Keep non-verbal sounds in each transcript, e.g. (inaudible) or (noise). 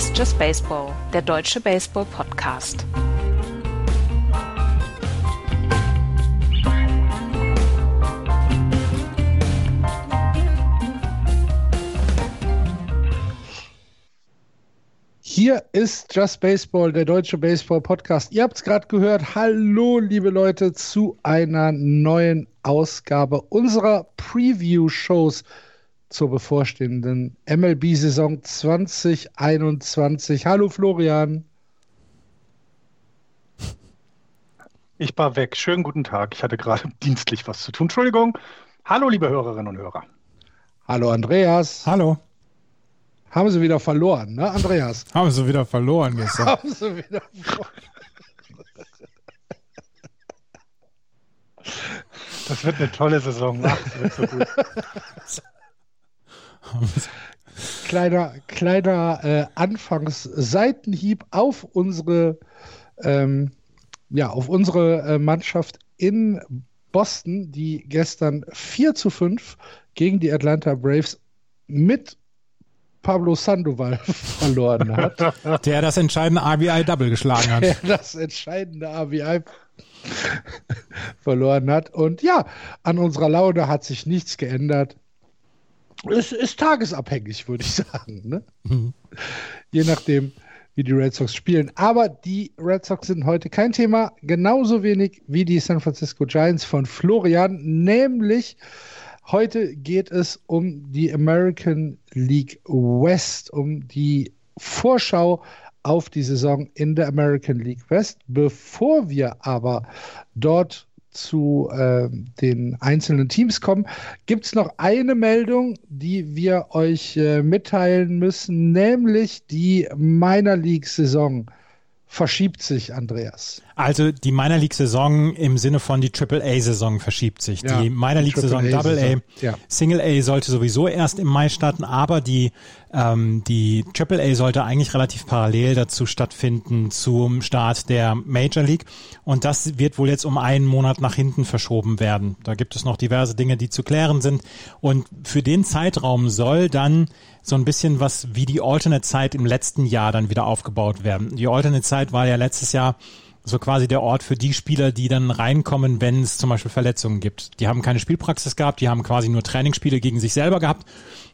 Ist Just Baseball, der deutsche Baseball-Podcast. Hier ist Just Baseball, der deutsche Baseball-Podcast. Ihr habt es gerade gehört. Hallo, liebe Leute, zu einer neuen Ausgabe unserer Preview-Shows zur bevorstehenden MLB-Saison 2021. Hallo Florian. Ich war weg. Schönen guten Tag. Ich hatte gerade (laughs) dienstlich was zu tun. Entschuldigung. Hallo, liebe Hörerinnen und Hörer. Hallo, Andreas. Hallo. Haben sie wieder verloren, ne, Andreas? Haben sie wieder verloren gestern. (laughs) Haben sie wieder verloren. Das wird eine tolle Saison. Ach, das wird so gut. (laughs) (laughs) kleiner kleiner äh, Anfangs-Seitenhieb auf unsere, ähm, ja, auf unsere äh, Mannschaft in Boston, die gestern 4 zu 5 gegen die Atlanta Braves mit Pablo Sandoval (laughs) verloren hat. (laughs) Der das entscheidende RBI-Double geschlagen hat. Der das entscheidende RBI verloren hat. Und ja, an unserer Laune hat sich nichts geändert. Es ist tagesabhängig, würde ich (laughs) sagen. Ne? Mhm. Je nachdem, wie die Red Sox spielen. Aber die Red Sox sind heute kein Thema, genauso wenig wie die San Francisco Giants von Florian. Nämlich heute geht es um die American League West, um die Vorschau auf die Saison in der American League West. Bevor wir aber dort zu äh, den einzelnen Teams kommen, gibt es noch eine Meldung, die wir euch äh, mitteilen müssen, nämlich die Minor League Saison verschiebt sich, Andreas. Also die Minor League Saison im Sinne von die Triple A Saison verschiebt sich. Ja, die Minor League Saison Double A, ja. Single A sollte sowieso erst im Mai starten, aber die ähm, die Triple A sollte eigentlich relativ parallel dazu stattfinden zum Start der Major League und das wird wohl jetzt um einen Monat nach hinten verschoben werden. Da gibt es noch diverse Dinge, die zu klären sind und für den Zeitraum soll dann so ein bisschen was wie die Alternate-Zeit im letzten Jahr dann wieder aufgebaut werden. Die Alternate-Zeit war ja letztes Jahr so quasi der Ort für die Spieler, die dann reinkommen, wenn es zum Beispiel Verletzungen gibt. Die haben keine Spielpraxis gehabt, die haben quasi nur Trainingsspiele gegen sich selber gehabt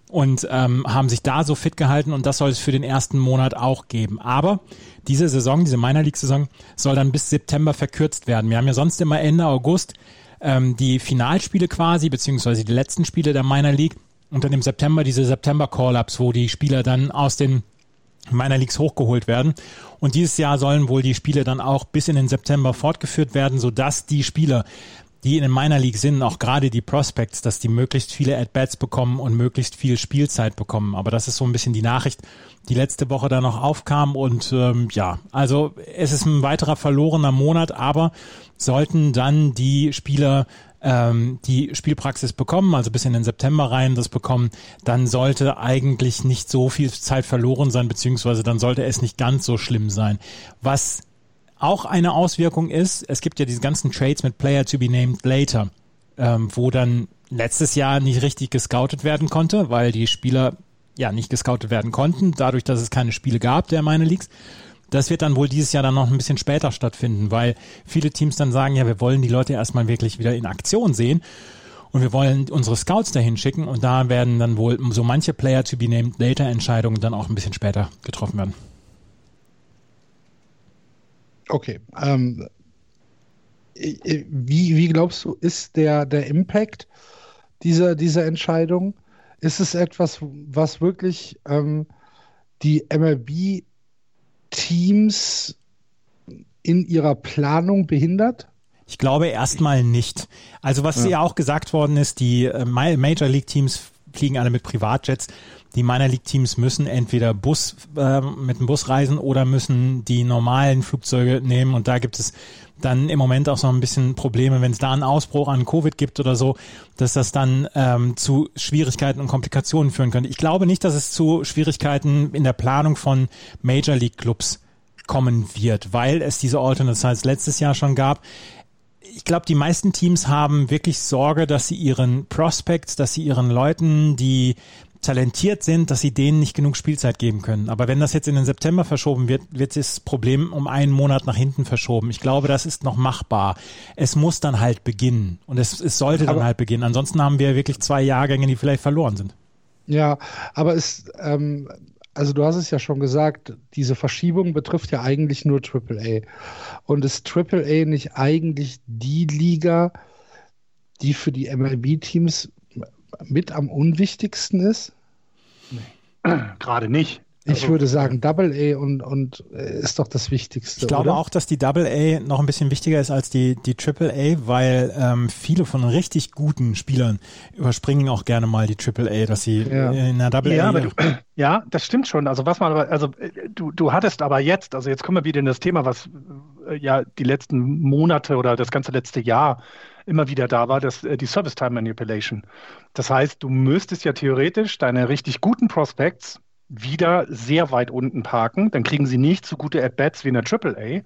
und ähm, haben sich da so fit gehalten und das soll es für den ersten Monat auch geben. Aber diese Saison, diese Minor League Saison, soll dann bis September verkürzt werden. Wir haben ja sonst immer Ende August ähm, die Finalspiele quasi, beziehungsweise die letzten Spiele der Minor League und dann im September diese September Call-Ups, wo die Spieler dann aus den Minor Leagues hochgeholt werden. Und dieses Jahr sollen wohl die Spiele dann auch bis in den September fortgeführt werden, sodass die Spieler, die in den Minor League sind, auch gerade die Prospects, dass die möglichst viele At-Bats bekommen und möglichst viel Spielzeit bekommen. Aber das ist so ein bisschen die Nachricht, die letzte Woche da noch aufkam. Und ähm, ja, also es ist ein weiterer verlorener Monat, aber sollten dann die Spieler ähm, die Spielpraxis bekommen, also bis in den September rein das bekommen, dann sollte eigentlich nicht so viel Zeit verloren sein, beziehungsweise dann sollte es nicht ganz so schlimm sein. Was auch eine Auswirkung ist, es gibt ja diese ganzen Trades mit Player to be named later, ähm, wo dann letztes Jahr nicht richtig gescoutet werden konnte, weil die Spieler ja nicht gescoutet werden konnten, dadurch, dass es keine Spiele gab der meine Leagues. Das wird dann wohl dieses Jahr dann noch ein bisschen später stattfinden, weil viele Teams dann sagen, ja, wir wollen die Leute erstmal wirklich wieder in Aktion sehen und wir wollen unsere Scouts dahin schicken und da werden dann wohl so manche Player to be named later Entscheidungen dann auch ein bisschen später getroffen werden. Okay. Ähm, wie, wie glaubst du, ist der, der Impact dieser, dieser Entscheidung? Ist es etwas, was wirklich ähm, die MLB Teams in ihrer Planung behindert? Ich glaube erstmal nicht. Also was ja. ja auch gesagt worden ist, die äh, Major League Teams fliegen alle mit Privatjets. Die Minor League Teams müssen entweder Bus äh, mit dem Bus reisen oder müssen die normalen Flugzeuge nehmen. Und da gibt es dann im Moment auch so ein bisschen Probleme, wenn es da einen Ausbruch an Covid gibt oder so, dass das dann ähm, zu Schwierigkeiten und Komplikationen führen könnte. Ich glaube nicht, dass es zu Schwierigkeiten in der Planung von Major League Clubs kommen wird, weil es diese Alternate Sites letztes Jahr schon gab ich glaube, die meisten Teams haben wirklich Sorge, dass sie ihren Prospects, dass sie ihren Leuten, die talentiert sind, dass sie denen nicht genug Spielzeit geben können. Aber wenn das jetzt in den September verschoben wird, wird das Problem um einen Monat nach hinten verschoben. Ich glaube, das ist noch machbar. Es muss dann halt beginnen und es, es sollte dann halt beginnen. Ansonsten haben wir wirklich zwei Jahrgänge, die vielleicht verloren sind. Ja, aber es, ähm, also du hast es ja schon gesagt, diese Verschiebung betrifft ja eigentlich nur AAA. Und ist AAA nicht eigentlich die Liga, die für die MLB-Teams mit am unwichtigsten ist? Nee. (clears throat) Gerade nicht. Ich also, würde sagen, Double A und, und äh, ist doch das Wichtigste. Ich glaube oder? auch, dass die Double A noch ein bisschen wichtiger ist als die, die Triple A, weil ähm, viele von richtig guten Spielern überspringen auch gerne mal die Triple A, dass sie ja. in der Double ja, A. Du, (clears throat) ja, das stimmt schon. Also was man aber, also äh, du, du hattest aber jetzt, also jetzt kommen wir wieder in das Thema, was äh, ja die letzten Monate oder das ganze letzte Jahr immer wieder da war, das, die Service Time Manipulation. Das heißt, du müsstest ja theoretisch deine richtig guten Prospects wieder sehr weit unten parken. Dann kriegen sie nicht so gute At-Bats wie in der AAA,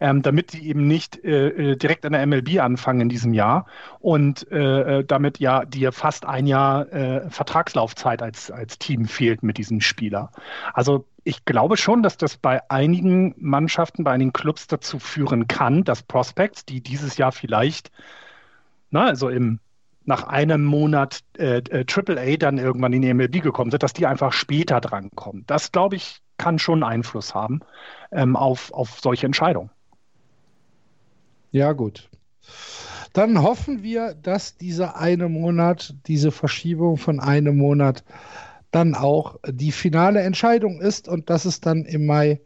ähm, damit sie eben nicht äh, äh direkt an der MLB anfangen in diesem Jahr und äh, äh, damit ja dir fast ein Jahr äh, Vertragslaufzeit als, als Team fehlt mit diesem Spieler. Also ich glaube schon, dass das bei einigen Mannschaften, bei einigen Clubs dazu führen kann, dass Prospects, die dieses Jahr vielleicht, na, also im nach einem Monat äh, äh, AAA dann irgendwann in die MLB gekommen sind, dass die einfach später drankommen. Das, glaube ich, kann schon Einfluss haben ähm, auf, auf solche Entscheidungen. Ja, gut. Dann hoffen wir, dass dieser eine Monat, diese Verschiebung von einem Monat dann auch die finale Entscheidung ist und dass es dann im Mai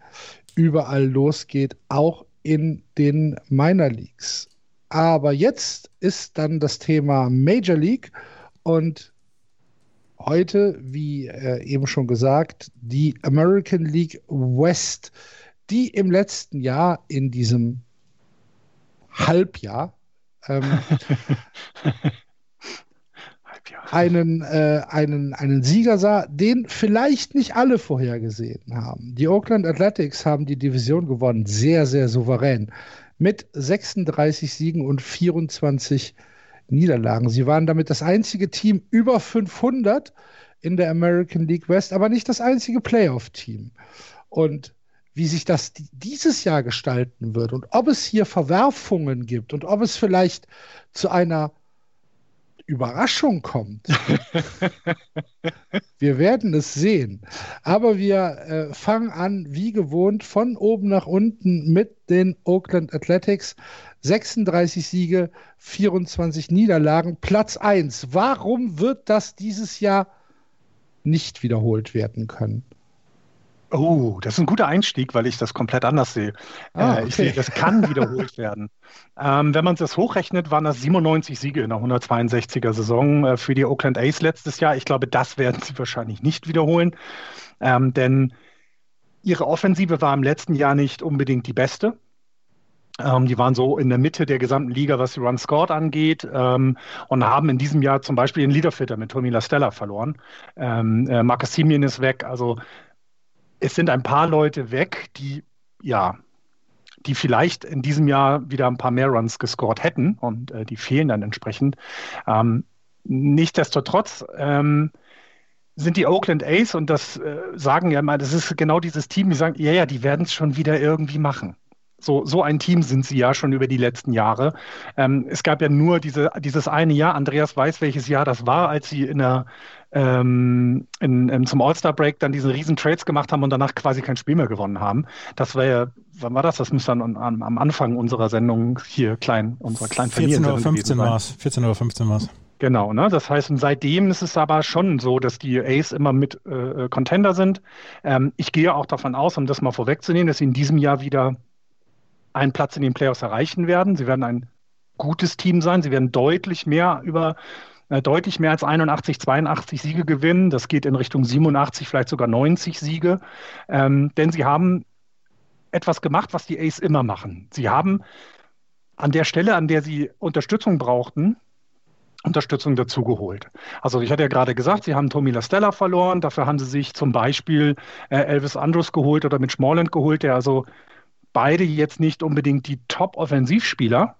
überall losgeht, auch in den Minor Leagues. Aber jetzt ist dann das Thema Major League und heute, wie äh, eben schon gesagt, die American League West, die im letzten Jahr in diesem Halbjahr ähm, (laughs) einen, äh, einen, einen Sieger sah, den vielleicht nicht alle vorhergesehen haben. Die Oakland Athletics haben die Division gewonnen, sehr, sehr souverän mit 36 Siegen und 24 Niederlagen. Sie waren damit das einzige Team über 500 in der American League West, aber nicht das einzige Playoff-Team. Und wie sich das dieses Jahr gestalten wird und ob es hier Verwerfungen gibt und ob es vielleicht zu einer Überraschung kommt. wir werden es sehen. Aber wir äh, fangen an, wie gewohnt, von oben nach unten mit den Oakland Athletics. 36 Siege, 24 Niederlagen, Platz 1. Warum wird das dieses Jahr nicht wiederholt werden können? Oh, das ist ein guter Einstieg, weil ich das komplett anders sehe. Ah, okay. äh, ich sehe, das kann wiederholt (laughs) werden. Ähm, wenn man das hochrechnet, waren das 97 Siege in der 162er Saison äh, für die Oakland A's letztes Jahr. Ich glaube, das werden sie wahrscheinlich nicht wiederholen, ähm, denn ihre Offensive war im letzten Jahr nicht unbedingt die beste. Ähm, die waren so in der Mitte der gesamten Liga, was die Run Scored angeht, ähm, und haben in diesem Jahr zum Beispiel den Leaderfitter mit Tommy LaStella verloren. Ähm, äh, Marcus Simeon ist weg. Also es sind ein paar Leute weg, die ja, die vielleicht in diesem Jahr wieder ein paar mehr Runs gescored hätten und äh, die fehlen dann entsprechend. Ähm, nichtsdestotrotz ähm, sind die Oakland A's und das äh, sagen ja mal, das ist genau dieses Team, die sagen, ja, ja, die werden es schon wieder irgendwie machen. So, so ein Team sind sie ja schon über die letzten Jahre. Ähm, es gab ja nur diese, dieses eine Jahr, Andreas weiß, welches Jahr das war, als sie in der, ähm, in, in, zum All-Star-Break dann diese riesen Trades gemacht haben und danach quasi kein Spiel mehr gewonnen haben. Das war ja, wann war das? Das müsste dann am, am Anfang unserer Sendung hier klein, unserer kleinen 14 oder 15 war es. 14 oder 15 war es. Genau, ne? Das heißt, und seitdem ist es aber schon so, dass die Ace immer mit äh, Contender sind. Ähm, ich gehe auch davon aus, um das mal vorwegzunehmen, dass sie in diesem Jahr wieder einen Platz in den Playoffs erreichen werden. Sie werden ein gutes Team sein. Sie werden deutlich mehr über äh, deutlich mehr als 81, 82 Siege gewinnen. Das geht in Richtung 87, vielleicht sogar 90 Siege. Ähm, denn sie haben etwas gemacht, was die Ace immer machen. Sie haben an der Stelle, an der sie Unterstützung brauchten, Unterstützung dazugeholt. Also ich hatte ja gerade gesagt, sie haben Tommy LaStella verloren, dafür haben sie sich zum Beispiel äh, Elvis Andrus geholt oder mit Smallland geholt, der also beide jetzt nicht unbedingt die Top-Offensivspieler,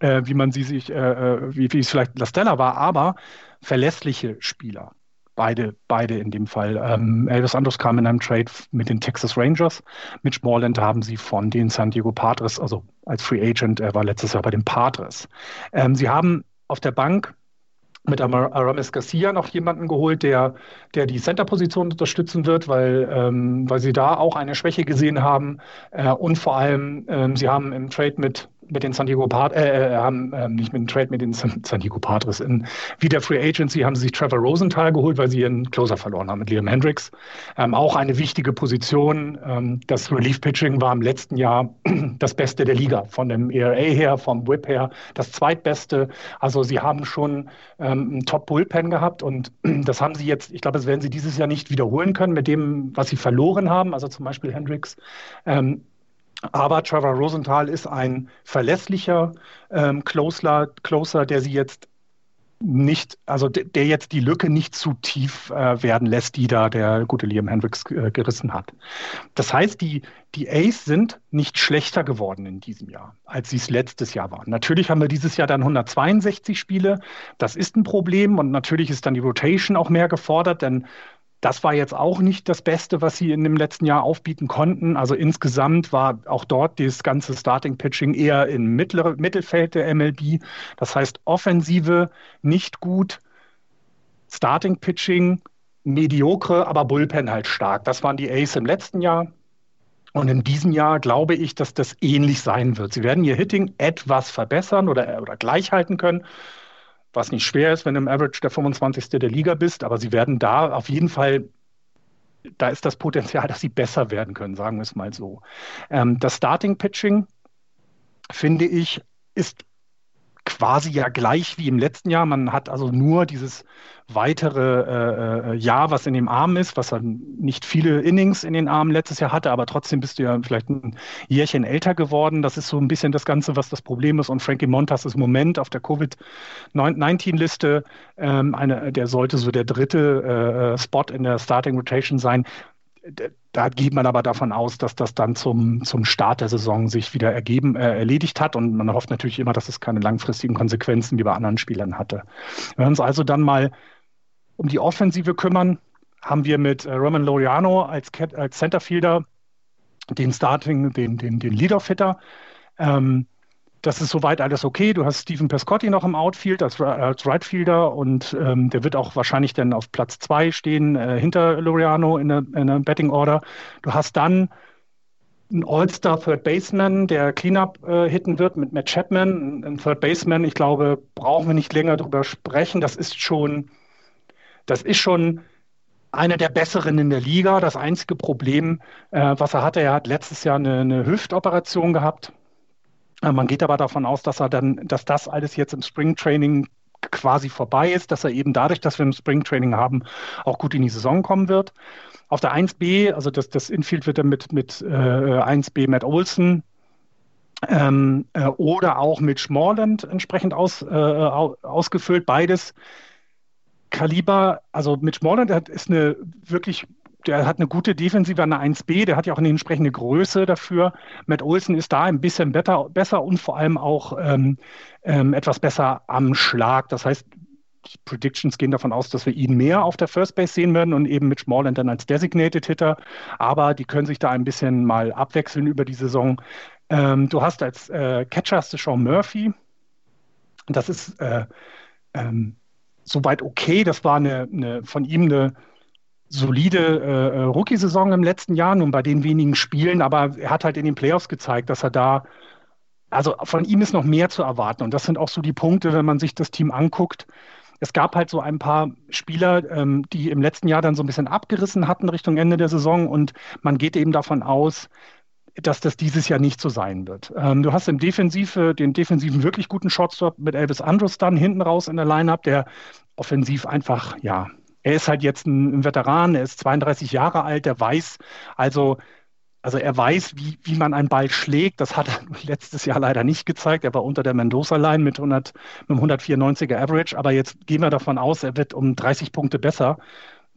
äh, wie man sie sich, äh, äh wie, wie es vielleicht Lastella war, aber verlässliche Spieler. Beide, beide in dem Fall. Ähm, Elvis Andrus kam in einem Trade mit den Texas Rangers. Mitch Moreland haben sie von den San Diego Padres, also als Free Agent, er war letztes Jahr bei den Padres. Ähm, sie haben auf der Bank mit Aramis Garcia noch jemanden geholt, der, der die Center-Position unterstützen wird, weil, ähm, weil sie da auch eine Schwäche gesehen haben. Äh, und vor allem, ähm, sie haben im Trade mit mit den San Diego Padres, äh, äh, haben äh, nicht mit dem Trade mit den San, Diego Padres. In, wie der Free Agency haben sie sich Trevor Rosenthal geholt, weil sie ihren Closer verloren haben mit Liam Hendricks. Ähm, auch eine wichtige Position. Ähm, das Relief Pitching war im letzten Jahr (clears throat) das Beste der Liga. Von dem ERA her, vom Whip her, das zweitbeste. Also sie haben schon ähm, einen Top Bullpen gehabt und (clears throat) das haben sie jetzt, ich glaube, das werden sie dieses Jahr nicht wiederholen können mit dem, was sie verloren haben. Also zum Beispiel Hendricks. Aber Trevor Rosenthal ist ein verlässlicher ähm, Closer, Closer, der sie jetzt nicht, also der jetzt die Lücke nicht zu tief äh, werden lässt, die da der gute Liam Hendricks äh, gerissen hat. Das heißt, die, die Ace sind nicht schlechter geworden in diesem Jahr, als sie es letztes Jahr waren. Natürlich haben wir dieses Jahr dann 162 Spiele. Das ist ein Problem und natürlich ist dann die Rotation auch mehr gefordert, denn das war jetzt auch nicht das Beste, was sie in dem letzten Jahr aufbieten konnten. Also insgesamt war auch dort das ganze Starting-Pitching eher im mittlere, Mittelfeld der MLB. Das heißt, Offensive nicht gut, Starting-Pitching mediokre, aber Bullpen halt stark. Das waren die Ace im letzten Jahr. Und in diesem Jahr glaube ich, dass das ähnlich sein wird. Sie werden ihr Hitting etwas verbessern oder, oder gleich halten können was nicht schwer ist, wenn du im Average der 25. der Liga bist, aber sie werden da auf jeden Fall, da ist das Potenzial, (laughs) dass sie besser werden können, sagen wir es mal so. Ähm, das Starting Pitching, finde ich, ist quasi ja gleich wie im letzten Jahr. Man hat also nur dieses weitere äh, äh, Jahr, was in dem Arm ist, was dann nicht viele Innings in den Armen letztes Jahr hatte, aber trotzdem bist du ja vielleicht ein Jährchen älter geworden. Das ist so ein bisschen das Ganze, was das Problem ist. Und Frankie Montas ist im Moment auf der Covid-19-Liste. Ähm, der sollte so der dritte äh, äh Spot in der Starting Rotation sein da geht man aber davon aus, dass das dann zum, zum Start der Saison sich wieder ergeben, äh, erledigt hat. Und man hofft natürlich immer, dass es keine langfristigen Konsequenzen wie bei anderen Spielern hatte. Wenn wir uns also dann mal um die Offensive kümmern, haben wir mit äh, Roman Loriano als, als Centerfielder den Starting, den, den, den Leadoff-Hitter. Ähm, das ist soweit alles okay. Du hast Stephen Pescotti noch im Outfield als, als Rightfielder und ähm, der wird auch wahrscheinlich dann auf Platz zwei stehen, äh, hinter Loriano in der, in Betting Order. Du hast dann einen All-Star Third Baseman, der Cleanup äh, hitten wird mit Matt Chapman. Ein Third Baseman, ich glaube, brauchen wir nicht länger darüber sprechen. Das ist schon, das ist schon einer der besseren in der Liga. Das einzige Problem, äh, was er hatte, er hat letztes Jahr eine, eine Hüftoperation gehabt man geht aber davon aus, dass er dann, dass das alles jetzt im Springtraining quasi vorbei ist, dass er eben dadurch, dass wir im Springtraining haben, auch gut in die Saison kommen wird. Auf der 1B, also das, das Infield wird dann mit, mit äh, 1B Matt Olson ähm, äh, oder auch mit Schmorland entsprechend aus, äh, ausgefüllt. Beides Kaliber, also Mitch Morland ist eine wirklich der hat eine gute Defensive an der 1B, der hat ja auch eine entsprechende Größe dafür. Matt Olsen ist da ein bisschen better, besser und vor allem auch ähm, ähm, etwas besser am Schlag. Das heißt, die Predictions gehen davon aus, dass wir ihn mehr auf der First Base sehen werden und eben mit Smallland dann als Designated Hitter. Aber die können sich da ein bisschen mal abwechseln über die Saison. Ähm, du hast als äh, Catcher hast du Sean Murphy. Das ist äh, ähm, soweit okay. Das war eine, eine, von ihm eine solide äh, äh, Rookie-Saison im letzten Jahr, nun bei den wenigen Spielen, aber er hat halt in den Playoffs gezeigt, dass er da, also von ihm ist noch mehr zu erwarten. Und das sind auch so die Punkte, wenn man sich das Team anguckt. Es gab halt so ein paar Spieler, ähm, die im letzten Jahr dann so ein bisschen abgerissen hatten Richtung Ende der Saison und man geht eben davon aus, dass das dieses Jahr nicht so sein wird. Ähm, du hast im Defensive den defensiven wirklich guten Shotstop mit Elvis Andrus dann hinten raus in der Lineup, der offensiv einfach ja er ist halt jetzt ein, Veteran, er ist 32 Jahre alt, er weiß also, also er weiß, wie, wie man einen Ball schlägt. Das hat er (laughs) letztes Jahr leider nicht gezeigt. Er war unter der Mendoza-Line mit, 100, mit einem 194er Average. Aber jetzt gehen wir davon aus, er wird um 30 Punkte besser.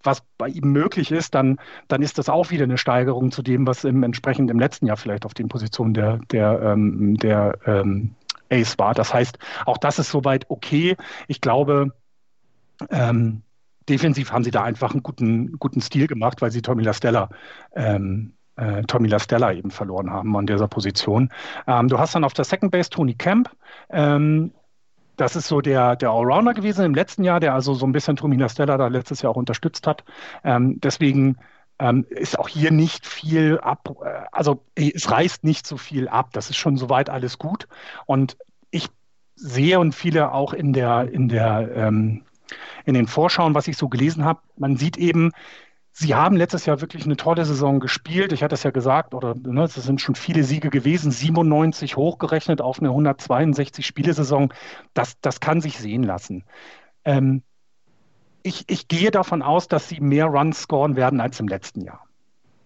Was bei ihm möglich ist, dann, dann ist das auch wieder eine Steigerung zu dem, was im entsprechend im letzten Jahr vielleicht auf den Positionen der, der, ähm, der ähm, Ace war. Das heißt, auch das ist soweit okay. Ich glaube, ähm, defensiv haben sie da einfach einen guten, guten Stil gemacht, weil sie Tommy LaStella ähm, äh, Tommy LaStella eben verloren haben an dieser Position. Ähm, du hast dann auf der Second Base Tony Camp. Ähm, das ist so der, der Allrounder gewesen im letzten Jahr, der also so ein bisschen Tommy LaStella da letztes Jahr auch unterstützt hat. Ähm, deswegen ähm, ist auch hier nicht viel ab, äh, also es reißt nicht so viel ab. Das ist schon soweit alles gut. Und ich sehe und viele auch in der, in der, ähm, in den Vorschauen, was ich so gelesen habe, man sieht eben, Sie haben letztes Jahr wirklich eine tolle Saison gespielt. Ich hatte es ja gesagt, oder ne, es sind schon viele Siege gewesen, 97 hochgerechnet auf eine 162 Spielesaison. Das, das kann sich sehen lassen. Ähm, ich, ich gehe davon aus, dass sie mehr Runs scoren werden als im letzten Jahr.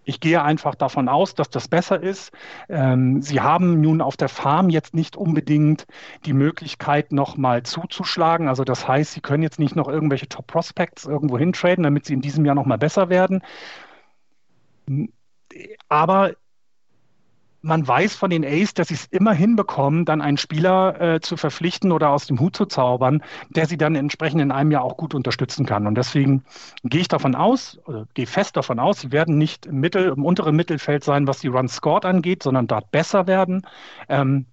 Ich gehe einfach davon aus, dass das besser ist. Ähm, Sie haben nun auf der Farm jetzt nicht unbedingt die Möglichkeit, nochmal zuzuschlagen. Also das heißt, Sie können jetzt nicht noch irgendwelche Top Prospects irgendwo hintraden, damit Sie in diesem Jahr nochmal besser werden. Aber man weiß von den Ace, dass sie es immer hinbekommen, dann einen Spieler äh, zu verpflichten oder aus dem Hut zu zaubern, der sie dann entsprechend in einem Jahr auch gut unterstützen kann. Und deswegen gehe ich davon aus, oder gehe fest davon aus, sie werden nicht im, Mittel, im unteren Mittelfeld sein, was die Run Scored angeht, sondern dort besser werden. Ähm,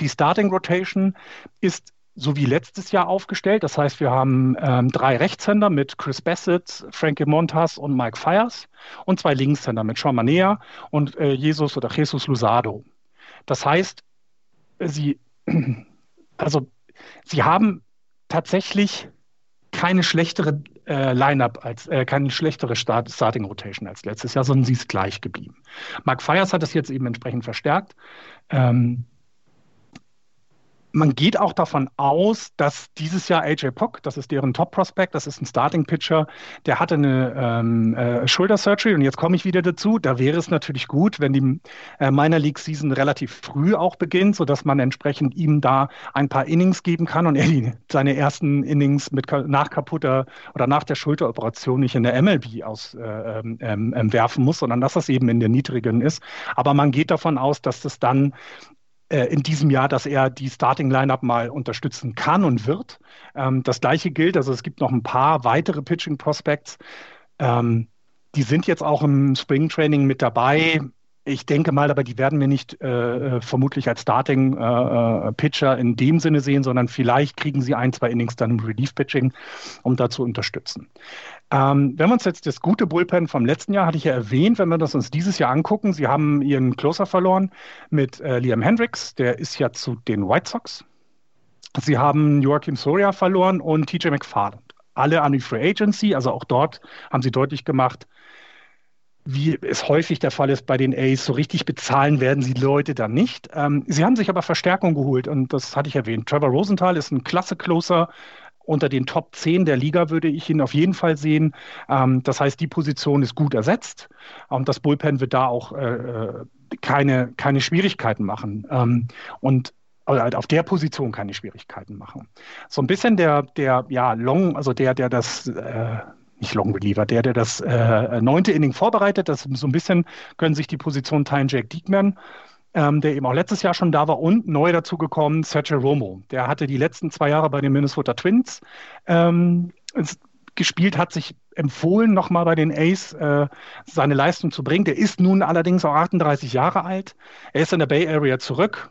die Starting Rotation ist so wie letztes Jahr aufgestellt. Das heißt, wir haben ähm, drei Rechtshänder mit Chris Bassett, Frankie Montas und Mike Fires und zwei Linkshänder mit Sean Manea und äh, Jesus oder Jesus Lusado. Das heißt, sie, (clears throat) also, sie haben tatsächlich keine schlechtere äh, Line-up als äh, keine schlechtere Start Starting Rotation als letztes Jahr, sondern sie ist gleich geblieben. Mark Fires hat das jetzt eben entsprechend verstärkt. Ähm, man geht auch davon aus, dass dieses Jahr AJ Pock, das ist deren Top-Prospect, das ist ein Starting-Pitcher, der hatte eine ähm, äh, Shoulder-Surgery und jetzt komme ich wieder dazu. Da wäre es natürlich gut, wenn die äh, Minor League-Season relativ früh auch beginnt, sodass man entsprechend ihm da ein paar Innings geben kann und er die, seine ersten Innings mit, nach kaputter oder nach der Schulteroperation nicht in der MLB aus, äh, ähm, ähm, werfen muss, sondern dass das eben in der niedrigen ist. Aber man geht davon aus, dass das dann in diesem Jahr, dass er die Starting Lineup mal unterstützen kann und wird. Ähm, das gleiche gilt, also es gibt noch ein paar weitere Pitching Prospects. Ähm, die sind jetzt auch im Spring Training mit dabei. Ich denke mal, aber die werden wir nicht äh, äh vermutlich als Starting äh, äh, Pitcher in dem Sinne sehen, sondern vielleicht kriegen sie ein, zwei Innings dann im Relief Pitching, um da zu unterstützen. Ähm, wenn wir uns jetzt das gute Bullpen vom letzten Jahr, hatte ich ja erwähnt, wenn wir das uns dieses Jahr angucken, sie haben ihren Closer verloren mit äh, Liam Hendricks, der ist ja zu den White Sox. Sie haben Joachim Soria verloren und TJ McFarland. Alle an die Free Agency, also auch dort haben sie deutlich gemacht, wie es häufig der Fall ist bei den A's, so richtig bezahlen werden sie Leute dann nicht. Ähm, sie haben sich aber Verstärkung geholt und das hatte ich erwähnt. Trevor Rosenthal ist ein klasse Closer. Unter den Top 10 der Liga würde ich ihn auf jeden Fall sehen. Ähm, das heißt, die Position ist gut ersetzt und das Bullpen wird da auch äh, äh keine, keine Schwierigkeiten machen. Ähm, und oder halt auf der Position keine Schwierigkeiten machen. So ein bisschen der, der, ja, Long, also der, der das äh, nicht Long Reliever, der, der das äh, neunte Inning vorbereitet. Das so ein bisschen können sich die Position teilen Jake Diekman, ähm, der eben auch letztes Jahr schon da war und neu dazu gekommen Sergio Romo. Der hatte die letzten zwei Jahre bei den Minnesota Twins ähm, gespielt, hat sich empfohlen, nochmal bei den Ace äh, seine Leistung zu bringen. Der ist nun allerdings auch 38 Jahre alt. Er ist in der Bay Area zurück.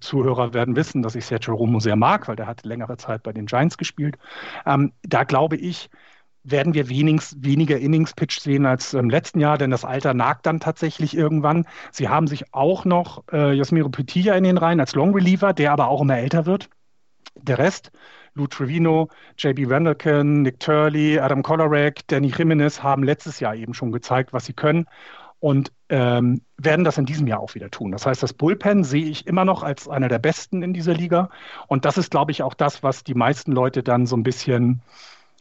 Zuhörer werden wissen, dass ich Sergio Romo sehr mag, weil der hat längere Zeit bei den Giants gespielt. Ähm, da glaube ich, werden wir wenigst, weniger Innings-Pitch sehen als im letzten Jahr, denn das Alter nagt dann tatsächlich irgendwann. Sie haben sich auch noch äh, Yasmiro Petilla in den Reihen als Long Reliever, der aber auch immer älter wird. Der Rest, Lou Trevino, JB Randlekan, Nick Turley, Adam Kolarek, Danny Jimenez haben letztes Jahr eben schon gezeigt, was sie können und ähm, werden das in diesem Jahr auch wieder tun. Das heißt, das Bullpen sehe ich immer noch als einer der besten in dieser Liga. Und das ist, glaube ich, auch das, was die meisten Leute dann so ein bisschen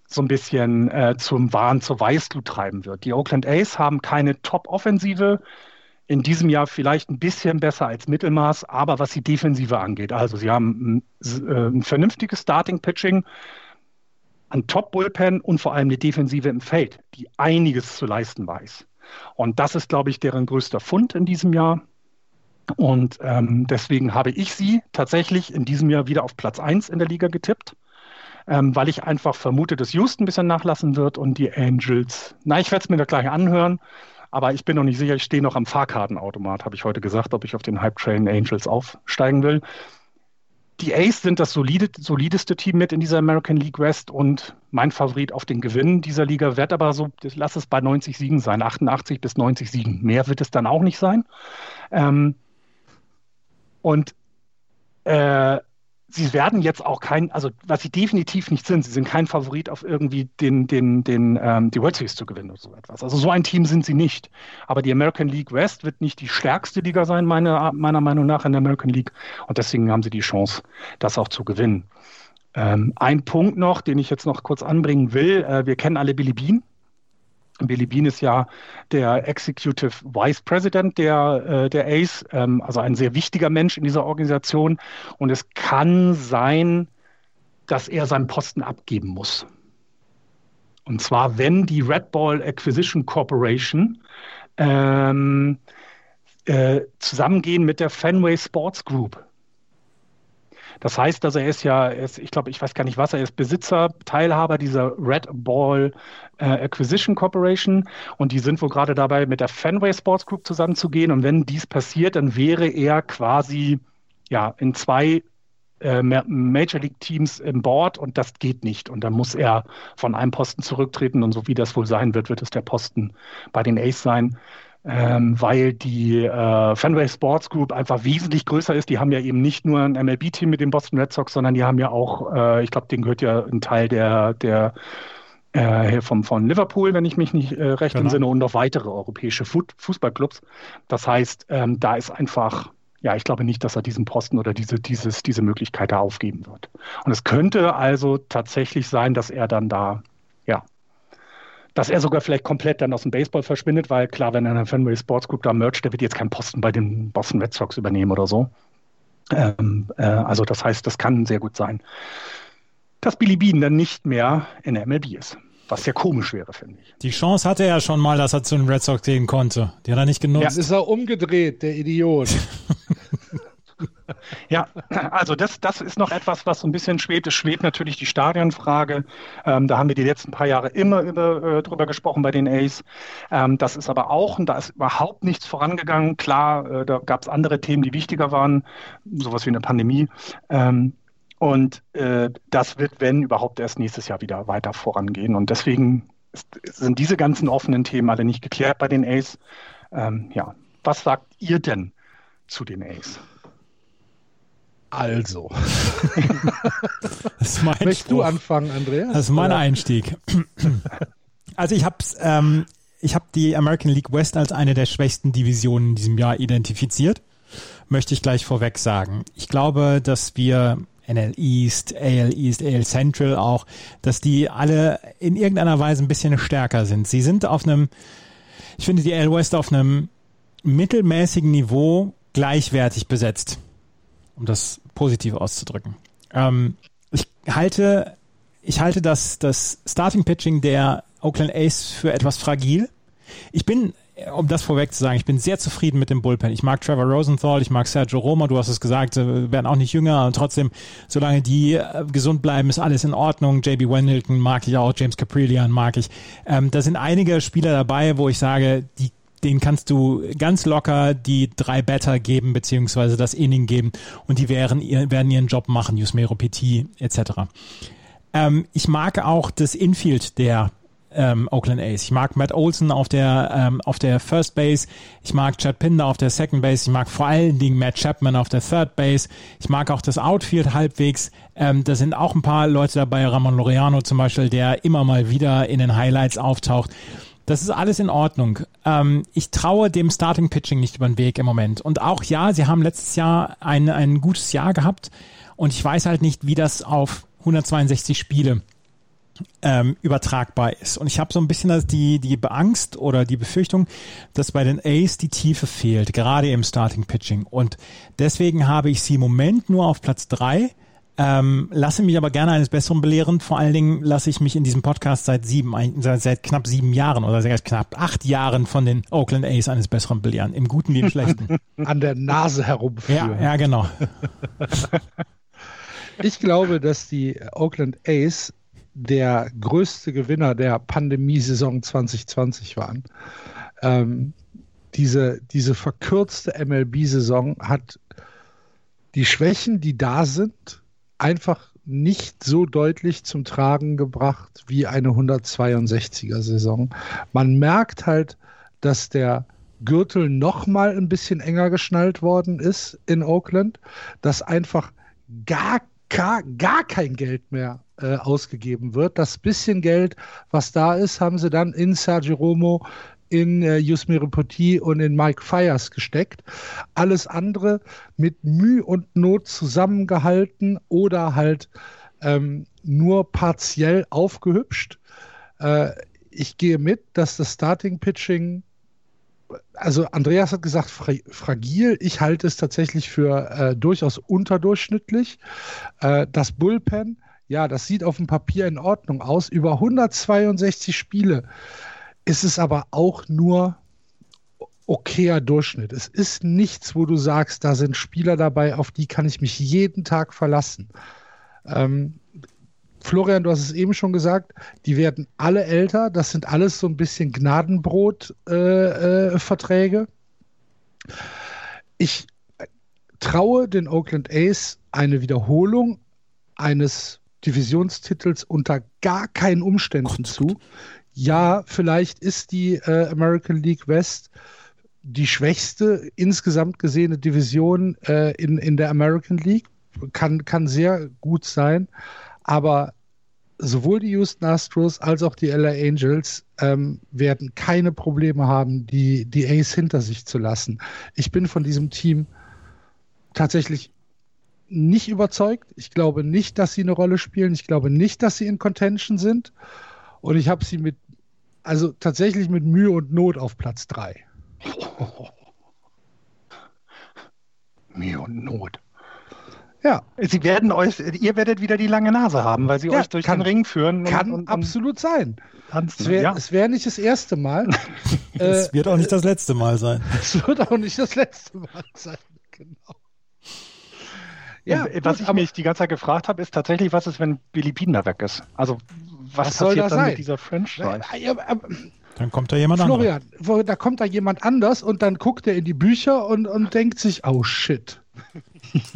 so ein bisschen äh, zum Wahn zur Weißglut treiben wird. Die Oakland A's haben keine Top-Offensive. In diesem Jahr vielleicht ein bisschen besser als Mittelmaß, aber was die Defensive angeht, also sie haben ein, äh, ein vernünftiges Starting-Pitching, ein Top-Bullpen und vor allem eine Defensive im Feld, die einiges zu leisten weiß. Und das ist, glaube ich, deren größter Fund in diesem Jahr. Und ähm, deswegen habe ich sie tatsächlich in diesem Jahr wieder auf Platz 1 in der Liga getippt. Ähm, weil ich einfach vermute, dass Houston ein bisschen nachlassen wird und die Angels. Na, ich werde es mir da gleich anhören, aber ich bin noch nicht sicher. Ich stehe noch am Fahrkartenautomat, habe ich heute gesagt, ob ich auf den Hype Train Angels aufsteigen will. Die Ace sind das solide, solideste Team mit in dieser American League West und mein Favorit auf den Gewinn dieser Liga wird aber so, lass es bei 90 Siegen sein, 88 bis 90 Siegen. Mehr wird es dann auch nicht sein. Ähm, und äh, sie werden jetzt auch kein, also was sie definitiv nicht sind, sie sind kein Favorit auf irgendwie den, den, den, ähm, die World Series zu gewinnen oder so etwas. Also so ein Team sind sie nicht. Aber die American League West wird nicht die stärkste Liga sein, meiner, meiner Meinung nach, in der American League. Und deswegen haben sie die Chance, das auch zu gewinnen. Ähm, ein Punkt noch, den ich jetzt noch kurz anbringen will. Äh, wir kennen alle Billy Bean. Billy Bean ist ja der Executive Vice President der, äh, der ACE, ähm, also ein sehr wichtiger Mensch in dieser Organisation. Und es kann sein, dass er seinen Posten abgeben muss. Und zwar, wenn die Red Ball Acquisition Corporation ähm, äh, zusammengehen mit der Fenway Sports Group. Das heißt, dass er ist ja, er ist, ich glaube, ich weiß gar nicht was, er ist Besitzer, Teilhaber dieser Red Ball äh, Acquisition Corporation und die sind wohl gerade dabei, mit der Fenway Sports Group zusammenzugehen. Und wenn dies passiert, dann wäre er quasi ja in zwei äh, Major League Teams im Board und das geht nicht. Und dann muss er von einem Posten zurücktreten und so wie das wohl sein wird, wird es der Posten bei den Ace sein ähm, weil die äh, Fenway Sports Group einfach wesentlich größer ist. Die haben ja eben nicht nur ein MLB-Team mit den Boston Red Sox, sondern die haben ja auch, äh, ich glaube, denen gehört ja ein Teil der, der äh, vom, von Liverpool, wenn ich mich nicht äh, recht genau. entsinne, und noch weitere europäische Fu Fußballclubs. Das heißt, ähm, da ist einfach ja, ich glaube nicht, dass er diesen Posten oder diese, dieses, diese Möglichkeit da aufgeben wird. Und es könnte also tatsächlich sein, dass er dann da dass er sogar vielleicht komplett dann aus dem Baseball verschwindet, weil klar, wenn er in der Fenway Sports Group da mercht, der wird jetzt keinen Posten bei den Boston Red Sox übernehmen oder so. Ähm, äh, also das heißt, das kann sehr gut sein, dass Billy Bean dann nicht mehr in der MLB ist. Was sehr komisch wäre, finde ich. Die Chance hatte er schon mal, dass er zu den Red Sox gehen konnte. Die hat er nicht genutzt. Ja, ist er umgedreht, der Idiot. (laughs) Ja, also das, das ist noch etwas, was so ein bisschen schwebt. Es schwebt natürlich die Stadionfrage. Ähm, da haben wir die letzten paar Jahre immer über, äh, drüber gesprochen bei den A's. Ähm, das ist aber auch, und da ist überhaupt nichts vorangegangen. Klar, äh, da gab es andere Themen, die wichtiger waren, sowas wie eine Pandemie. Ähm, und äh, das wird, wenn überhaupt, erst nächstes Jahr wieder weiter vorangehen. Und deswegen ist, sind diese ganzen offenen Themen alle nicht geklärt bei den A's. Ähm, ja, was sagt ihr denn zu den A's? Also. (laughs) das ist mein Möchtest du anfangen, Andreas? Das ist mein oder? Einstieg. (clears throat) Also ich habe ähm, ich habe die American League West als eine der schwächsten Divisionen in diesem Jahr identifiziert. Möchte ich gleich vorweg sagen. Ich glaube, dass wir NL East, AL East, AL Central auch, dass die alle in irgendeiner Weise ein bisschen stärker sind. Sie sind auf einem, ich finde die AL West auf einem mittelmäßigen Niveau gleichwertig besetzt um das positiv auszudrücken. Ähm, ich halte, ich halte das, das Starting Pitching der Oakland Ace für etwas fragil. Ich bin, um das vorweg zu sagen, ich bin sehr zufrieden mit dem Bullpen. Ich mag Trevor Rosenthal, ich mag Sergio Roma, du hast es gesagt, werden auch nicht jünger und trotzdem, solange die äh, gesund bleiben, ist alles in Ordnung. JB Wendelton mag ich auch, James Caprillian mag ich. Ähm, da sind einige Spieler dabei, wo ich sage, die denen kannst du ganz locker die drei Better geben, beziehungsweise das Inning geben und die werden, werden ihren Job machen, Yusmero Petit etc. Ähm, ich mag auch das Infield der ähm, Oakland A's. Ich mag Matt Olson auf der ähm, auf der First Base. Ich mag Chad Pinder auf der Second Base. Ich mag vor allen Dingen Matt Chapman auf der Third Base. Ich mag auch das Outfield halbwegs. Ähm, da sind auch ein paar Leute dabei. Ramon Laureano zum Beispiel, der immer mal wieder in den Highlights auftaucht. Das ist alles in Ordnung. Ähm, ich traue dem Starting Pitching nicht über den Weg im Moment. Und auch ja, sie haben letztes Jahr ein, ein gutes Jahr gehabt. Und ich weiß halt nicht, wie das auf 162 Spiele ähm, übertragbar ist. Und ich habe so ein bisschen die, die Angst oder die Befürchtung, dass bei den A's die Tiefe fehlt, gerade im Starting Pitching. Und deswegen habe ich sie im Moment nur auf Platz drei ähm, lasse mich aber gerne eines Besseren belehren. Vor allen Dingen lasse ich mich in diesem Podcast seit sieben, seit, seit knapp sieben Jahren oder seit knapp acht Jahren von den Oakland A's eines Besseren belehren. Im Guten wie im Schlechten. (laughs) An der Nase herumführen. Ja, ja genau. (laughs) Ich glaube, dass die Oakland A's der größte Gewinner der Pandemiesaison 2020 waren. Ähm, diese, diese verkürzte MLB-Saison hat die Schwächen, die da sind, einfach nicht so deutlich zum Tragen gebracht wie eine 162er Saison. Man merkt halt, dass der Gürtel noch mal ein bisschen enger geschnallt worden ist in Oakland, dass einfach gar, gar, gar kein Geld mehr äh, ausgegeben wird. Das bisschen Geld, was da ist, haben sie dann in Sergio Romo, in äh, Yusmir Poti und in Mike Fires gesteckt. Alles andere mit Mühe und Not zusammengehalten oder halt ähm, nur partiell aufgehübscht. Äh, ich gehe mit, dass das Starting Pitching also Andreas hat gesagt fra fragil. Ich halte es tatsächlich für äh, durchaus unterdurchschnittlich. Äh, das Bullpen, ja, das sieht auf dem Papier in Ordnung aus. Über 162 Spiele ist es aber auch nur okayer Durchschnitt. Es ist nichts, wo du sagst, da sind Spieler dabei, auf die kann ich mich jeden Tag verlassen. Ähm, Florian, du hast es eben schon gesagt, die werden alle älter. Das sind alles so ein bisschen Gnadenbrot-Verträge. Äh, äh, ich traue den Oakland A's eine Wiederholung eines Divisionstitels unter gar keinen Umständen Gott, zu. Ja, vielleicht ist die äh, American League West die schwächste insgesamt gesehene Division äh, in, in der American League. Kann, kann sehr gut sein. Aber sowohl die Houston Astros als auch die LA Angels ähm, werden keine Probleme haben, die, die Ace hinter sich zu lassen. Ich bin von diesem Team tatsächlich nicht überzeugt. Ich glaube nicht, dass sie eine Rolle spielen. Ich glaube nicht, dass sie in Contention sind. Und ich habe sie mit, also tatsächlich mit Mühe und Not auf Platz 3. (laughs) Mühe und Not. Ja. Sie werden euch, ihr werdet wieder die lange Nase haben, weil sie ja, euch durch kann, den Ring führen. Kann und, und, absolut sein. Es wäre ja. wär nicht das erste Mal. (laughs) es wird auch nicht das letzte Mal sein. (laughs) Es wird auch nicht das letzte Mal sein, genau. Ja, was ich mich die ganze Zeit gefragt habe, ist tatsächlich, was ist, wenn Billy Binder weg ist? Also, was, was passiert dann sein? mit dieser Franchise? Dann kommt da jemand Florian, Florian, da kommt da jemand anders und dann guckt er in die Bücher und, und denkt sich, oh shit.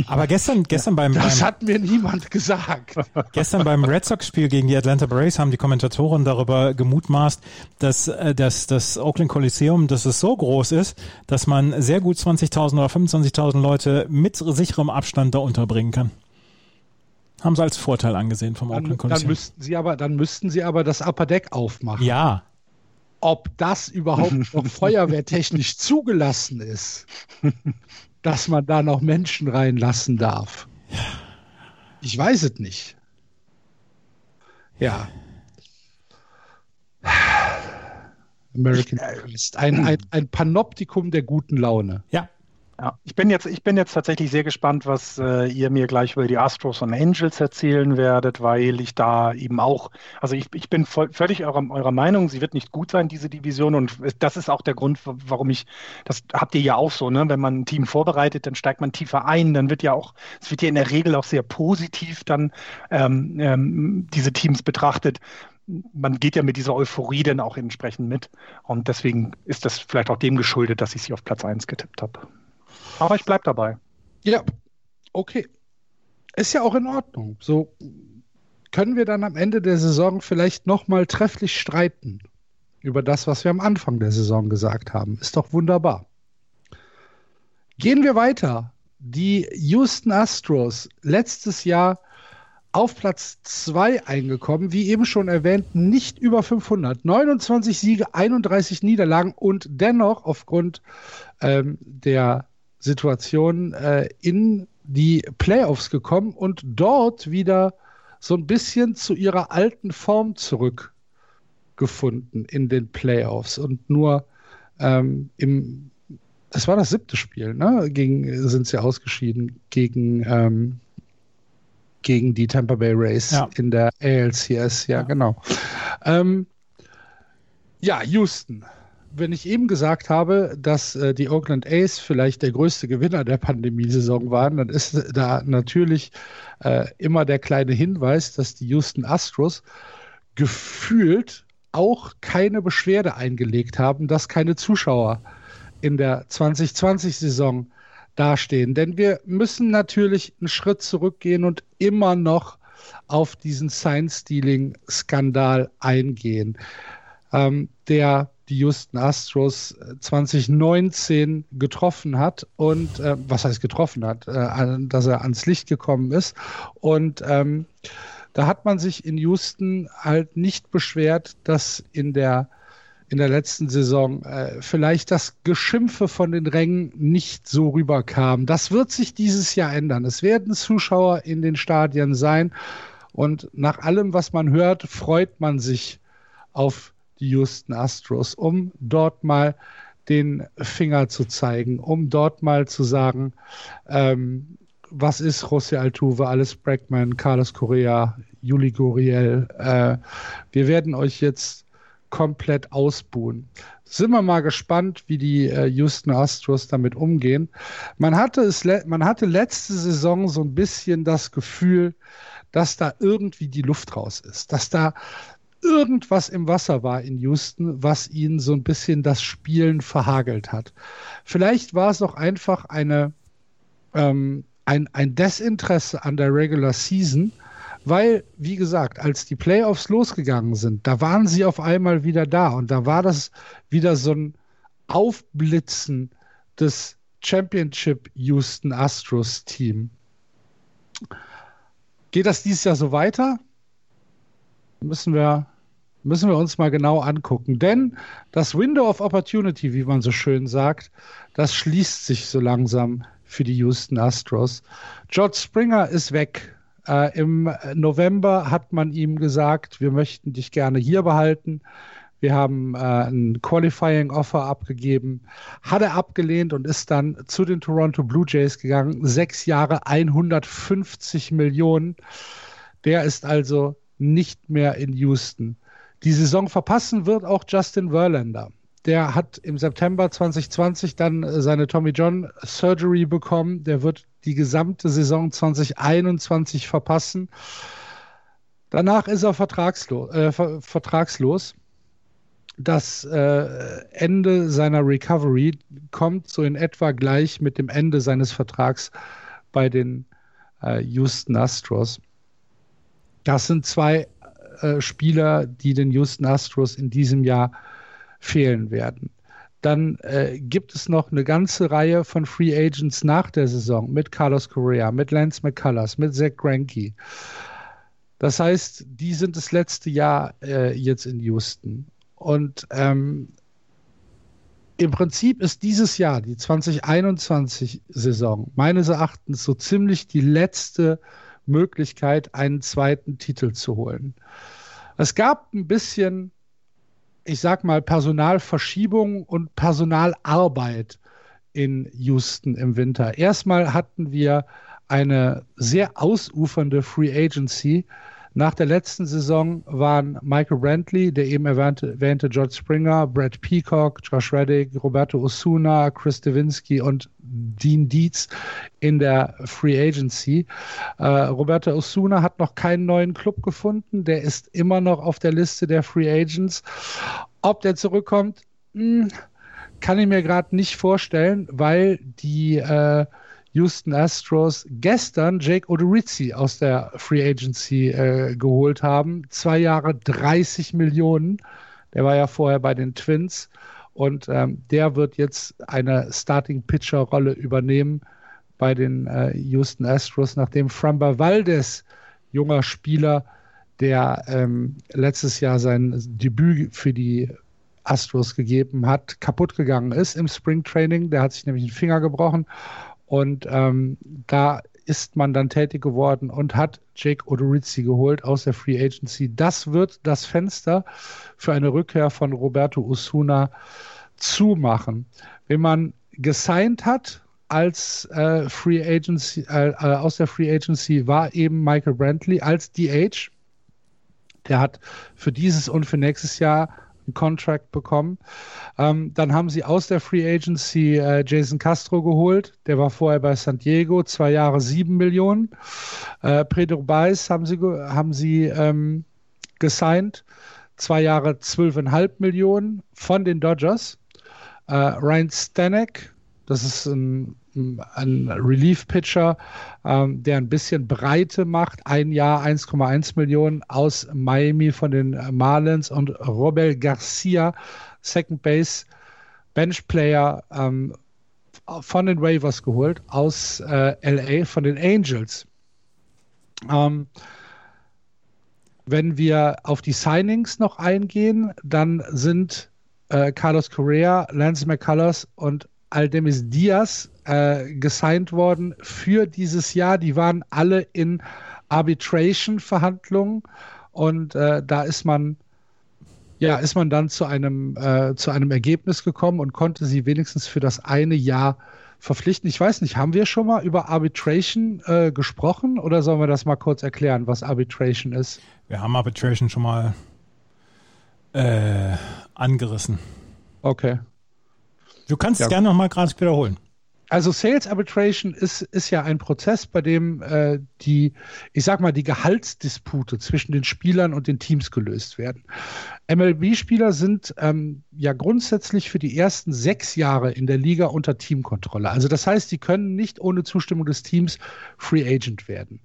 Aber gestern, gestern beim. Das beim, hat mir niemand gesagt. (laughs) Gestern beim Red Sox-Spiel gegen die Atlanta Braves haben die Kommentatoren darüber gemutmaßt, dass, äh, dass das Oakland Coliseum, dass es so groß ist, dass man sehr gut 20.000 oder 25.000 Leute mit sicherem Abstand da unterbringen kann. Haben sie als Vorteil angesehen vom dann, Oakland Coliseum. Dann müssten sie aber, dann müssten sie aber das Upper Deck aufmachen. Ja. Ob das überhaupt noch (laughs) feuerwehrtechnisch zugelassen ist dass man da noch Menschen reinlassen darf. Ich weiß es nicht. Ja. American ist ein, ein, ein Panoptikum der guten Laune. Ja, ja, ich bin jetzt, ich bin jetzt tatsächlich sehr gespannt, was äh, ihr mir gleich über die Astros und Angels erzählen werdet, weil ich da eben auch, also ich, ich bin voll, völlig eurer, eurer Meinung, sie wird nicht gut sein, diese Division, und das ist auch der Grund, warum ich, das habt ihr ja auch so, ne? Wenn man ein Team vorbereitet, dann steigt man tiefer ein, dann wird ja auch, es wird ja in der Regel auch sehr positiv dann ähm, ähm, diese Teams betrachtet man geht ja mit dieser Euphorie dann auch entsprechend mit. Und deswegen ist das vielleicht auch dem geschuldet, dass ich sie auf Platz 1 getippt habe. Aber ich bleibe dabei. Ja, okay. Ist ja auch in Ordnung. So können wir dann am Ende der Saison vielleicht nochmal trefflich streiten über das, was wir am Anfang der Saison gesagt haben. Ist doch wunderbar. Gehen wir weiter. Die Houston Astros letztes Jahr auf Platz 2 eingekommen, wie eben schon erwähnt, nicht über 500. 29 Siege, 31 Niederlagen und dennoch aufgrund ähm, der Situation äh, in die Playoffs gekommen und dort wieder so ein bisschen zu ihrer alten Form zurückgefunden in den Playoffs und nur ähm, im, es war das siebte Spiel, ne? Gegen, sind sie ausgeschieden gegen, ähm, gegen die Tampa Bay Rays ja. in der ALCS, ja, ja. genau. Ähm, ja, Houston. Wenn ich eben gesagt habe, dass äh, die Oakland A's vielleicht der größte Gewinner der Pandemiesaison waren, dann ist da natürlich äh, immer der kleine Hinweis, dass die Houston Astros gefühlt auch keine Beschwerde eingelegt haben, dass keine Zuschauer in der 2020-Saison dastehen. Denn wir müssen natürlich einen Schritt zurückgehen und immer noch auf diesen Sign-Stealing-Skandal eingehen, ähm, der die Houston Astros 2019 äh, getroffen hat und äh, was heißt getroffen hat, äh, dass er ans Licht gekommen ist und ähm, da hat man sich in Houston halt nicht beschwert, dass in der in der letzten Saison äh, vielleicht das Geschimpfe von den Rängen nicht so rüberkam. Das wird sich dieses Jahr ändern. Es werden Zuschauer in den Stadien sein und nach allem, was man hört, freut man sich auf die Houston Astros, um dort mal den Finger zu zeigen, um dort mal zu sagen, ähm, was ist José Altuve, Alice Bregman, Carlos Correa, Juli Guriel. Äh, wir werden euch jetzt komplett ausbuhen. Sind wir mal gespannt, wie die äh, Houston Astros damit umgehen. Man hatte, es man hatte letzte Saison so ein bisschen das Gefühl, dass da irgendwie die Luft raus ist, dass da irgendwas im Wasser war in Houston, was ihnen so ein bisschen das Spielen verhagelt hat. Vielleicht war es auch einfach eine, ähm, ein, ein Desinteresse an der Regular Season, weil, wie gesagt, als die Playoffs losgegangen sind, da waren sie auf einmal wieder da und da war das wieder so ein Aufblitzen des Championship Houston Astros Team. Geht das dieses Jahr so weiter? Müssen wir, müssen wir uns mal genau angucken. Denn das Window of Opportunity, wie man so schön sagt, das schließt sich so langsam für die Houston Astros. George Springer ist weg. Äh, Im November hat man ihm gesagt, wir möchten dich gerne hier behalten. Wir haben äh, ein Qualifying Offer abgegeben, hat er abgelehnt und ist dann zu den Toronto Blue Jays gegangen. Sechs Jahre, 150 Millionen. Der ist also nicht mehr in Houston. Die Saison verpassen wird auch Justin Verlander. Der hat im September 2020 dann äh, seine Tommy John Surgery bekommen. Der wird die gesamte Saison 2021 verpassen. Danach ist er vertragslos. Äh, vertragslos. Das äh, Ende seiner Recovery kommt so in etwa gleich mit dem Ende seines Vertrags bei den äh, Houston Astros. Das sind zwei äh, Spieler, die den Houston Astros in diesem Jahr fehlen werden. Dann äh, gibt es noch eine ganze Reihe von Free Agents nach der Saison mit Carlos Correa, mit Lance McCullers, mit Zach Greinke. Das heißt, die sind das letzte Jahr äh, jetzt in Houston. Und ähm, im Prinzip ist dieses Jahr, die 2021-Saison, meines Erachtens so ziemlich die letzte Möglichkeit, einen zweiten Titel zu holen. Es gab ein bisschen ich sag mal, Personalverschiebung und Personalarbeit in Houston im Winter. Erstmal hatten wir eine sehr ausufernde Free Agency. Nach der letzten Saison waren Michael Brantley, der eben erwähnte, erwähnte George Springer, Brad Peacock, Josh Reddick, Roberto Osuna, Chris Devinsky und Dean Dietz in der Free Agency. Äh, Roberto Osuna hat noch keinen neuen Club gefunden. Der ist immer noch auf der Liste der Free Agents. Ob der zurückkommt, mh, hm, kann ich mir gerade nicht vorstellen, weil die äh, Houston Astros gestern Jake Odorizzi aus der Free Agency äh, geholt haben. Zwei Jahre 30 Millionen. Der war ja vorher bei den Twins und ähm, der wird jetzt eine Starting Pitcher Rolle übernehmen bei den äh, Houston Astros, nachdem Framba Valdez, junger Spieler, der ähm, letztes Jahr sein Debüt für die Astros gegeben hat, kaputt gegangen ist im Springtraining. Der hat sich nämlich den Finger gebrochen und ähm, da ist man dann tätig geworden und hat Jake Odorizzi geholt aus der Free Agency. Das wird das Fenster für eine Rückkehr von Roberto Osuna zumachen. Wenn man gesigned hat als äh, Free Agency, äh, äh aus der Free Agency war eben Michael Brantley als DH. Der hat für dieses und für nächstes Jahr einen Contract bekommen. Ähm, dann haben sie aus der Free Agency äh, Jason Castro geholt. Der war vorher bei San Diego, zwei Jahre sieben Millionen. Äh, Pedro Baez haben sie, haben sie ähm, gesigned, zwei Jahre zwölfeinhalb Millionen von den Dodgers. Äh, Ryan Stanek, das ist ein ein Relief-Pitcher, ähm, der ein bisschen Breite macht. Ein Jahr 1,1 Millionen aus Miami von den Marlins und Robel Garcia, Second Base, Bench-Player ähm, von den Waivers geholt aus äh, LA, von den Angels. Ähm, wenn wir auf die Signings noch eingehen, dann sind äh, Carlos Correa, Lance McCullers und Aldemis Diaz äh, gesigned worden für dieses Jahr. Die waren alle in Arbitration-Verhandlungen und äh, da ist man ja, ist man dann zu einem, äh, zu einem Ergebnis gekommen und konnte sie wenigstens für das eine Jahr verpflichten. Ich weiß nicht, haben wir schon mal über Arbitration äh, gesprochen oder sollen wir das mal kurz erklären, was Arbitration ist? Wir haben Arbitration schon mal äh, angerissen. Okay. Du kannst ja. es gerne nochmal gerade wiederholen. Also Sales Arbitration ist, ist ja ein Prozess, bei dem äh, die, ich sag mal, die Gehaltsdispute zwischen den Spielern und den Teams gelöst werden. MLB-Spieler sind ähm, ja grundsätzlich für die ersten sechs Jahre in der Liga unter Teamkontrolle. Also das heißt, sie können nicht ohne Zustimmung des Teams Free Agent werden.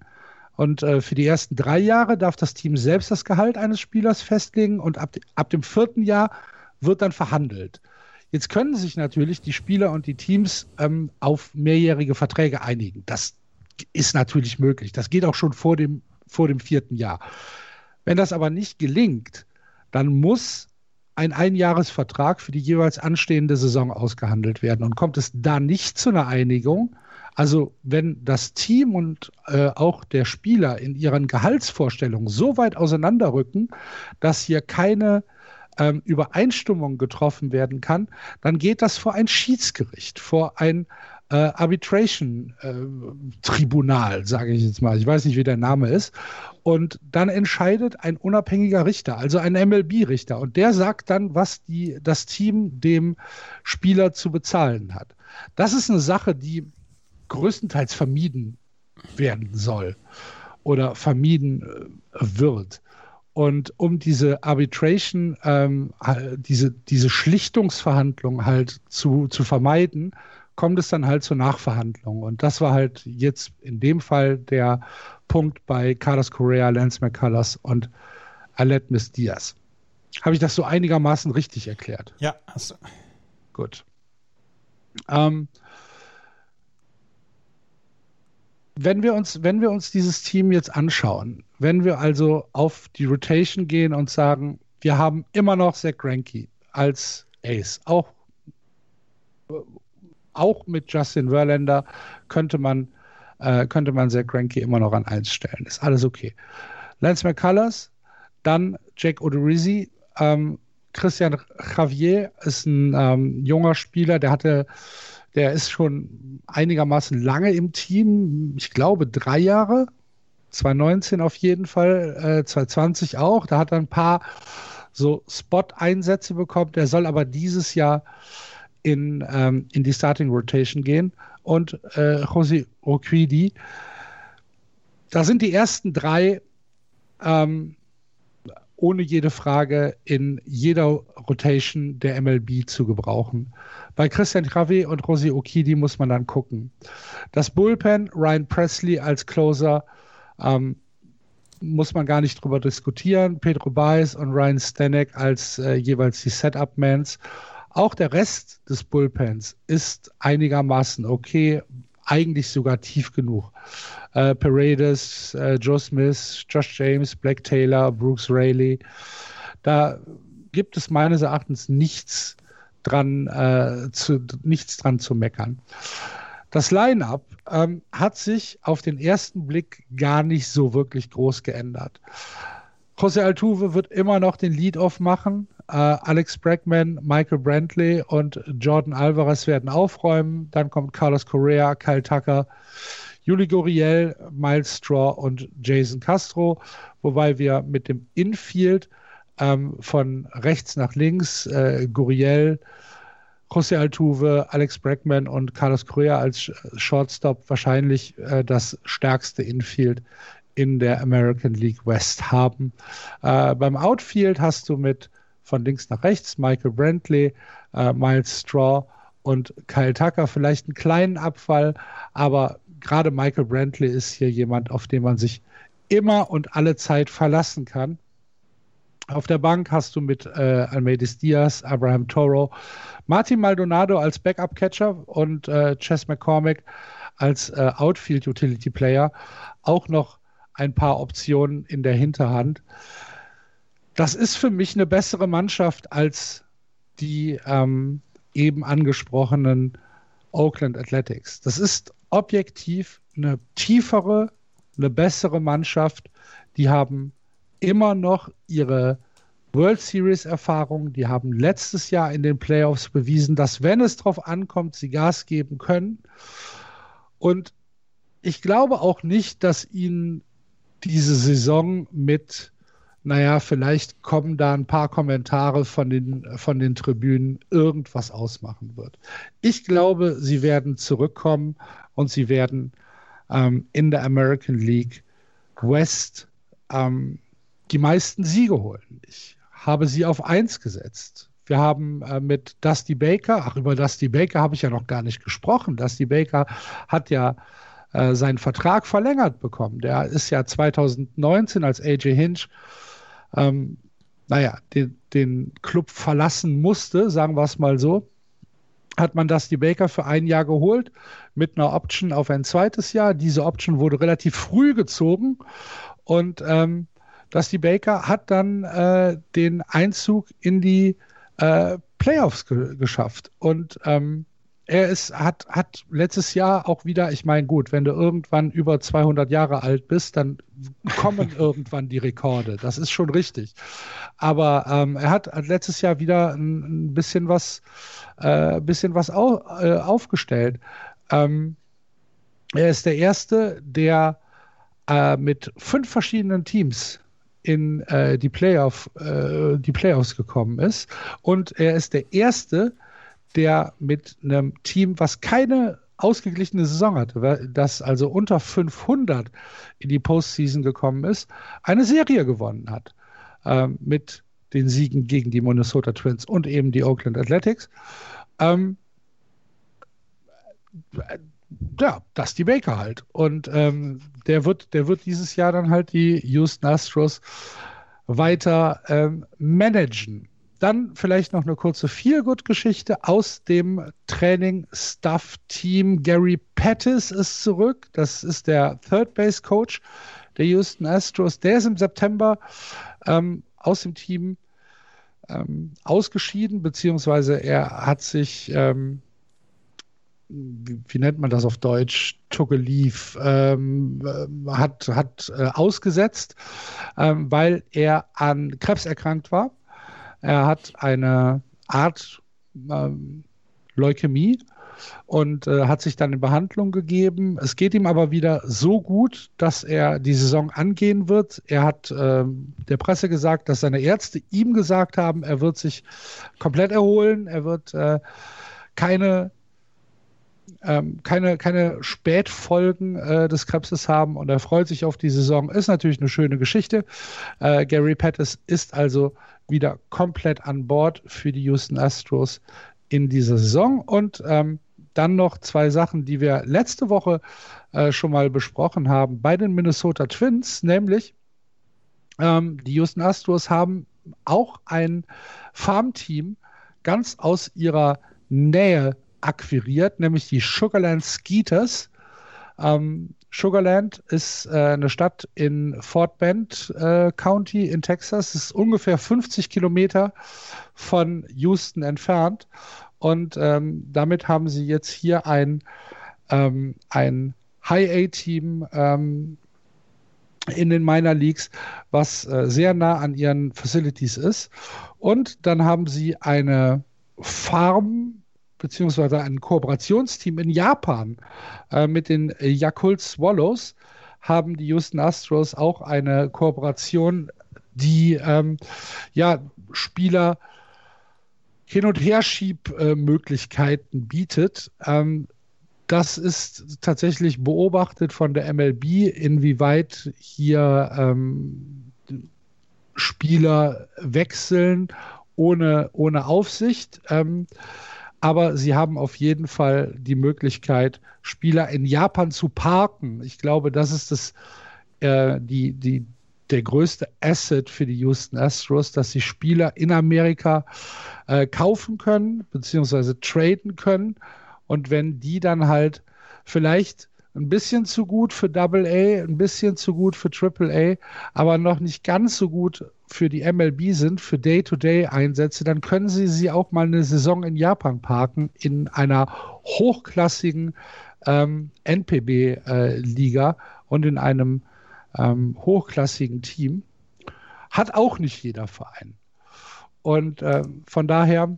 Und äh, für die ersten drei Jahre darf das Team selbst das Gehalt eines Spielers festlegen und ab, ab dem vierten Jahr wird dann verhandelt. Jetzt können sich natürlich die Spieler und die Teams ähm, auf mehrjährige Verträge einigen. Das ist natürlich möglich. Das geht auch schon vor dem, vor dem vierten Jahr. Wenn das aber nicht gelingt, dann muss ein Einjahresvertrag für die jeweils anstehende Saison ausgehandelt werden. Und kommt es da nicht zu einer Einigung, also wenn das Team und äh, auch der Spieler in ihren Gehaltsvorstellungen so weit auseinanderrücken, dass hier keine ähm, Übereinstimmung getroffen werden kann, dann geht das vor ein Schiedsgericht, vor ein äh, Arbitration-Tribunal, äh, sage ich jetzt mal. Ich weiß nicht, wie der Name ist. Und dann entscheidet ein unabhängiger Richter, also ein MLB-Richter. Und der sagt dann, was die, das Team dem Spieler zu bezahlen hat. Das ist eine Sache, die größtenteils vermieden werden soll oder vermieden äh, wird. Und um diese Arbitration, ähm, diese, diese Schlichtungsverhandlung halt zu, zu vermeiden, kommt es dann halt zur Nachverhandlung. Und das war halt jetzt in dem Fall der Punkt bei Carlos Correa, Lance McCullers und Alet Miss Diaz. Habe ich das so einigermaßen richtig erklärt? Ja, hast du. Gut. Ähm, wenn wir uns, wenn wir uns dieses Team jetzt anschauen, wenn wir also auf die Rotation gehen und sagen, wir haben immer noch Zach Greinke als Ace, auch, auch mit Justin Verlander könnte man, äh, könnte man Zach Greinke immer noch an eins stellen. Ist alles okay. Lance McCullers, dann Jake Odorizzi, ähm, Christian Javier ist ein ähm, junger Spieler, der hatte der ist schon einigermaßen lange im Team. Ich glaube, drei Jahre. 2019 auf jeden Fall, äh, 2020 auch. Da hat er ein paar so Spot-Einsätze bekommen. Der soll aber dieses Jahr in, ähm, in die Starting Rotation gehen. Und äh, Jose Oquidi. Da sind die ersten drei ähm, ohne jede Frage in jeder Rotation der MLB zu gebrauchen. Bei Christian Javier und Rosi Okidi muss man dann gucken. Das Bullpen, Ryan Presley als Closer, ähm, muss man gar nicht drüber diskutieren. Pedro Baez und Ryan Stanek als äh, jeweils die Setup-Mans. Auch der Rest des Bullpens ist einigermaßen okay, eigentlich sogar tief genug. Äh, Paredes, äh, Joe Smith, Josh James, Black Taylor, Brooks Rayleigh. Da gibt es meines Erachtens nichts, dran, äh, zu, nichts dran zu meckern. Das Line-up ähm, hat sich auf den ersten Blick gar nicht so wirklich groß geändert. José Altuve wird immer noch den Lead-Off machen. Äh, Alex Bregman, Michael Brantley und Jordan Alvarez werden aufräumen. Dann kommt Carlos Correa, Kyle Tucker, Juli Goriel, Miles Straw und Jason Castro. Wobei wir mit dem Infield ähm, von rechts nach links, äh, Guriel, José Altuve, Alex Bregman und Carlos Correa als Shortstop wahrscheinlich äh, das stärkste Infield in der American League West haben. Äh, beim Outfield hast du mit von links nach rechts Michael Brantley, äh, Miles Straw und Kyle Tucker vielleicht einen kleinen Abfall, aber gerade Michael Brantley ist hier jemand, auf den man sich immer und alle Zeit verlassen kann. Auf der Bank hast du mit äh, Almeidis Diaz, Abraham Toro, Martin Maldonado als Backup-Catcher und äh, Chess McCormick als äh, Outfield-Utility-Player auch noch ein paar Optionen in der Hinterhand. Das ist für mich eine bessere Mannschaft als die ähm, eben angesprochenen Oakland Athletics. Das ist objektiv eine tiefere, eine bessere Mannschaft. Die haben immer noch ihre World Series Erfahrung. Die haben letztes Jahr in den Playoffs bewiesen, dass wenn es drauf ankommt, sie Gas geben können. Und ich glaube auch nicht, dass ihnen diese Saison mit, naja, vielleicht kommen da ein paar Kommentare von den, von den Tribünen irgendwas ausmachen wird. Ich glaube, sie werden zurückkommen und sie werden ähm, in der American League West ähm, die meisten Siege holen. Ich habe sie auf eins gesetzt. Wir haben äh, mit Dusty Baker, ach, über Dusty Baker habe ich ja noch gar nicht gesprochen. Dusty Baker hat ja äh, seinen Vertrag verlängert bekommen. Der ist ja 2019 als AJ Hinch, ähm, naja, den, den Club verlassen musste, sagen wir es mal so, hat man Dusty Baker für ein Jahr geholt mit einer Option auf ein zweites Jahr. Diese Option wurde relativ früh gezogen und ähm, Dusty Baker hat dann äh, den Einzug in die äh, Playoffs ge geschafft. Und ähm, er ist, hat, hat letztes Jahr auch wieder, ich meine, gut, wenn du irgendwann über 200 Jahre alt bist, dann kommen (laughs) irgendwann die Rekorde. Das ist schon richtig. Aber ähm, er hat, letztes Jahr wieder ein, ein bisschen was, äh, bisschen was au, äh, aufgestellt. Ähm, er ist der Erste, der äh, mit fünf verschiedenen Teams in äh, die, Playoff, äh, die Playoffs gekommen ist. Und er ist der Erste, der mit einem Team, was keine ausgeglichene Saison hatte, das also unter 500 in die Postseason gekommen ist, eine Serie gewonnen hat. Ähm, mit den Siegen gegen die Minnesota Twins und eben die Oakland Athletics. Ähm, ja, Dusty Baker halt. Und ähm, der, wird, der wird dieses Jahr dann halt die Houston Astros weiter ähm, managen. Dann vielleicht noch eine kurze Feelgood-Geschichte aus dem Training-Staff-Team. Gary Pettis ist zurück. Das ist der Third-Base-Coach der Houston Astros. Der ist im September ähm, aus dem Team ähm, ausgeschieden, beziehungsweise er hat sich ähm, wie, wie, nennt man das auf Deutsch, took a leave, ähm, äh, hat, hat äh, ausgesetzt, ähm, weil er an Krebs erkrankt war. Er hat eine Art ähm, Leukämie und äh, hat sich dann in Behandlung gegeben. Es geht ihm aber wieder so gut, dass er die Saison angehen wird. Er hat äh, der Presse gesagt, dass seine Ärzte ihm gesagt haben, er wird sich komplett erholen, er wird äh, keine ähm, keine, keine Spätfolgen äh, des Krebses haben und er freut sich auf die Saison. Ist natürlich eine schöne Geschichte. Äh, Gary Pettis ist also wieder komplett an Bord für die Houston Astros in dieser Saison und ähm, dann noch zwei Sachen, die wir letzte Woche äh, schon mal besprochen haben bei den Minnesota Twins, nämlich ähm, die Houston Astros haben auch ein Farmteam ganz aus ihrer Nähe akquiriert, nämlich die Sugarland Skeeters. Ähm, Sugarland ist äh, eine Stadt in Fort Bend äh, County in Texas. Das ist ungefähr 50 Kilometer von Houston entfernt. Und ähm, damit haben sie jetzt hier ein, ähm, ein High-A-Team ähm, in den Minor Leagues, was äh, sehr nah an ihren Facilities ist. Und dann haben sie eine Farm beziehungsweise ein Kooperationsteam in Japan äh, mit den Yakult Swallows haben die Houston Astros auch eine Kooperation die ähm, ja Spieler Hin- und Herschiebmöglichkeiten äh, bietet. Ähm, das ist tatsächlich beobachtet von der MLB, inwieweit hier ähm, Spieler wechseln ohne, ohne Aufsicht. Ähm, aber sie haben auf jeden Fall die Möglichkeit, Spieler in Japan zu parken. Ich glaube, das ist das, äh, die, die, der größte Asset für die Houston Astros, dass sie Spieler in Amerika äh, kaufen können, beziehungsweise traden können. Und wenn die dann halt vielleicht ein bisschen zu gut für Double A, ein bisschen zu gut für Triple A, aber noch nicht ganz so gut für die MLB sind, für Day-to-Day-Einsätze, dann können Sie sie auch mal eine Saison in Japan parken, in einer hochklassigen ähm, NPB-Liga äh, und in einem ähm, hochklassigen Team. Hat auch nicht jeder Verein. Und äh, von daher,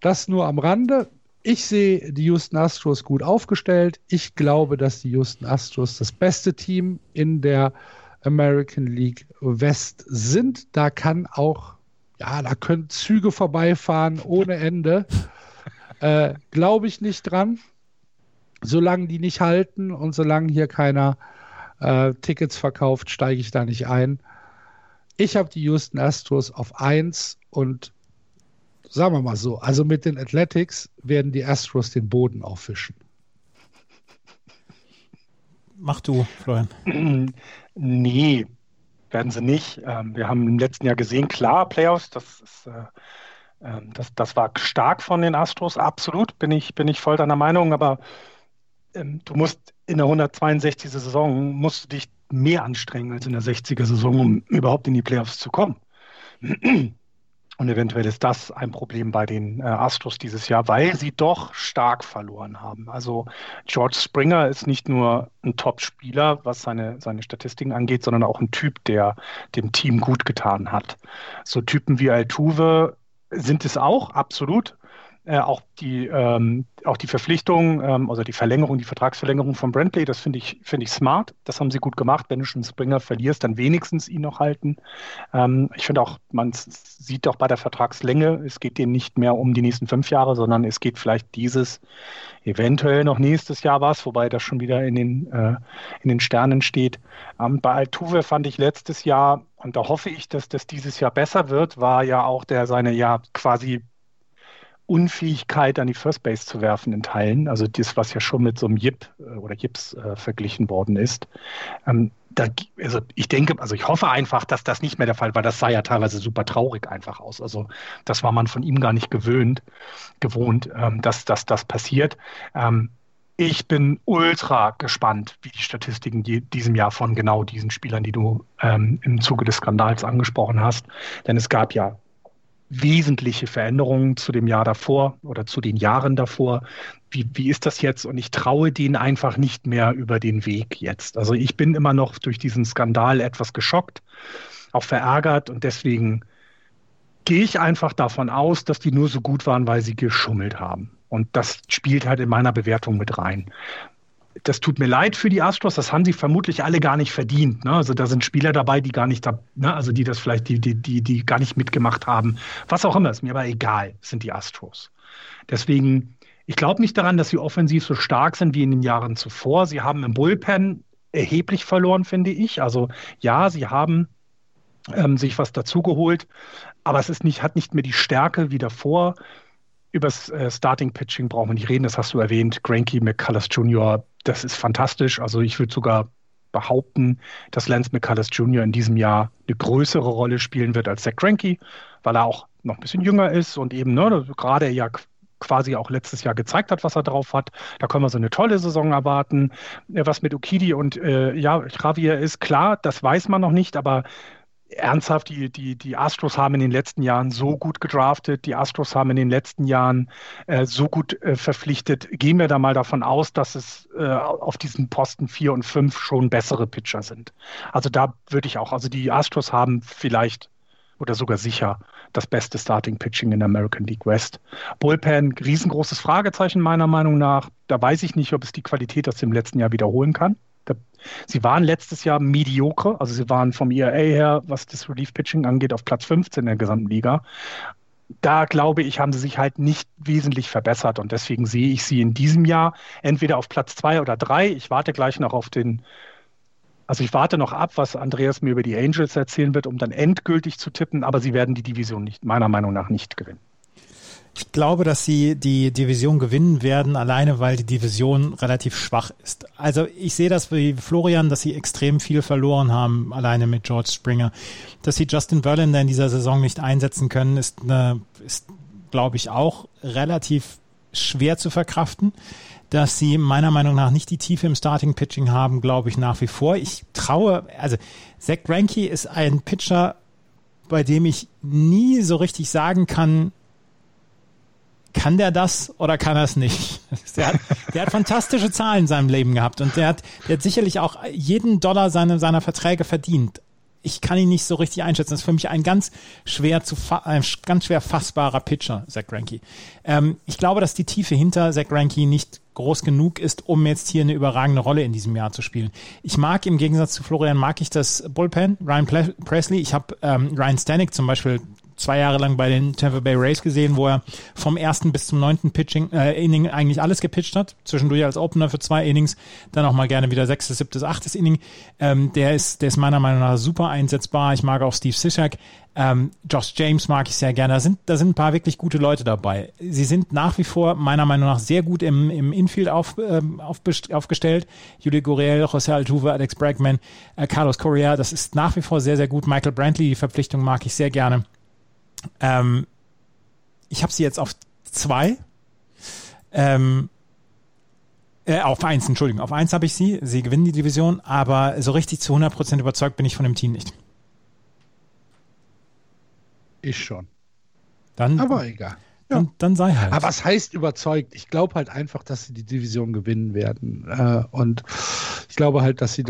das nur am Rande. Ich sehe die Houston Astros gut aufgestellt. Ich glaube, dass die Houston Astros das beste Team in der American League West sind. Da kann auch, ja, da können Züge vorbeifahren ohne Ende. (laughs) äh, glaube ich nicht dran. Solange die nicht halten und solange hier keiner äh, Tickets verkauft, steige ich da nicht ein. Ich habe die Houston Astros auf 1 und sagen wir mal so, also mit den Athletics werden die Astros den Boden auffischen. Mach du, Florian. (clears throat) Nee, werden sie nicht. Ähm, wir haben im letzten Jahr gesehen, klar, Playoffs, das, ist, äh, ähm, das, das war stark von den Astros, absolut, bin ich, bin ich voll deiner Meinung, aber ähm, du musst in der 162. Saison, musst du dich mehr anstrengen als in der 60er Saison, um überhaupt in die Playoffs zu kommen. (clears throat) Und eventuell ist das ein Problem bei den äh, Astros dieses Jahr, weil sie doch stark verloren haben. Also George Springer ist nicht nur ein Top-Spieler, was seine, seine Statistiken angeht, sondern auch ein Typ, der dem Team gut getan hat. So Typen wie Altuve sind es auch, absolut. Äh, auch die, ähm, auch die Verpflichtung, ähm, also die Verlängerung, die Vertragsverlängerung von Brantley, das finde ich, finde ich smart. Das haben sie gut gemacht. Wenn du schon Springer verlierst, dann wenigstens ihn noch halten. Ähm, ich finde auch, man sieht auch bei der Vertragslänge, es geht denen nicht mehr um die nächsten fünf Jahre, sondern es geht vielleicht dieses, eventuell noch nächstes Jahr was, wobei das schon wieder in den, äh, in den Sternen steht. Ähm, bei Altuve fand ich letztes Jahr, und da hoffe ich, dass das dieses Jahr besser wird, war ja auch der seine ja quasi Unfähigkeit an die First Base zu werfen in Teilen, also das, was ja schon mit so einem Jip äh, oder Jips äh, verglichen worden ist. Ähm, da, also ich denke, also ich hoffe einfach, dass das nicht mehr der Fall war. Das sah ja teilweise super traurig einfach aus. Also das war man von ihm gar nicht gewöhnt, gewohnt, ähm, dass, dass das passiert. Ähm, ich bin ultra gespannt, wie die Statistiken die, diesem Jahr von genau diesen Spielern, die du ähm, im Zuge des Skandals angesprochen hast. Denn es gab ja wesentliche Veränderungen zu dem Jahr davor oder zu den Jahren davor. Wie, wie ist das jetzt? Und ich traue denen einfach nicht mehr über den Weg jetzt. Also ich bin immer noch durch diesen Skandal etwas geschockt, auch verärgert und deswegen gehe ich einfach davon aus, dass die nur so gut waren, weil sie geschummelt haben. Und das spielt halt in meiner Bewertung mit rein das tut mir leid für die Astros, das haben sie vermutlich alle gar nicht verdient. Ne? Also da sind Spieler dabei, die gar nicht da, ne? also die das vielleicht, die, die, die, die gar nicht mitgemacht haben. Was auch immer, ist mir aber egal, sind die Astros. Deswegen, ich glaube nicht daran, dass sie offensiv so stark sind wie in den Jahren zuvor. Sie haben im Bullpen erheblich verloren, finde ich. Also ja, sie haben ähm, sich was dazugeholt, aber es ist nicht, hat nicht mehr die Stärke wie davor. Übers äh, Starting Pitching brauchen wir nicht reden, das hast du erwähnt. Granky, McCullers Jr., das ist fantastisch. Also ich würde sogar behaupten, dass Lance McCullers Jr. in diesem Jahr eine größere Rolle spielen wird als Zach Greinke, weil er auch noch ein bisschen jünger ist und eben ne, gerade ja quasi auch letztes Jahr gezeigt hat, was er drauf hat. Da können wir so eine tolle Saison erwarten. Was mit Ukidi und äh, ja, Javier ist klar, das weiß man noch nicht, aber ernsthaft, die, die, die Astros haben in den letzten Jahren so gut gedraftet, die Astros haben in den letzten Jahren äh, so gut äh, verpflichtet. Gehen wir da mal davon aus, dass es äh, auf diesen Posten 4 und 5 schon bessere Pitcher sind. Also da würde ich auch, also die Astros haben vielleicht oder sogar sicher das beste Starting Pitching in der American League West. Bullpen, riesengroßes Fragezeichen meiner Meinung nach. Da weiß ich nicht, ob es die Qualität aus dem letzten Jahr wiederholen kann. Sie waren letztes Jahr mediocre, also sie waren vom ERA her, was das Relief Pitching angeht, auf Platz 15 in der gesamten Liga. Da glaube ich, haben sie sich halt nicht wesentlich verbessert und deswegen sehe ich sie in diesem Jahr entweder auf Platz zwei oder drei. Ich warte gleich noch auf den also ich warte noch ab, was Andreas mir über die Angels erzählen wird, um dann endgültig zu tippen, aber sie werden die Division nicht, meiner Meinung nach nicht gewinnen. Ich glaube, dass sie die Division gewinnen werden, alleine weil die Division relativ schwach ist. Also ich sehe das wie Florian, dass sie extrem viel verloren haben, alleine mit George Springer. Dass sie Justin Verlander in dieser Saison nicht einsetzen können, ist, eine, ist glaube ich, auch relativ schwer zu verkraften dass sie meiner Meinung nach nicht die Tiefe im Starting Pitching haben, glaube ich nach wie vor. Ich traue, also Zach Greinke ist ein Pitcher, bei dem ich nie so richtig sagen kann, kann der das oder kann er es nicht? (laughs) Der hat, der hat fantastische Zahlen in seinem Leben gehabt und der hat, der hat sicherlich auch jeden Dollar seine, seiner Verträge verdient ich kann ihn nicht so richtig einschätzen. Das ist für mich ein ganz schwer zu ein ganz schwer fassbarer Pitcher, Zach Greinke. Ähm, ich glaube, dass die Tiefe hinter Zach Greinke nicht groß genug ist, um jetzt hier eine überragende Rolle in diesem Jahr zu spielen. Ich mag im Gegensatz zu Florian mag ich das Bullpen, Ryan Presley. Ich habe ähm, Ryan Stanek zum Beispiel zwei Jahre lang bei den Tampa Bay Rays gesehen, wo er vom ersten bis zum neunten Pitching äh, Inning eigentlich alles gepitcht hat. Zwischendurch als Opener für zwei Innings, dann auch mal gerne wieder sechstes, siebtes, achtes Inning. Ähm, der ist, der ist meiner Meinung nach super einsetzbar. Ich mag auch Steve Sisak. Ähm, Josh James mag ich sehr gerne. Da sind, da sind ein paar wirklich gute Leute dabei. Sie sind nach wie vor meiner Meinung nach sehr gut im, im Infield auf, ähm, auf, aufgestellt. Julio Gurriel, José Altuve, Alex Bregman, äh, Carlos Correa, das ist nach wie vor sehr, sehr gut. Michael Brantley, die Verpflichtung mag ich sehr gerne. Ähm, ich habe sie jetzt auf zwei. Ähm, äh, auf eins, Entschuldigung. Auf eins habe ich sie. Sie gewinnen die Division, aber so richtig zu 100% überzeugt bin ich von dem Team nicht. Ich schon. Dann, aber egal. Ja. Dann, dann, sei halt. Aber was heißt überzeugt? Ich glaube halt einfach, dass sie die Division gewinnen werden. Äh, und ich glaube halt, dass sie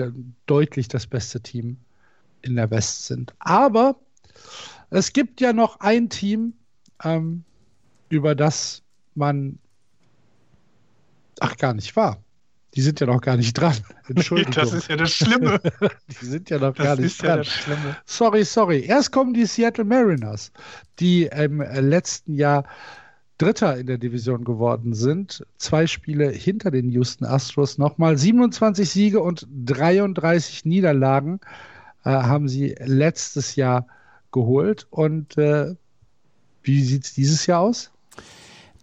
deutlich das beste Team in der West sind. Aber es gibt ja noch ein Team, ähm, über das man. Ach, gar nicht wahr. Die sind ja noch gar nicht dran. (laughs) Entschuldigung. das ist ja das Schlimme. (laughs) die sind ja noch das gar nicht dran. Ja sorry, sorry. Erst kommen die Seattle Mariners, die im letzten Jahr Dritter in der Division geworden sind. Zwei Spiele hinter den Houston Astros nochmal. 27 Siege und 33 Niederlagen äh, haben sie letztes Jahr geholt. Und äh, wie sieht es dieses Jahr aus?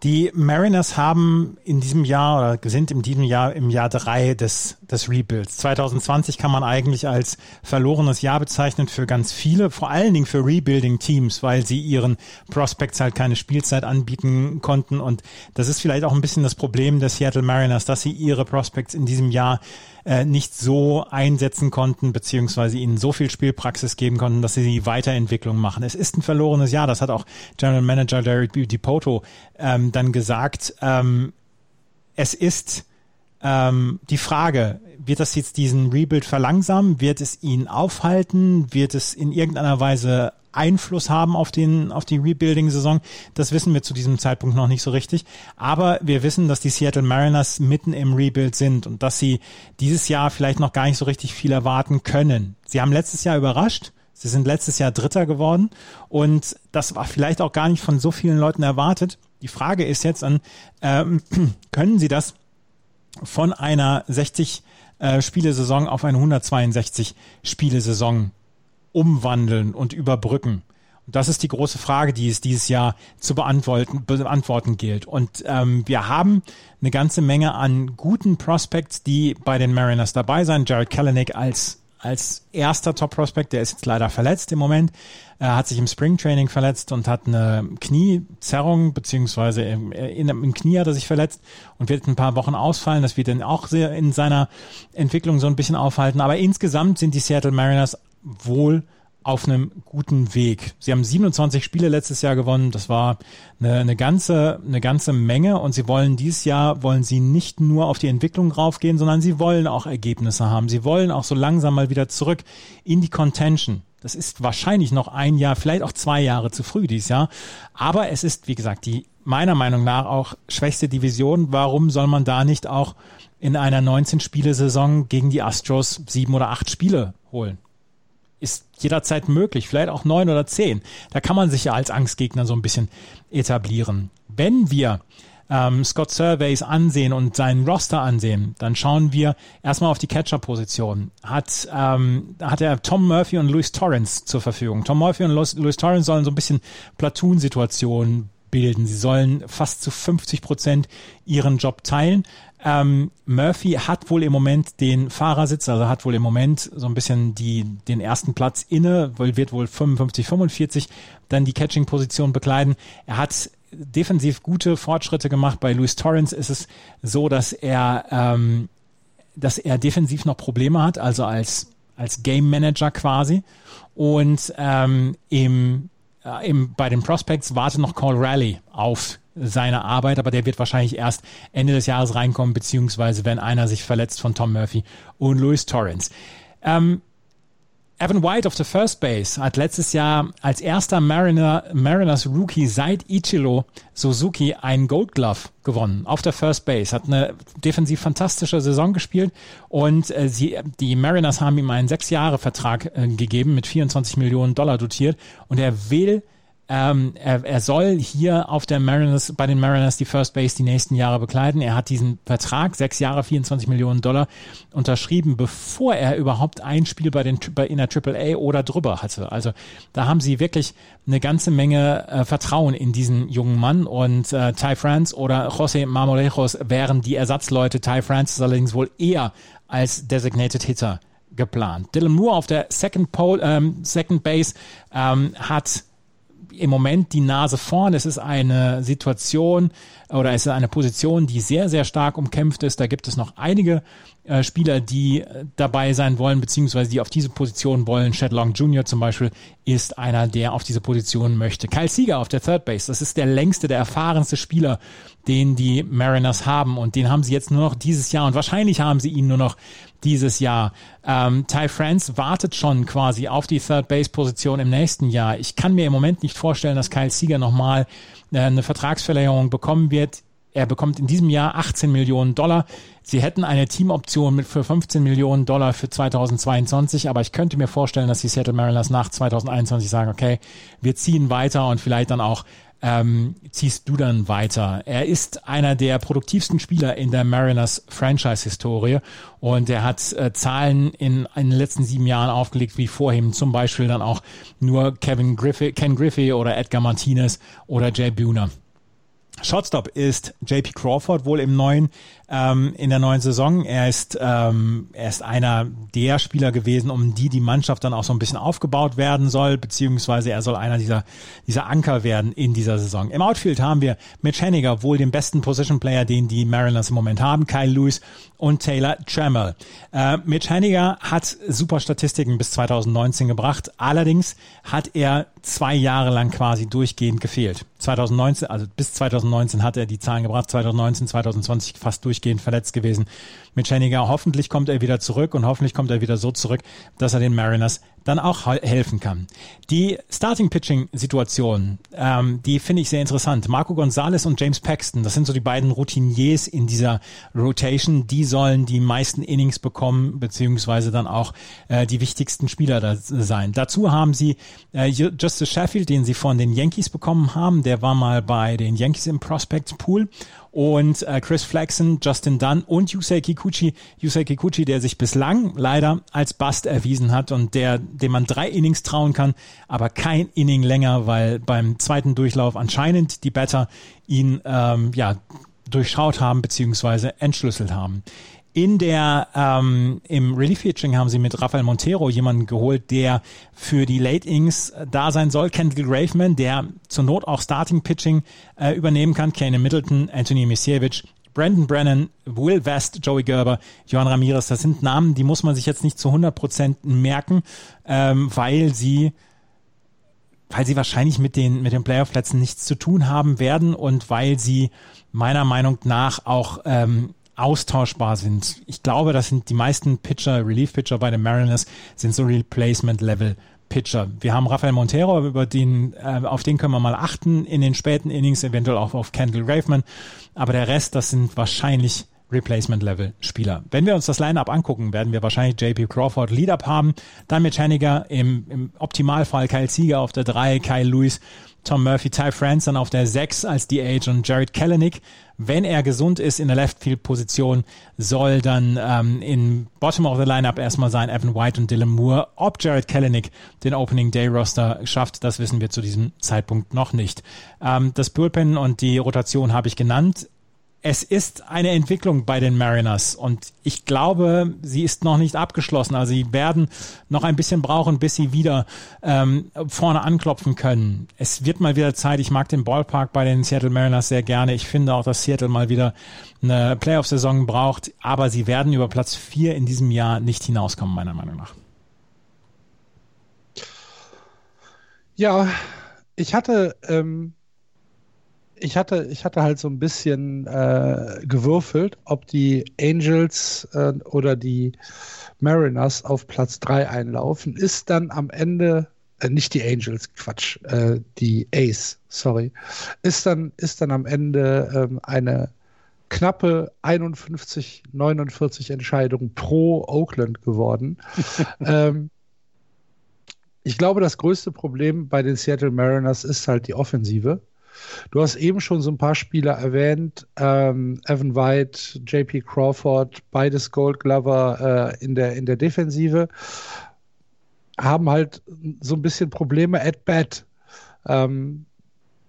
Die Mariners haben in diesem Jahr oder sind in diesem Jahr im Jahr drei des, des Rebuilds. 2020 kann man eigentlich als verlorenes Jahr bezeichnen für ganz viele, vor allen Dingen für Rebuilding-Teams, weil sie ihren Prospects halt keine Spielzeit anbieten konnten. Und das ist vielleicht auch ein bisschen das Problem der Seattle Mariners, dass sie ihre Prospects in diesem Jahr äh, nicht so einsetzen konnten, beziehungsweise ihnen so viel Spielpraxis geben konnten, dass sie die Weiterentwicklung machen. Es ist ein verlorenes Jahr, das hat auch General Manager Derek DiPoto ähm, dann gesagt. Ähm, es ist ähm, die Frage, wird das jetzt diesen Rebuild verlangsamen? Wird es ihn aufhalten? Wird es in irgendeiner Weise Einfluss haben auf den, auf die Rebuilding-Saison. Das wissen wir zu diesem Zeitpunkt noch nicht so richtig. Aber wir wissen, dass die Seattle Mariners mitten im Rebuild sind und dass sie dieses Jahr vielleicht noch gar nicht so richtig viel erwarten können. Sie haben letztes Jahr überrascht. Sie sind letztes Jahr Dritter geworden und das war vielleicht auch gar nicht von so vielen Leuten erwartet. Die Frage ist jetzt an, ähm, (clears throat) können Sie das von einer 60 äh, Spielesaison auf eine 162 Spielesaison umwandeln und überbrücken? Und das ist die große Frage, die es dieses Jahr zu beantworten, beantworten gilt. Und ähm, wir haben eine ganze Menge an guten Prospects, die bei den Mariners dabei sind. Jared Kalanick als als erster Top-Prospect, der ist jetzt leider verletzt im Moment. Er hat sich im Spring-Training verletzt und hat eine Kniezerrung, beziehungsweise im, im Knie hat er sich verletzt und wird ein paar Wochen ausfallen. Das wird dann auch sehr in seiner Entwicklung so ein bisschen aufhalten. Aber insgesamt sind die Seattle Mariners wohl auf einem guten Weg. Sie haben 27 Spiele letztes Jahr gewonnen. Das war eine, eine ganze, eine ganze Menge. Und sie wollen dieses Jahr, wollen sie nicht nur auf die Entwicklung raufgehen, sondern sie wollen auch Ergebnisse haben. Sie wollen auch so langsam mal wieder zurück in die Contention. Das ist wahrscheinlich noch ein Jahr, vielleicht auch zwei Jahre zu früh dieses Jahr. Aber es ist, wie gesagt, die meiner Meinung nach auch schwächste Division. Warum soll man da nicht auch in einer 19-Spiele-Saison gegen die Astros sieben oder acht Spiele holen. Ist jederzeit möglich, vielleicht auch neun oder zehn. Da kann man sich ja als Angstgegner so ein bisschen etablieren. Wenn wir ähm, Scott Surveys ansehen und seinen Roster ansehen, dann schauen wir erstmal auf die Catcher-Position. Hat, ähm, hat er Tom Murphy und Luis Torrance zur Verfügung. Tom Murphy und Luis, Luis Torrance sollen so ein bisschen Platoon-Situationen bilden. Sie sollen fast zu 50 Prozent ihren Job teilen. Ähm, Murphy hat wohl im Moment den Fahrersitz, also hat wohl im Moment so ein bisschen die, den ersten Platz inne, wird wohl 55, 45 dann die Catching-Position bekleiden. Er hat defensiv gute Fortschritte gemacht. Bei Luis Torrance ist es so, dass er, ähm, dass er defensiv noch Probleme hat, also als, als Game Manager quasi. Und ähm, im, äh, im, bei den Prospects wartet noch Cole Raleigh auf seine Arbeit, aber der wird wahrscheinlich erst Ende des Jahres reinkommen, beziehungsweise wenn einer sich verletzt von Tom Murphy und Luis Torrance. Ähm, Evan White auf der First Base hat letztes Jahr als erster Mariner, Mariners Rookie seit Ichiro Suzuki einen Gold Glove gewonnen auf der First Base. Hat eine defensiv fantastische Saison gespielt und äh, sie, die Mariners haben ihm einen sechs Jahre Vertrag äh, gegeben mit 24 Millionen Dollar dotiert und er will ähm, er, er soll hier auf der Mariners, bei den Mariners die First Base die nächsten Jahre bekleiden. Er hat diesen Vertrag, sechs Jahre, 24 Millionen Dollar, unterschrieben, bevor er überhaupt ein Spiel bei den, bei, in der AAA oder drüber hatte. Also da haben sie wirklich eine ganze Menge äh, Vertrauen in diesen jungen Mann und äh, Ty France oder José Marmolejos wären die Ersatzleute. Ty France ist allerdings wohl eher als Designated Hitter geplant. Dylan Moore auf der Second, Pole, ähm, Second Base ähm, hat im Moment die Nase vorn. Es ist eine Situation oder es ist eine Position, die sehr, sehr stark umkämpft ist. Da gibt es noch einige äh, Spieler, die äh, dabei sein wollen, beziehungsweise die auf diese Position wollen. Chad Long Jr. zum Beispiel ist einer, der auf diese Position möchte. Kyle Sieger auf der Third Base, das ist der längste, der erfahrenste Spieler, den die Mariners haben und den haben sie jetzt nur noch dieses Jahr und wahrscheinlich haben sie ihn nur noch dieses Jahr. Ähm, Ty France wartet schon quasi auf die Third Base Position im nächsten Jahr. Ich kann mir im Moment nicht vorstellen, dass Kyle Sieger nochmal äh, eine Vertragsverlängerung bekommen wird. Er bekommt in diesem Jahr 18 Millionen Dollar. Sie hätten eine Teamoption mit für 15 Millionen Dollar für 2022, aber ich könnte mir vorstellen, dass die Seattle Mariners nach 2021 sagen, okay, wir ziehen weiter und vielleicht dann auch ähm, ziehst du dann weiter. Er ist einer der produktivsten Spieler in der Mariners Franchise-Historie und er hat äh, Zahlen in, in den letzten sieben Jahren aufgelegt, wie vorhin zum Beispiel dann auch nur Kevin Griffey, Ken Griffey oder Edgar Martinez oder Jay Buhner. Shotstop ist JP Crawford wohl im neuen ähm, in der neuen Saison. Er ist ähm, er ist einer der Spieler gewesen, um die die Mannschaft dann auch so ein bisschen aufgebaut werden soll, beziehungsweise er soll einer dieser dieser Anker werden in dieser Saison. Im Outfield haben wir Mitch Henniger, wohl den besten Position Player, den die Mariners im Moment haben, Kyle Lewis und Taylor Trammell. Äh, Mitch Henniger hat super Statistiken bis 2019 gebracht. Allerdings hat er zwei Jahre lang quasi durchgehend gefehlt. 2019, also bis 2019 hat er die Zahlen gebracht, 2019, 2020 fast durchgehend verletzt gewesen mit Scheniger. Hoffentlich kommt er wieder zurück und hoffentlich kommt er wieder so zurück, dass er den Mariners dann auch helfen kann. Die Starting-Pitching-Situation, ähm, die finde ich sehr interessant. Marco Gonzalez und James Paxton, das sind so die beiden Routiniers in dieser Rotation. Die sollen die meisten Innings bekommen, beziehungsweise dann auch äh, die wichtigsten Spieler da sein. Dazu haben sie äh, Justice Sheffield, den sie von den Yankees bekommen haben. Der war mal bei den Yankees im Prospect Pool und äh, Chris Flexen, Justin Dunn und Yusei Kikuchi. Yusei Kikuchi, der sich bislang leider als Bust erwiesen hat und der, dem man drei Innings trauen kann, aber kein Inning länger, weil beim zweiten Durchlauf anscheinend die Batter ihn ähm, ja durchschaut haben beziehungsweise entschlüsselt haben. In der ähm, im Relief Featuring haben sie mit Rafael Montero jemanden geholt, der für die Late Innings da sein soll. Kendall Graveman, der zur Not auch Starting Pitching äh, übernehmen kann. Kane Middleton, Anthony Misiewicz, Brandon Brennan, Will West, Joey Gerber, Johan Ramirez. Das sind Namen, die muss man sich jetzt nicht zu 100 Prozent merken, ähm, weil sie weil sie wahrscheinlich mit den, mit den Playoff-Plätzen nichts zu tun haben werden und weil sie meiner Meinung nach auch ähm, austauschbar sind. Ich glaube, das sind die meisten Pitcher, Relief-Pitcher bei den Mariners, sind so Replacement-Level. Pitcher. Wir haben Rafael Montero, über den, äh, auf den können wir mal achten in den späten Innings, eventuell auch auf Kendall Graveman. Aber der Rest, das sind wahrscheinlich Replacement-Level-Spieler. Wenn wir uns das Line-Up angucken, werden wir wahrscheinlich JP Crawford Lead-Up haben, dann mit Henniger, im, im Optimalfall Kyle Sieger auf der 3, Kyle Lewis Tom Murphy, Ty France dann auf der 6 als DH und Jared Kellenick. Wenn er gesund ist in der Left-Field-Position, soll dann ähm, in Bottom of the Lineup erstmal sein Evan White und Dylan Moore. Ob Jared Kellenick den Opening Day Roster schafft, das wissen wir zu diesem Zeitpunkt noch nicht. Ähm, das Bullpen und die Rotation habe ich genannt es ist eine Entwicklung bei den Mariners und ich glaube, sie ist noch nicht abgeschlossen. Also sie werden noch ein bisschen brauchen, bis sie wieder ähm, vorne anklopfen können. Es wird mal wieder Zeit. Ich mag den Ballpark bei den Seattle Mariners sehr gerne. Ich finde auch, dass Seattle mal wieder eine Playoff-Saison braucht, aber sie werden über Platz vier in diesem Jahr nicht hinauskommen, meiner Meinung nach. Ja, ich hatte ähm ich hatte, ich hatte halt so ein bisschen äh, gewürfelt, ob die Angels äh, oder die Mariners auf Platz 3 einlaufen. Ist dann am Ende, äh, nicht die Angels, Quatsch, äh, die Ace, sorry, ist dann, ist dann am Ende ähm, eine knappe 51, 49 Entscheidung pro Oakland geworden. (laughs) ähm, ich glaube, das größte Problem bei den Seattle Mariners ist halt die Offensive. Du hast eben schon so ein paar Spieler erwähnt, ähm, Evan White, JP Crawford, beides Gold Glover äh, in, der, in der Defensive, haben halt so ein bisschen Probleme at bat. Ähm,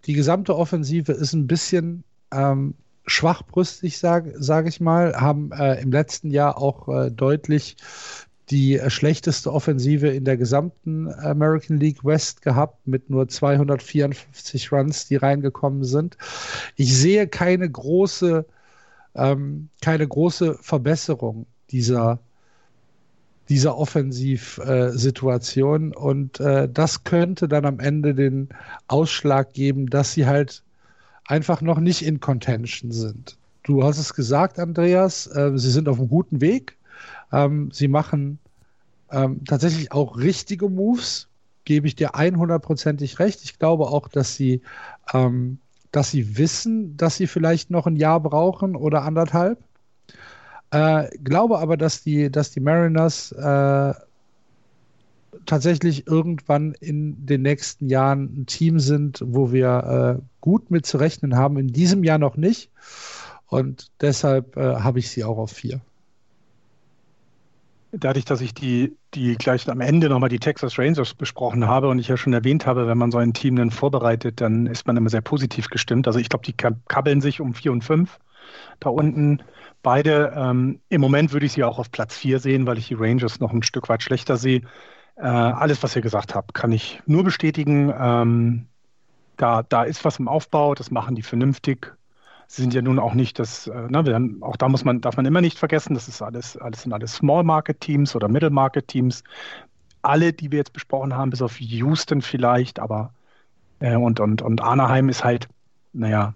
die gesamte Offensive ist ein bisschen ähm, schwachbrüstig, sage sag ich mal, haben äh, im letzten Jahr auch äh, deutlich die äh, schlechteste Offensive in der gesamten American League West gehabt mit nur 254 Runs, die reingekommen sind. Ich sehe keine große, ähm, keine große Verbesserung dieser dieser Offensivsituation äh, und äh, das könnte dann am Ende den Ausschlag geben, dass sie halt einfach noch nicht in Contention sind. Du hast es gesagt, Andreas, äh, sie sind auf einem guten Weg. Ähm, sie machen ähm, tatsächlich auch richtige Moves, gebe ich dir 100%ig recht. Ich glaube auch, dass sie, ähm, dass sie wissen, dass sie vielleicht noch ein Jahr brauchen oder anderthalb. Äh, glaube aber, dass die, dass die Mariners äh, tatsächlich irgendwann in den nächsten Jahren ein Team sind, wo wir äh, gut mit zu rechnen haben. In diesem Jahr noch nicht. Und deshalb äh, habe ich sie auch auf vier dadurch, dass ich die, die gleich am Ende nochmal die Texas Rangers besprochen habe und ich ja schon erwähnt habe, wenn man so ein Team dann vorbereitet, dann ist man immer sehr positiv gestimmt. Also ich glaube, die kabbeln sich um vier und fünf da unten. Beide, ähm, im Moment würde ich sie auch auf Platz vier sehen, weil ich die Rangers noch ein Stück weit schlechter sehe. Äh, alles, was ihr gesagt habt, kann ich nur bestätigen. Ähm, da, da ist was im Aufbau, das machen die vernünftig. Sie sind ja nun auch nicht das, äh, ne, haben, auch da muss man, darf man immer nicht vergessen, das ist alles, alles sind alles Small Market Teams oder Middle Market Teams. Alle, die wir jetzt besprochen haben, bis auf Houston vielleicht, aber äh, und, und, und Anaheim ist halt, naja,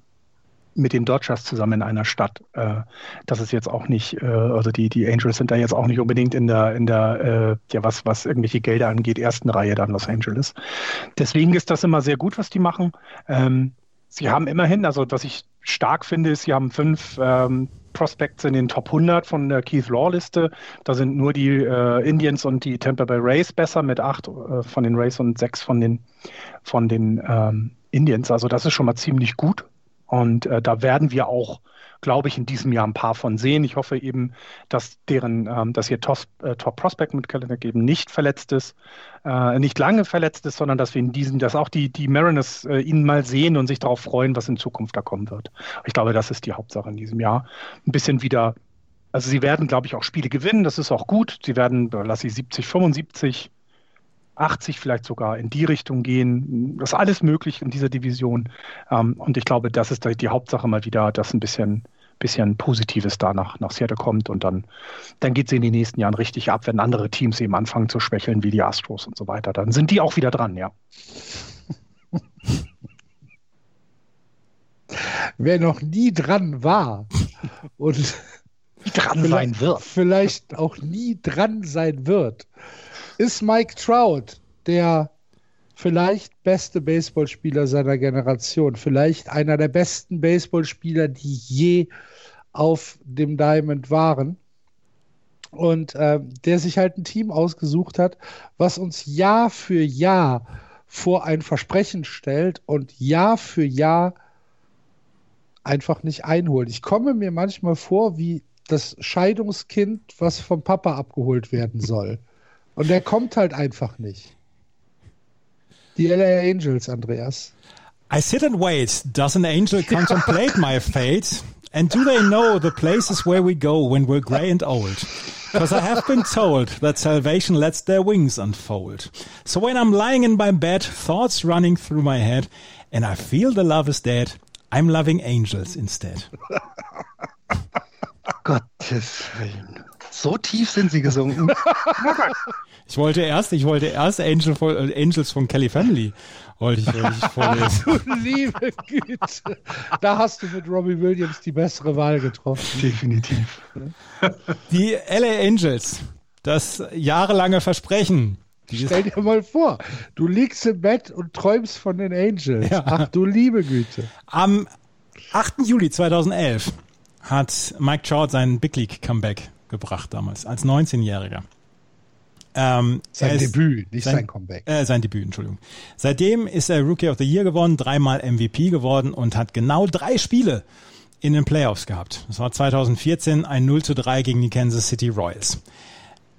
mit den Dodgers zusammen in einer Stadt. Äh, das ist jetzt auch nicht, äh, also die, die Angels sind da jetzt auch nicht unbedingt in der, in der, äh, ja, was, was irgendwelche Gelder angeht, ersten Reihe dann Los Angeles. Deswegen ist das immer sehr gut, was die machen. Ähm, sie haben immerhin, also was ich stark finde, ist, sie haben fünf ähm, Prospects in den Top 100 von der Keith Law-Liste. Da sind nur die äh, Indians und die Tampa Bay Rays besser mit acht äh, von den Rays und sechs von den, von den ähm, Indians. Also das ist schon mal ziemlich gut. Und äh, da werden wir auch glaube ich, in diesem Jahr ein paar von sehen. Ich hoffe eben, dass deren, ähm, dass ihr Top, äh, Top Prospect mit Kalender eben nicht verletzt ist, äh, nicht lange verletzt ist, sondern dass wir in diesem, dass auch die, die Mariners äh, ihn mal sehen und sich darauf freuen, was in Zukunft da kommen wird. Ich glaube, das ist die Hauptsache in diesem Jahr. Ein bisschen wieder, also sie werden, glaube ich, auch Spiele gewinnen, das ist auch gut. Sie werden, lass ich 70, 75 80 vielleicht sogar in die Richtung gehen. Das ist alles möglich in dieser Division. Ähm, und ich glaube, das ist die Hauptsache mal wieder, dass ein bisschen, bisschen Positives da nach, nach Seattle kommt. Und dann, dann geht es in den nächsten Jahren richtig ab, wenn andere Teams eben anfangen zu schwächeln, wie die Astros und so weiter. Dann sind die auch wieder dran, ja. (laughs) Wer noch nie dran war und dran sein wird. Vielleicht auch nie dran sein wird, ist Mike Trout der vielleicht beste Baseballspieler seiner Generation, vielleicht einer der besten Baseballspieler, die je auf dem Diamond waren. Und äh, der sich halt ein Team ausgesucht hat, was uns Jahr für Jahr vor ein Versprechen stellt und Jahr für Jahr einfach nicht einholt. Ich komme mir manchmal vor wie das Scheidungskind, was vom Papa abgeholt werden soll. Und der kommt halt einfach nicht. Die LA Angels, Andreas. I sit and wait. Does an angel contemplate (laughs) my fate? And do they know the places where we go when we're grey and old? Because I have been told that salvation lets their wings unfold. So when I'm lying in my bed, thoughts running through my head, and I feel the love is dead, I'm loving angels instead. (laughs) Gottes Willen. So tief sind sie gesunken. (laughs) ich wollte erst, ich wollte erst Angel von, äh, Angels von Kelly Family wollte ich, wollte ich vorlesen. (laughs) du liebe Güte. Da hast du mit Robbie Williams die bessere Wahl getroffen. Definitiv. Die LA Angels, das jahrelange Versprechen. Stell dir mal vor, du liegst im Bett und träumst von den Angels. Ja. Ach du liebe Güte. Am 8. Juli 2011 hat Mike Trout seinen Big League Comeback gebracht damals, als 19-Jähriger. Ähm, sein Debüt, nicht sein, sein Comeback. Äh, sein Debüt, Entschuldigung. Seitdem ist er Rookie of the Year geworden, dreimal MVP geworden und hat genau drei Spiele in den Playoffs gehabt. Das war 2014 ein 0 zu 3 gegen die Kansas City Royals.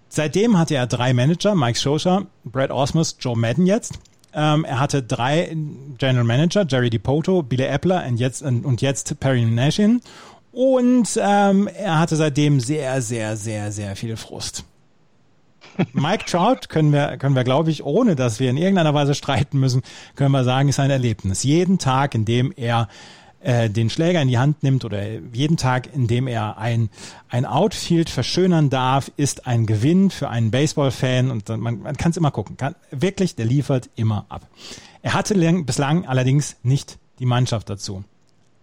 Seitdem hatte er drei Manager, Mike Scioscia, Brad Osmus, Joe Madden jetzt. Ähm, er hatte drei General Manager, Jerry DiPoto, Billy Epler und jetzt, und jetzt Perry Nashin. Und ähm, er hatte seitdem sehr, sehr, sehr, sehr viel Frust. (laughs) Mike Trout können wir, können wir, glaube ich, ohne dass wir in irgendeiner Weise streiten müssen, können wir sagen, ist ein Erlebnis. Jeden Tag, in dem er äh, den Schläger in die Hand nimmt oder jeden Tag, in dem er ein, ein Outfield verschönern darf, ist ein Gewinn für einen Baseball-Fan und man, man kann es immer gucken. Kann, wirklich, der liefert immer ab. Er hatte lang, bislang allerdings nicht die Mannschaft dazu.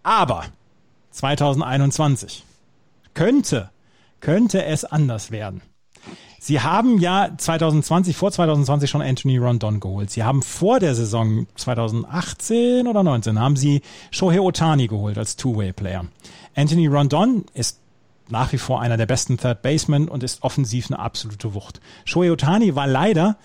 Aber 2021 könnte, könnte es anders werden. Sie haben ja 2020, vor 2020 schon Anthony Rondon geholt. Sie haben vor der Saison 2018 oder 19 haben sie Shohei Otani geholt als Two-Way-Player. Anthony Rondon ist nach wie vor einer der besten Third Basemen und ist offensiv eine absolute Wucht. Shohei Otani war leider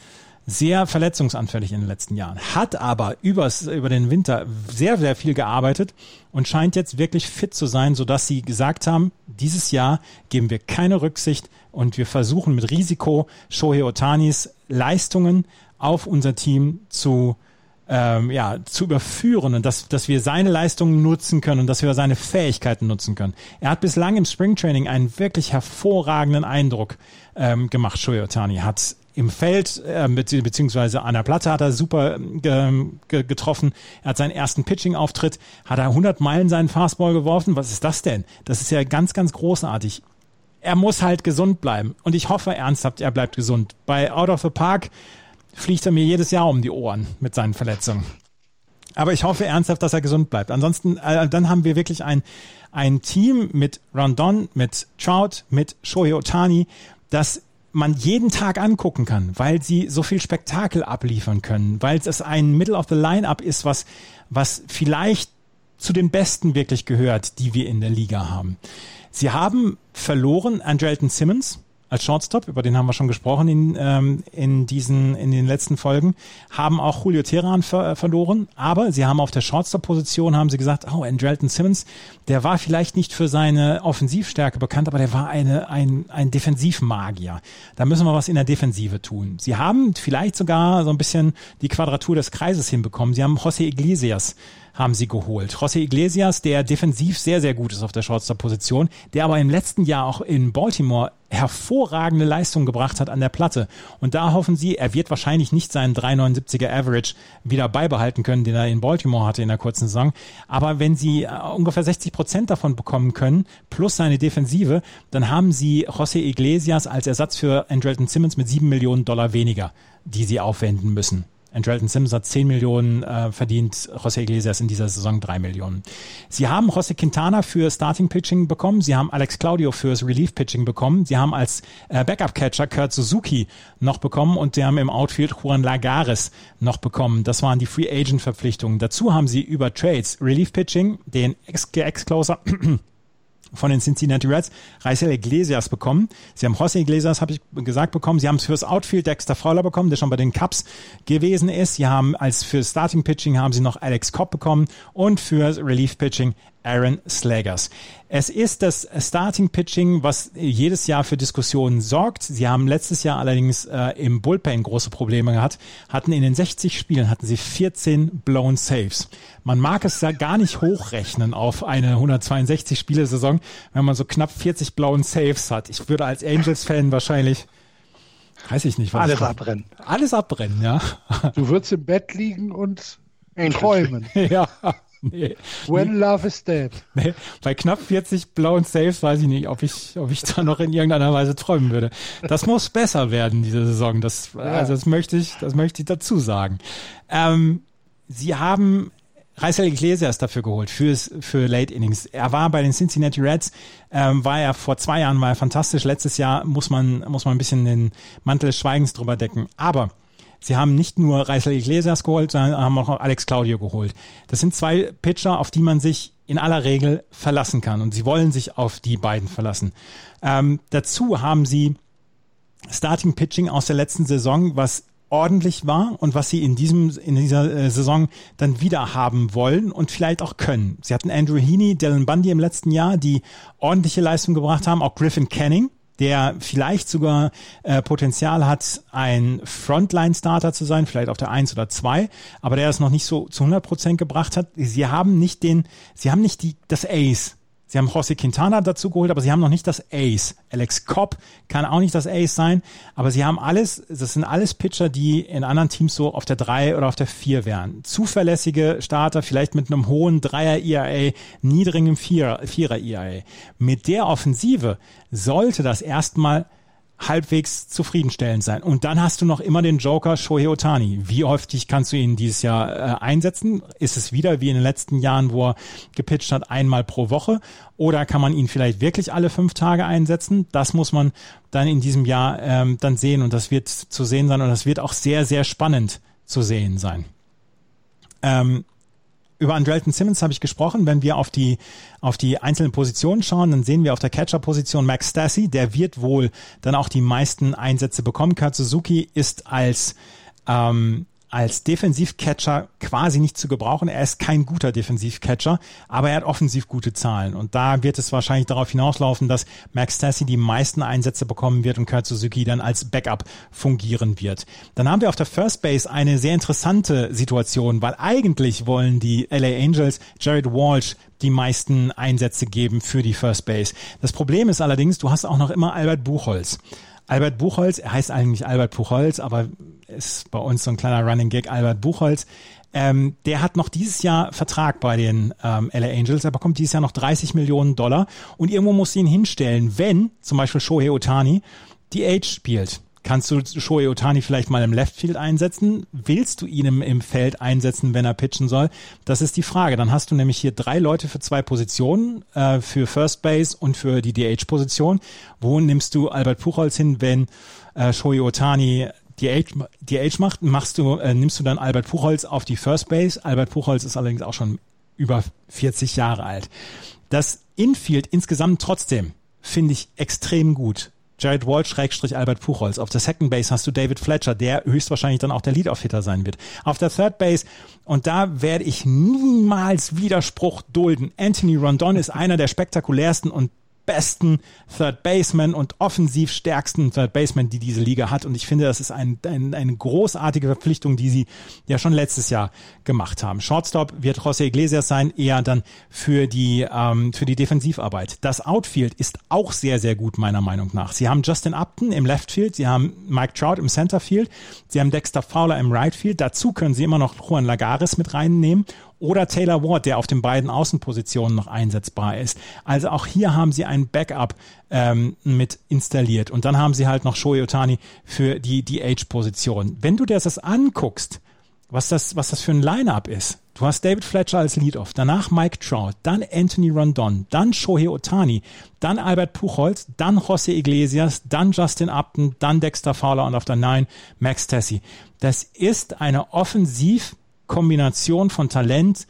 sehr verletzungsanfällig in den letzten Jahren, hat aber übers, über den Winter sehr, sehr viel gearbeitet und scheint jetzt wirklich fit zu sein, sodass sie gesagt haben, dieses Jahr geben wir keine Rücksicht und wir versuchen mit Risiko Shohei Otanis Leistungen auf unser Team zu ähm, ja, zu überführen und dass, dass wir seine Leistungen nutzen können und dass wir seine Fähigkeiten nutzen können. Er hat bislang im Springtraining einen wirklich hervorragenden Eindruck ähm, gemacht, Shohei Otani. Hat im Feld äh, beziehungsweise an der Platte hat er super ähm, getroffen. Er hat seinen ersten Pitching-Auftritt, hat er 100 Meilen seinen Fastball geworfen. Was ist das denn? Das ist ja ganz, ganz großartig. Er muss halt gesund bleiben und ich hoffe ernsthaft, er bleibt gesund. Bei Out of the Park fliegt er mir jedes Jahr um die Ohren mit seinen Verletzungen. Aber ich hoffe ernsthaft, dass er gesund bleibt. Ansonsten, äh, dann haben wir wirklich ein, ein Team mit Rondon, mit Trout, mit Shohei Otani, das man jeden Tag angucken kann, weil sie so viel Spektakel abliefern können, weil es ein Middle of the Line-Up ist, was, was vielleicht zu den Besten wirklich gehört, die wir in der Liga haben. Sie haben verloren Andrelton Simmons, als Shortstop, über den haben wir schon gesprochen in, ähm, in diesen, in den letzten Folgen, haben auch Julio Teheran ver verloren, aber sie haben auf der Shortstop-Position haben sie gesagt, oh, Andrelton Simmons, der war vielleicht nicht für seine Offensivstärke bekannt, aber der war eine, ein, ein Defensivmagier. Da müssen wir was in der Defensive tun. Sie haben vielleicht sogar so ein bisschen die Quadratur des Kreises hinbekommen. Sie haben José Iglesias haben sie geholt. José Iglesias, der defensiv sehr, sehr gut ist auf der Shortstop-Position, der aber im letzten Jahr auch in Baltimore hervorragende Leistung gebracht hat an der Platte. Und da hoffen sie, er wird wahrscheinlich nicht seinen 3,79er Average wieder beibehalten können, den er in Baltimore hatte in der kurzen Saison. Aber wenn sie äh, ungefähr 60 Prozent davon bekommen können, plus seine Defensive, dann haben sie José Iglesias als Ersatz für Andrelton Simmons mit 7 Millionen Dollar weniger, die sie aufwenden müssen. Andrelton Sims hat 10 Millionen äh, verdient, José Iglesias in dieser Saison 3 Millionen. Sie haben José Quintana für Starting Pitching bekommen, sie haben Alex Claudio fürs Relief Pitching bekommen, sie haben als äh, Backup Catcher Kurt Suzuki noch bekommen und sie haben im Outfield Juan Lagares noch bekommen. Das waren die Free Agent Verpflichtungen. Dazu haben sie über Trades Relief Pitching, den Ex-Closer (clears throat) von den Cincinnati Reds Raisel Iglesias bekommen. Sie haben José Iglesias, habe ich gesagt, bekommen. Sie haben es fürs Outfield Dexter Fowler bekommen, der schon bei den Cubs gewesen ist. Sie haben als für Starting Pitching haben sie noch Alex Cobb bekommen und für Relief Pitching Aaron Slagers. Es ist das Starting Pitching, was jedes Jahr für Diskussionen sorgt. Sie haben letztes Jahr allerdings äh, im Bullpen große Probleme gehabt, hatten in den 60 Spielen hatten sie 14 blown Saves. Man mag es ja gar nicht hochrechnen auf eine 162 Spiele Saison, wenn man so knapp 40 blown Saves hat. Ich würde als Angels Fan wahrscheinlich weiß ich nicht, was alles abbrennen. Alles abbrennen, ja. Du würdest im Bett liegen und träumen. (laughs) ja. Nee. (laughs) When Love is Dead. Nee. Bei knapp 40 blauen Saves weiß ich nicht, ob ich, ob ich da noch in irgendeiner Weise träumen würde. Das muss besser werden, diese Saison. Das, ja. also das möchte ich, das möchte ich dazu sagen. Ähm, sie haben Reisel Iglesias dafür geholt, fürs, für Late Innings. Er war bei den Cincinnati Reds, ähm, war er vor zwei Jahren, er fantastisch. Letztes Jahr muss man, muss man ein bisschen den Mantel des Schweigens drüber decken. Aber Sie haben nicht nur Reisel Iglesias geholt, sondern haben auch Alex Claudio geholt. Das sind zwei Pitcher, auf die man sich in aller Regel verlassen kann. Und sie wollen sich auf die beiden verlassen. Ähm, dazu haben sie Starting Pitching aus der letzten Saison, was ordentlich war und was sie in diesem in dieser äh, Saison dann wieder haben wollen und vielleicht auch können. Sie hatten Andrew Heaney, Dylan Bundy im letzten Jahr, die ordentliche Leistung gebracht haben, auch Griffin Canning, der vielleicht sogar äh, Potenzial hat, ein Frontline-Starter zu sein, vielleicht auf der 1 oder 2, aber der es noch nicht so zu 100 Prozent gebracht hat. Sie haben nicht den, sie haben nicht die, das Ace, Sie haben José Quintana dazu geholt, aber sie haben noch nicht das Ace. Alex Cobb kann auch nicht das Ace sein, aber sie haben alles, das sind alles Pitcher, die in anderen Teams so auf der 3 oder auf der 4 wären. Zuverlässige Starter, vielleicht mit einem hohen 3er ERA, niedrigem 4er, 4er ERA. Mit der Offensive sollte das erstmal halbwegs zufriedenstellend sein. Und dann hast du noch immer den Joker Shohei Otani. Wie häufig kannst du ihn dieses Jahr äh, einsetzen? Ist es wieder wie in den letzten Jahren, wo er gepitcht hat, einmal pro Woche? Oder kann man ihn vielleicht wirklich alle fünf Tage einsetzen? Das muss man dann in diesem Jahr ähm, dann sehen und das wird zu sehen sein und das wird auch sehr, sehr spannend zu sehen sein. Ähm, über Andrelton Simmons habe ich gesprochen. Wenn wir auf die, auf die einzelnen Positionen schauen, dann sehen wir auf der Catcher-Position Max Stassi. Der wird wohl dann auch die meisten Einsätze bekommen. Kurt Suzuki ist als ähm, als Defensivcatcher quasi nicht zu gebrauchen. Er ist kein guter Defensivcatcher, aber er hat offensiv gute Zahlen. Und da wird es wahrscheinlich darauf hinauslaufen, dass Max Stassi die meisten Einsätze bekommen wird und Kurt Suzuki dann als Backup fungieren wird. Dann haben wir auf der First Base eine sehr interessante Situation, weil eigentlich wollen die LA Angels Jared Walsh die meisten Einsätze geben für die First Base. Das Problem ist allerdings, du hast auch noch immer Albert Buchholz. Albert Buchholz, er heißt eigentlich Albert Buchholz, aber ist bei uns so ein kleiner Running Gag, Albert Buchholz. Ähm, der hat noch dieses Jahr Vertrag bei den ähm, LA Angels. Er bekommt dieses Jahr noch 30 Millionen Dollar und irgendwo muss ihn hinstellen, wenn zum Beispiel Shohei Otani die Age spielt. Kannst du Shohei Otani vielleicht mal im Left Field einsetzen? Willst du ihn im, Feld einsetzen, wenn er pitchen soll? Das ist die Frage. Dann hast du nämlich hier drei Leute für zwei Positionen, äh, für First Base und für die DH-Position. Wo nimmst du Albert Puchholz hin, wenn äh, Shohei Otani die Age macht, machst du, äh, nimmst du dann Albert Puchholz auf die First Base. Albert Puchholz ist allerdings auch schon über 40 Jahre alt. Das Infield insgesamt trotzdem finde ich extrem gut. Jared Walsh Schrägstrich Albert Puchholz. Auf der Second Base hast du David Fletcher, der höchstwahrscheinlich dann auch der Lead-Off-Hitter sein wird. Auf der Third Base, und da werde ich niemals Widerspruch dulden. Anthony Rondon ist einer der spektakulärsten und besten Third Baseman und offensiv stärksten Third Baseman, die diese Liga hat. Und ich finde, das ist ein, ein, eine großartige Verpflichtung, die sie ja schon letztes Jahr gemacht haben. Shortstop wird José Iglesias sein, eher dann für die, ähm, für die Defensivarbeit. Das Outfield ist auch sehr, sehr gut, meiner Meinung nach. Sie haben Justin Upton im Left Field, sie haben Mike Trout im Center Field, sie haben Dexter Fowler im Right Field. Dazu können sie immer noch Juan Lagares mit reinnehmen oder Taylor Ward, der auf den beiden Außenpositionen noch einsetzbar ist. Also auch hier haben sie ein Backup ähm, mit installiert. Und dann haben sie halt noch Shohei Otani für die DH-Position. Wenn du dir das anguckst, was das, was das für ein Line-Up ist. Du hast David Fletcher als Lead-Off, danach Mike Trout, dann Anthony Rondon, dann Shohei Otani, dann Albert Puchholz, dann José Iglesias, dann Justin Upton, dann Dexter Fowler und auf der 9 Max Tessie. Das ist eine offensiv Kombination von Talent,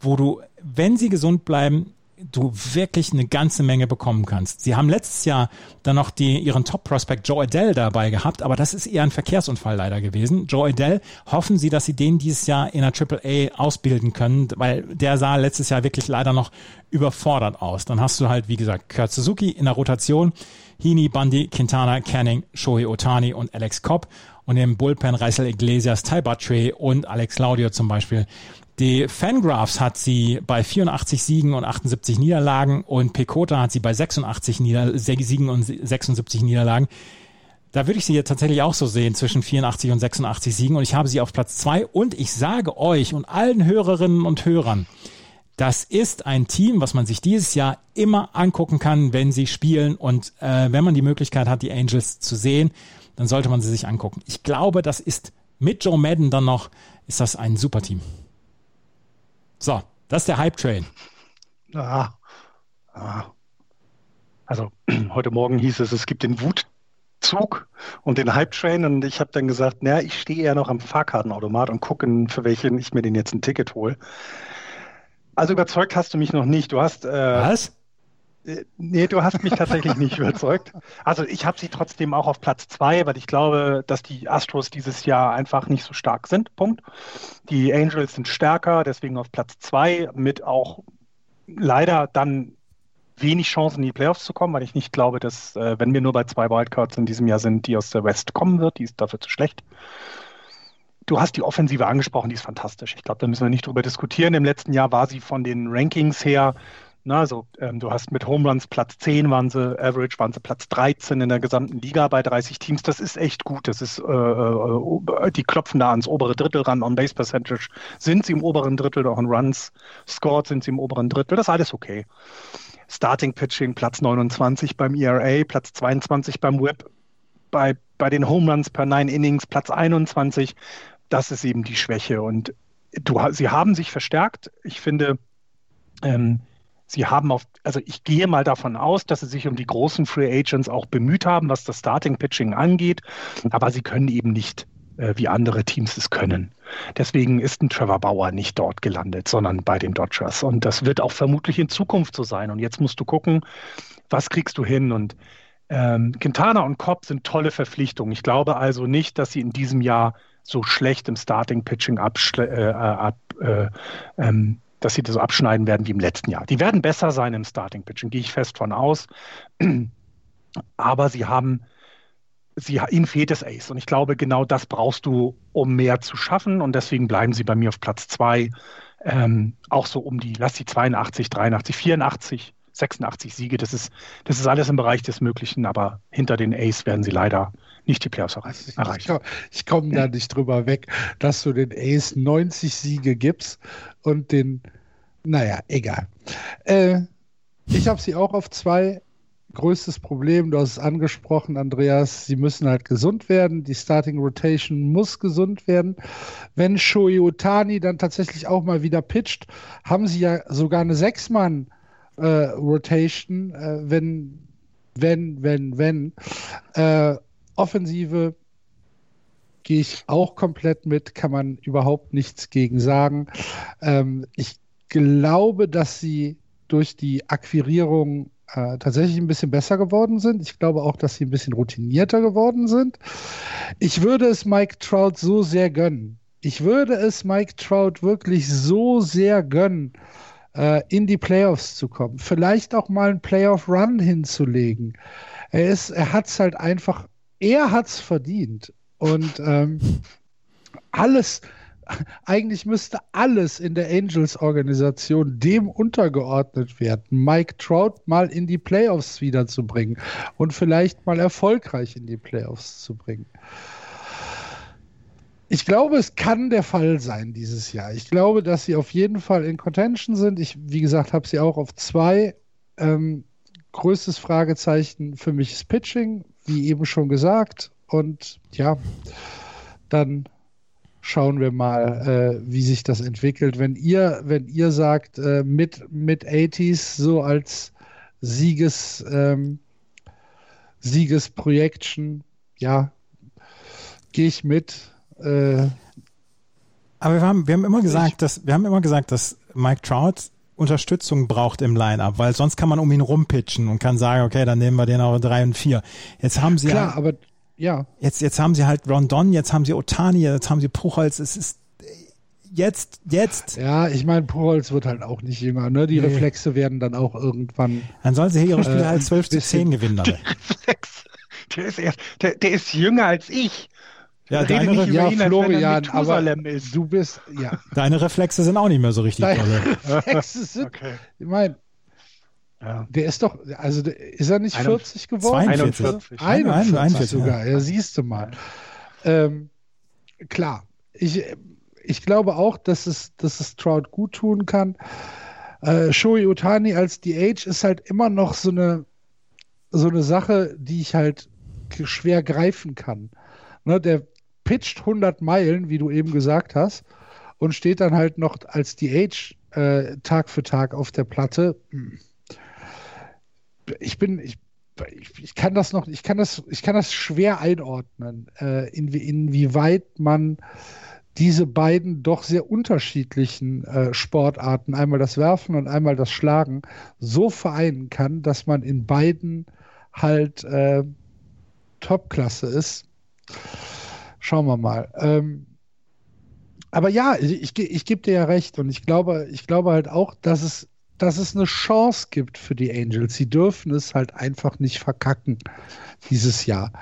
wo du, wenn sie gesund bleiben, du wirklich eine ganze Menge bekommen kannst. Sie haben letztes Jahr dann noch die, ihren Top-Prospect Joe Adele dabei gehabt, aber das ist eher ein Verkehrsunfall leider gewesen. Joe Adele, hoffen Sie, dass Sie den dieses Jahr in der AAA ausbilden können, weil der sah letztes Jahr wirklich leider noch überfordert aus. Dann hast du halt, wie gesagt, Kurt Suzuki in der Rotation, Heaney, Bundy, Quintana, Canning, Shohei Otani und Alex Cobb und im Bullpen Reisel Iglesias, Ty Buttrey und Alex Claudio zum Beispiel. Die Fangraphs hat sie bei 84 Siegen und 78 Niederlagen und Pekota hat sie bei 86 Nieder Siegen und 76 Niederlagen. Da würde ich sie jetzt tatsächlich auch so sehen, zwischen 84 und 86 Siegen. Und ich habe sie auf Platz zwei. Und ich sage euch und allen Hörerinnen und Hörern, das ist ein Team, was man sich dieses Jahr immer angucken kann, wenn sie spielen. Und äh, wenn man die Möglichkeit hat, die Angels zu sehen, dann sollte man sie sich angucken. Ich glaube, das ist mit Joe Madden dann noch, ist das ein super Team. So, das ist der Hype-Train. Ah, ah. Also, (clears throat) heute Morgen hieß es, es gibt den Wutzug und den Hype-Train und ich habe dann gesagt, naja, ich stehe eher noch am Fahrkartenautomat und gucke, für welchen ich mir den jetzt ein Ticket hole. Also überzeugt hast du mich noch nicht. Du hast. Äh, Was? Äh, nee, du hast mich tatsächlich nicht (laughs) überzeugt. Also ich habe sie trotzdem auch auf Platz zwei, weil ich glaube, dass die Astros dieses Jahr einfach nicht so stark sind. Punkt. Die Angels sind stärker, deswegen auf Platz zwei mit auch leider dann wenig Chancen in die Playoffs zu kommen, weil ich nicht glaube, dass, äh, wenn wir nur bei zwei Wildcards in diesem Jahr sind, die aus der West kommen wird, die ist dafür zu schlecht. Du hast die Offensive angesprochen, die ist fantastisch. Ich glaube, da müssen wir nicht drüber diskutieren. Im letzten Jahr war sie von den Rankings her na, also ähm, du hast mit Home Runs Platz 10 waren sie, Average waren sie Platz 13 in der gesamten Liga bei 30 Teams. Das ist echt gut. Das ist, äh, äh, die klopfen da ans obere Drittel ran. On Base Percentage sind sie im oberen Drittel, auch in Runs scored sind sie im oberen Drittel. Das ist alles okay. Starting Pitching Platz 29 beim ERA, Platz 22 beim Whip, bei, bei den Home Runs per 9 Innings Platz 21. Das ist eben die Schwäche. Und du, sie haben sich verstärkt. Ich finde, ähm, Sie haben auf, also ich gehe mal davon aus, dass sie sich um die großen Free Agents auch bemüht haben, was das Starting Pitching angeht, aber sie können eben nicht, äh, wie andere Teams es können. Deswegen ist ein Trevor Bauer nicht dort gelandet, sondern bei den Dodgers. Und das wird auch vermutlich in Zukunft so sein. Und jetzt musst du gucken, was kriegst du hin? Und ähm, Quintana und Cobb sind tolle Verpflichtungen. Ich glaube also nicht, dass sie in diesem Jahr so schlecht im Starting Pitching abschle äh, ab, äh, ähm, dass sie so abschneiden werden wie im letzten Jahr. Die werden besser sein im Starting Pitching, gehe ich fest von aus. (clears throat) Aber sie haben, sie, ihnen fehlt das Ace. Und ich glaube, genau das brauchst du, um mehr zu schaffen. Und deswegen bleiben sie bei mir auf Platz zwei. Ähm, auch so um die, lass sie 82, 83, 84, 86 Siege. Das ist, das ist alles im Bereich des Möglichen. Aber hinter den Ace werden sie leider nicht die Playoffs erreichen. Ich, komme da nicht drüber weg, dass du den Ace 90 Siege gibst und den, naja, egal. Äh, ich habe sie auch auf zwei. Größtes Problem, du hast es angesprochen, Andreas, sie müssen halt gesund werden. Die Starting Rotation muss gesund werden. Wenn Shoei Otani dann tatsächlich auch mal wieder pitcht, haben sie ja sogar eine Sechs-Mann-Rotation, äh, äh, wenn, wenn, wenn, wenn. Äh, Offensive gehe ich auch komplett mit, kann man überhaupt nichts gegen sagen. Ähm, ich glaube, dass sie durch die Akquirierung äh, tatsächlich ein bisschen besser geworden sind. Ich glaube auch, dass sie ein bisschen routinierter geworden sind. Ich würde es Mike Trout so sehr gönnen. Ich würde es Mike Trout wirklich so sehr gönnen, äh, in die Playoffs zu kommen. Vielleicht auch mal einen Playoff-Run hinzulegen. Er, er hat es halt einfach er hat es verdient. Und ähm, alles, eigentlich müsste alles in der Angels-Organisation dem untergeordnet werden, Mike Trout mal in die Playoffs wiederzubringen und vielleicht mal erfolgreich in die Playoffs zu bringen. Ich glaube, es kann der Fall sein dieses Jahr. Ich glaube, dass sie auf jeden Fall in Contention sind. Ich, wie gesagt, habe sie auch auf zwei. Ähm, größtes Fragezeichen für mich ist Pitching wie eben schon gesagt. Und ja, dann schauen wir mal, äh, wie sich das entwickelt. Wenn ihr, wenn ihr sagt, äh, mit, mit 80s so als Sieges, ähm, Siegesprojection, ja, gehe ich mit. Äh, aber wir haben, wir haben immer gesagt, dass, wir haben immer gesagt, dass Mike Trout Unterstützung braucht im Line-Up, weil sonst kann man um ihn rumpitchen und kann sagen, okay, dann nehmen wir den auf drei und vier. Jetzt haben sie Klar, halt, aber ja. Jetzt, jetzt haben sie halt Rondon, jetzt haben sie Otani, jetzt haben sie Puchholz. Es ist jetzt, jetzt. Ja, ich meine, Puchholz wird halt auch nicht jünger, ne? Die nee. Reflexe werden dann auch irgendwann. Dann sollen sie hier ihre Spiele äh, als 12 zu 10 gewinnen. (laughs) Die Reflexe. Der ist, erst, der, der ist jünger als ich. Ja, deine Re ja, ihn, Florian, aber ist. du bist, ja. Deine Reflexe sind auch nicht mehr so richtig Deine Reflexe sind, okay. ich meine, ja. der ist doch, also ist er nicht 40 geworden? 41. 41, 41 sogar, ja, siehst du mal. Ähm, klar, ich, ich glaube auch, dass es, dass es Trout gut tun kann. Äh, Shoei Utani als DH ist halt immer noch so eine, so eine Sache, die ich halt schwer greifen kann. Ne, der, pitcht 100 Meilen, wie du eben gesagt hast, und steht dann halt noch als DH äh, Tag für Tag auf der Platte. Ich bin, ich, ich, kann das noch, ich kann das, ich kann das schwer einordnen, äh, in, inwieweit man diese beiden doch sehr unterschiedlichen äh, Sportarten, einmal das Werfen und einmal das Schlagen, so vereinen kann, dass man in beiden halt äh, Topklasse ist. Schauen wir mal. Ähm, aber ja, ich, ich, ich gebe dir ja recht und ich glaube, ich glaube halt auch, dass es, dass es eine Chance gibt für die Angels. Sie dürfen es halt einfach nicht verkacken dieses Jahr.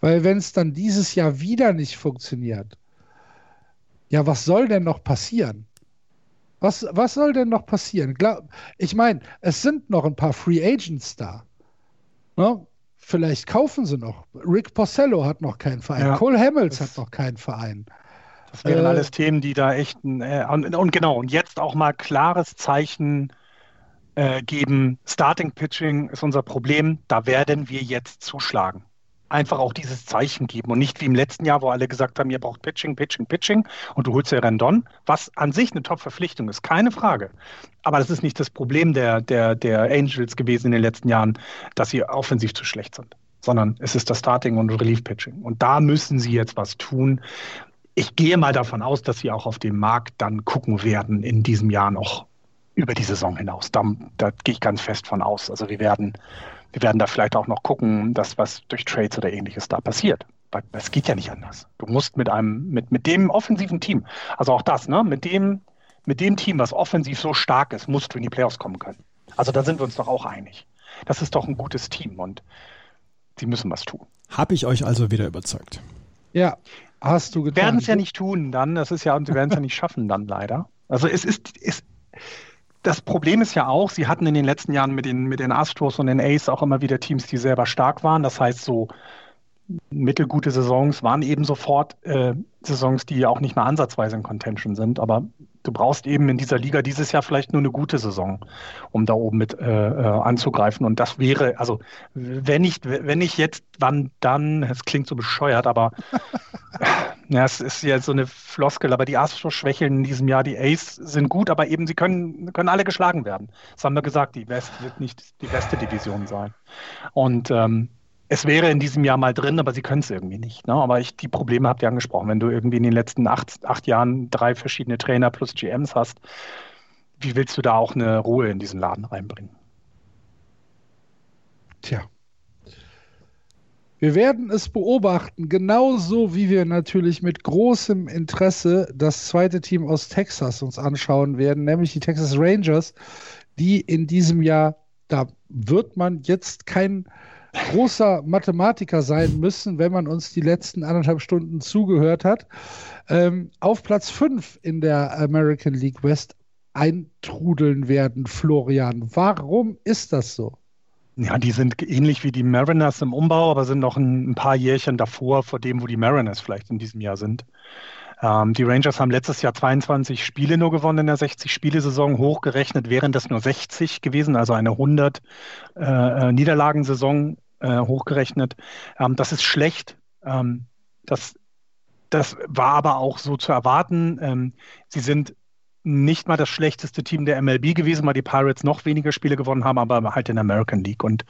Weil wenn es dann dieses Jahr wieder nicht funktioniert, ja, was soll denn noch passieren? Was, was soll denn noch passieren? Glaub, ich meine, es sind noch ein paar Free Agents da. Ne? Vielleicht kaufen sie noch. Rick Porcello hat noch keinen Verein. Ja, Cole Hamels hat noch keinen Verein. Das wären äh, alles Themen, die da echt äh, und, und, genau und jetzt auch mal klares Zeichen äh, geben. Starting Pitching ist unser Problem. Da werden wir jetzt zuschlagen einfach auch dieses Zeichen geben und nicht wie im letzten Jahr, wo alle gesagt haben, ihr braucht Pitching, Pitching, Pitching und du holst ja Rendon, was an sich eine Top-Verpflichtung ist, keine Frage. Aber das ist nicht das Problem der, der, der Angels gewesen in den letzten Jahren, dass sie offensiv zu schlecht sind, sondern es ist das Starting und Relief-Pitching. Und da müssen sie jetzt was tun. Ich gehe mal davon aus, dass sie auch auf dem Markt dann gucken werden in diesem Jahr noch über die Saison hinaus. Da, da gehe ich ganz fest von aus. Also wir werden wir werden da vielleicht auch noch gucken, dass was durch Trades oder ähnliches da passiert. Weil es geht ja nicht anders. Du musst mit einem, mit, mit dem offensiven Team, also auch das, ne, mit dem, mit dem Team, was offensiv so stark ist, musst du in die Playoffs kommen können. Also da sind wir uns doch auch einig. Das ist doch ein gutes Team und sie müssen was tun. Habe ich euch also wieder überzeugt? Ja, hast du getan. Werden es ja nicht tun dann, das ist ja, und sie werden es ja nicht schaffen dann leider. Also es ist, es, das Problem ist ja auch, sie hatten in den letzten Jahren mit den, mit den Astros und den Ace auch immer wieder Teams, die selber stark waren. Das heißt, so mittelgute Saisons waren eben sofort äh, Saisons, die auch nicht mehr ansatzweise in Contention sind. Aber du brauchst eben in dieser Liga dieses Jahr vielleicht nur eine gute Saison, um da oben mit äh, äh anzugreifen. Und das wäre, also wenn ich, wenn ich jetzt, wann dann, es klingt so bescheuert, aber (laughs) ja, es ist ja so eine Floskel, aber die Astros schwächeln in diesem Jahr, die Ace sind gut, aber eben sie können, können alle geschlagen werden. Das haben wir gesagt, die West wird nicht die beste Division sein. Und ähm, es wäre in diesem Jahr mal drin, aber sie können es irgendwie nicht. Ne? Aber ich, die Probleme habt ihr angesprochen. Wenn du irgendwie in den letzten acht, acht Jahren drei verschiedene Trainer plus GMs hast, wie willst du da auch eine Ruhe in diesen Laden reinbringen? Tja. Wir werden es beobachten, genauso wie wir natürlich mit großem Interesse das zweite Team aus Texas uns anschauen werden, nämlich die Texas Rangers, die in diesem Jahr, da wird man jetzt kein großer Mathematiker sein müssen, wenn man uns die letzten anderthalb Stunden zugehört hat, ähm, auf Platz 5 in der American League West eintrudeln werden, Florian. Warum ist das so? Ja, die sind ähnlich wie die Mariners im Umbau, aber sind noch ein, ein paar Jährchen davor, vor dem, wo die Mariners vielleicht in diesem Jahr sind. Ähm, die Rangers haben letztes Jahr 22 Spiele nur gewonnen in der 60-Spiele-Saison, hochgerechnet wären das nur 60 gewesen, also eine 100 äh, äh, hochgerechnet. Ähm, das ist schlecht. Ähm, das, das war aber auch so zu erwarten. Ähm, sie sind nicht mal das schlechteste Team der MLB gewesen, weil die Pirates noch weniger Spiele gewonnen haben, aber halt in der American League. Und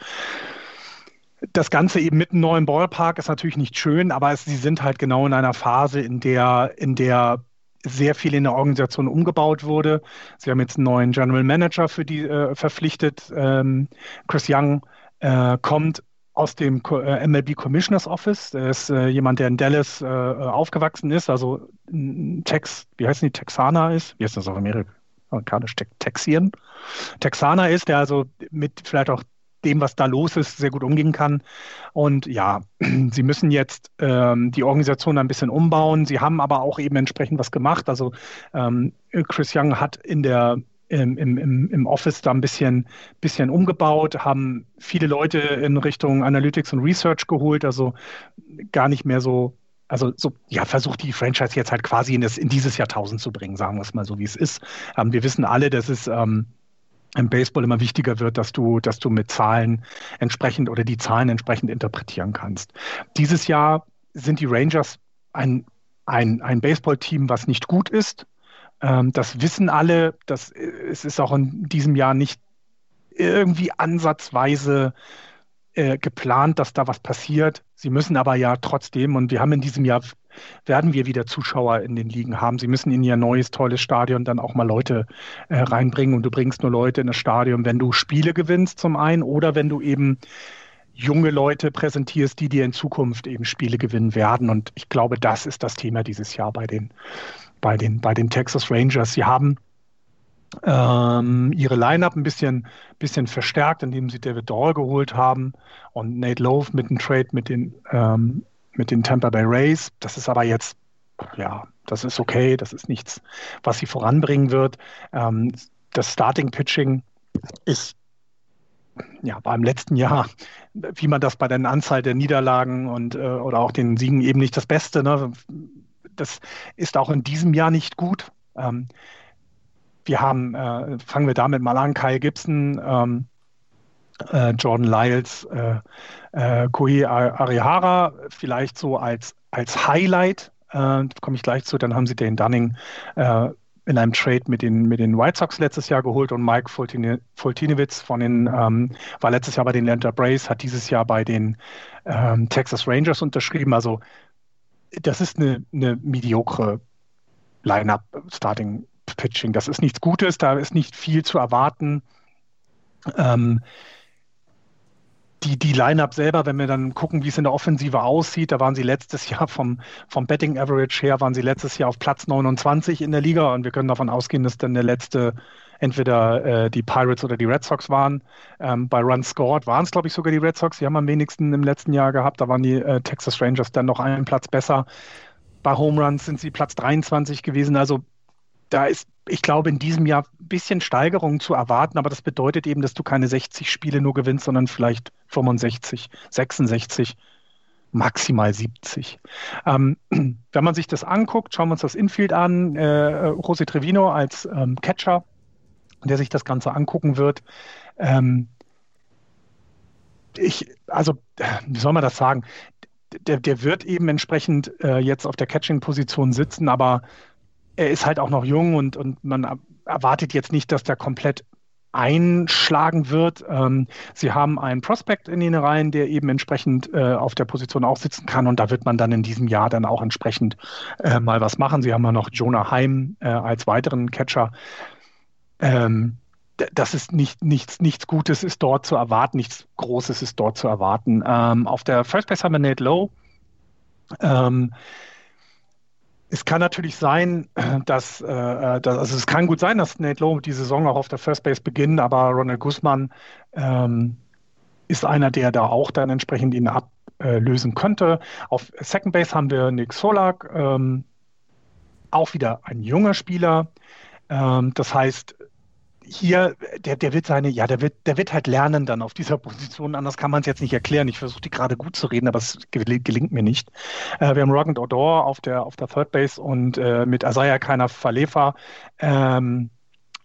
das Ganze eben mit einem neuen Ballpark ist natürlich nicht schön, aber es, sie sind halt genau in einer Phase, in der, in der sehr viel in der Organisation umgebaut wurde. Sie haben jetzt einen neuen General Manager für die äh, verpflichtet. Ähm, Chris Young äh, kommt aus dem äh, MLB Commissioners Office. Er ist äh, jemand, der in Dallas äh, aufgewachsen ist, also Tex, wie heißt die, Texaner ist. Wie heißt das auf Amerika? Amerikanisch Texien. Texaner ist, der also mit vielleicht auch dem, was da los ist, sehr gut umgehen kann. Und ja, (clears throat) sie müssen jetzt ähm, die Organisation ein bisschen umbauen. Sie haben aber auch eben entsprechend was gemacht. Also ähm, Chris Young hat in der im, im, im Office da ein bisschen, bisschen umgebaut, haben viele Leute in Richtung Analytics und Research geholt, also gar nicht mehr so, also so, ja, versucht die Franchise jetzt halt quasi in, das, in dieses Jahrtausend zu bringen, sagen wir es mal so, wie es ist. Ähm, wir wissen alle, dass es ähm, im Baseball immer wichtiger wird, dass du, dass du mit Zahlen entsprechend oder die Zahlen entsprechend interpretieren kannst. Dieses Jahr sind die Rangers ein, ein, ein Baseball-Team, was nicht gut ist, ähm, das wissen alle. Das, es ist auch in diesem Jahr nicht irgendwie ansatzweise äh, geplant, dass da was passiert. Sie müssen aber ja trotzdem, und wir haben in diesem Jahr, werden wir wieder Zuschauer in den Ligen haben. Sie müssen in ihr neues, tolles Stadion dann auch mal Leute äh, reinbringen. Und du bringst nur Leute in das Stadion, wenn du Spiele gewinnst zum einen oder wenn du eben junge Leute präsentierst, die dir in Zukunft eben Spiele gewinnen werden. Und ich glaube, das ist das Thema dieses Jahr bei den bei den, bei den Texas Rangers. Sie haben ähm, ihre Line-Up ein bisschen, bisschen verstärkt, indem sie David Dahl geholt haben und Nate Lowe mit dem Trade mit den, ähm, mit den Tampa Bay Rays. Das ist aber jetzt, ja, das ist okay, das ist nichts, was sie voranbringen wird. Ähm, das Starting-Pitching ist ja, beim letzten Jahr, wie man das bei der Anzahl der Niederlagen und äh, oder auch den Siegen eben nicht das Beste. Ne? Das ist auch in diesem Jahr nicht gut. Ähm, wir haben, äh, fangen wir damit mal an, Kyle Gibson, ähm, äh, Jordan Lyles, äh, äh, Koei Arihara, vielleicht so als, als Highlight, äh, komme ich gleich zu, dann haben sie den Dunning äh, in einem Trade mit den, mit den White Sox letztes Jahr geholt und Mike Fultine, Fultinewitz von den, ähm, war letztes Jahr bei den Atlanta Braves, hat dieses Jahr bei den ähm, Texas Rangers unterschrieben. Also das ist eine, eine mediokre Line-up Starting Pitching. Das ist nichts Gutes, da ist nicht viel zu erwarten. Ähm, die, die Line-Up selber, wenn wir dann gucken, wie es in der Offensive aussieht, da waren sie letztes (laughs) Jahr vom, vom Betting Average her, waren sie letztes Jahr auf Platz 29 in der Liga und wir können davon ausgehen, dass dann der letzte entweder äh, die Pirates oder die Red Sox waren. Ähm, bei Run Scored waren es, glaube ich, sogar die Red Sox. Die haben am wenigsten im letzten Jahr gehabt. Da waren die äh, Texas Rangers dann noch einen Platz besser. Bei Home Runs sind sie Platz 23 gewesen. Also da ist, ich glaube, in diesem Jahr ein bisschen Steigerung zu erwarten, aber das bedeutet eben, dass du keine 60 Spiele nur gewinnst, sondern vielleicht 65, 66 maximal 70. Ähm, (clears throat) wenn man sich das anguckt, schauen wir uns das Infield an. Äh, José Trevino als ähm, Catcher der sich das Ganze angucken wird. Ähm, ich, also, wie soll man das sagen? Der, der wird eben entsprechend äh, jetzt auf der Catching-Position sitzen, aber er ist halt auch noch jung und, und man erwartet jetzt nicht, dass der komplett einschlagen wird. Ähm, sie haben einen Prospect in den Reihen, der eben entsprechend äh, auf der Position auch sitzen kann und da wird man dann in diesem Jahr dann auch entsprechend äh, mal was machen. Sie haben ja noch Jonah Heim äh, als weiteren Catcher. Ähm, das ist nicht, nichts, nichts Gutes ist dort zu erwarten, nichts Großes ist dort zu erwarten. Ähm, auf der First Base haben wir Nate Low. Es kann natürlich sein, (clears throat) dass, äh, dass, also es kann gut sein, dass Nate Lowe die Saison auch auf der First Base beginnt, aber Ronald Guzman ähm, ist einer, der da auch dann entsprechend ihn ablösen könnte. Auf Second Base haben wir Nick Solak, ähm, auch wieder ein junger Spieler. Ähm, das heißt, hier, der, der wird seine, ja, der wird, der wird halt lernen dann auf dieser Position. Anders kann man es jetzt nicht erklären. Ich versuche die gerade gut zu reden, aber es gelingt mir nicht. Äh, wir haben Rogan Odor auf der, auf der Third Base und äh, mit Asaya Keiner Falefa ähm,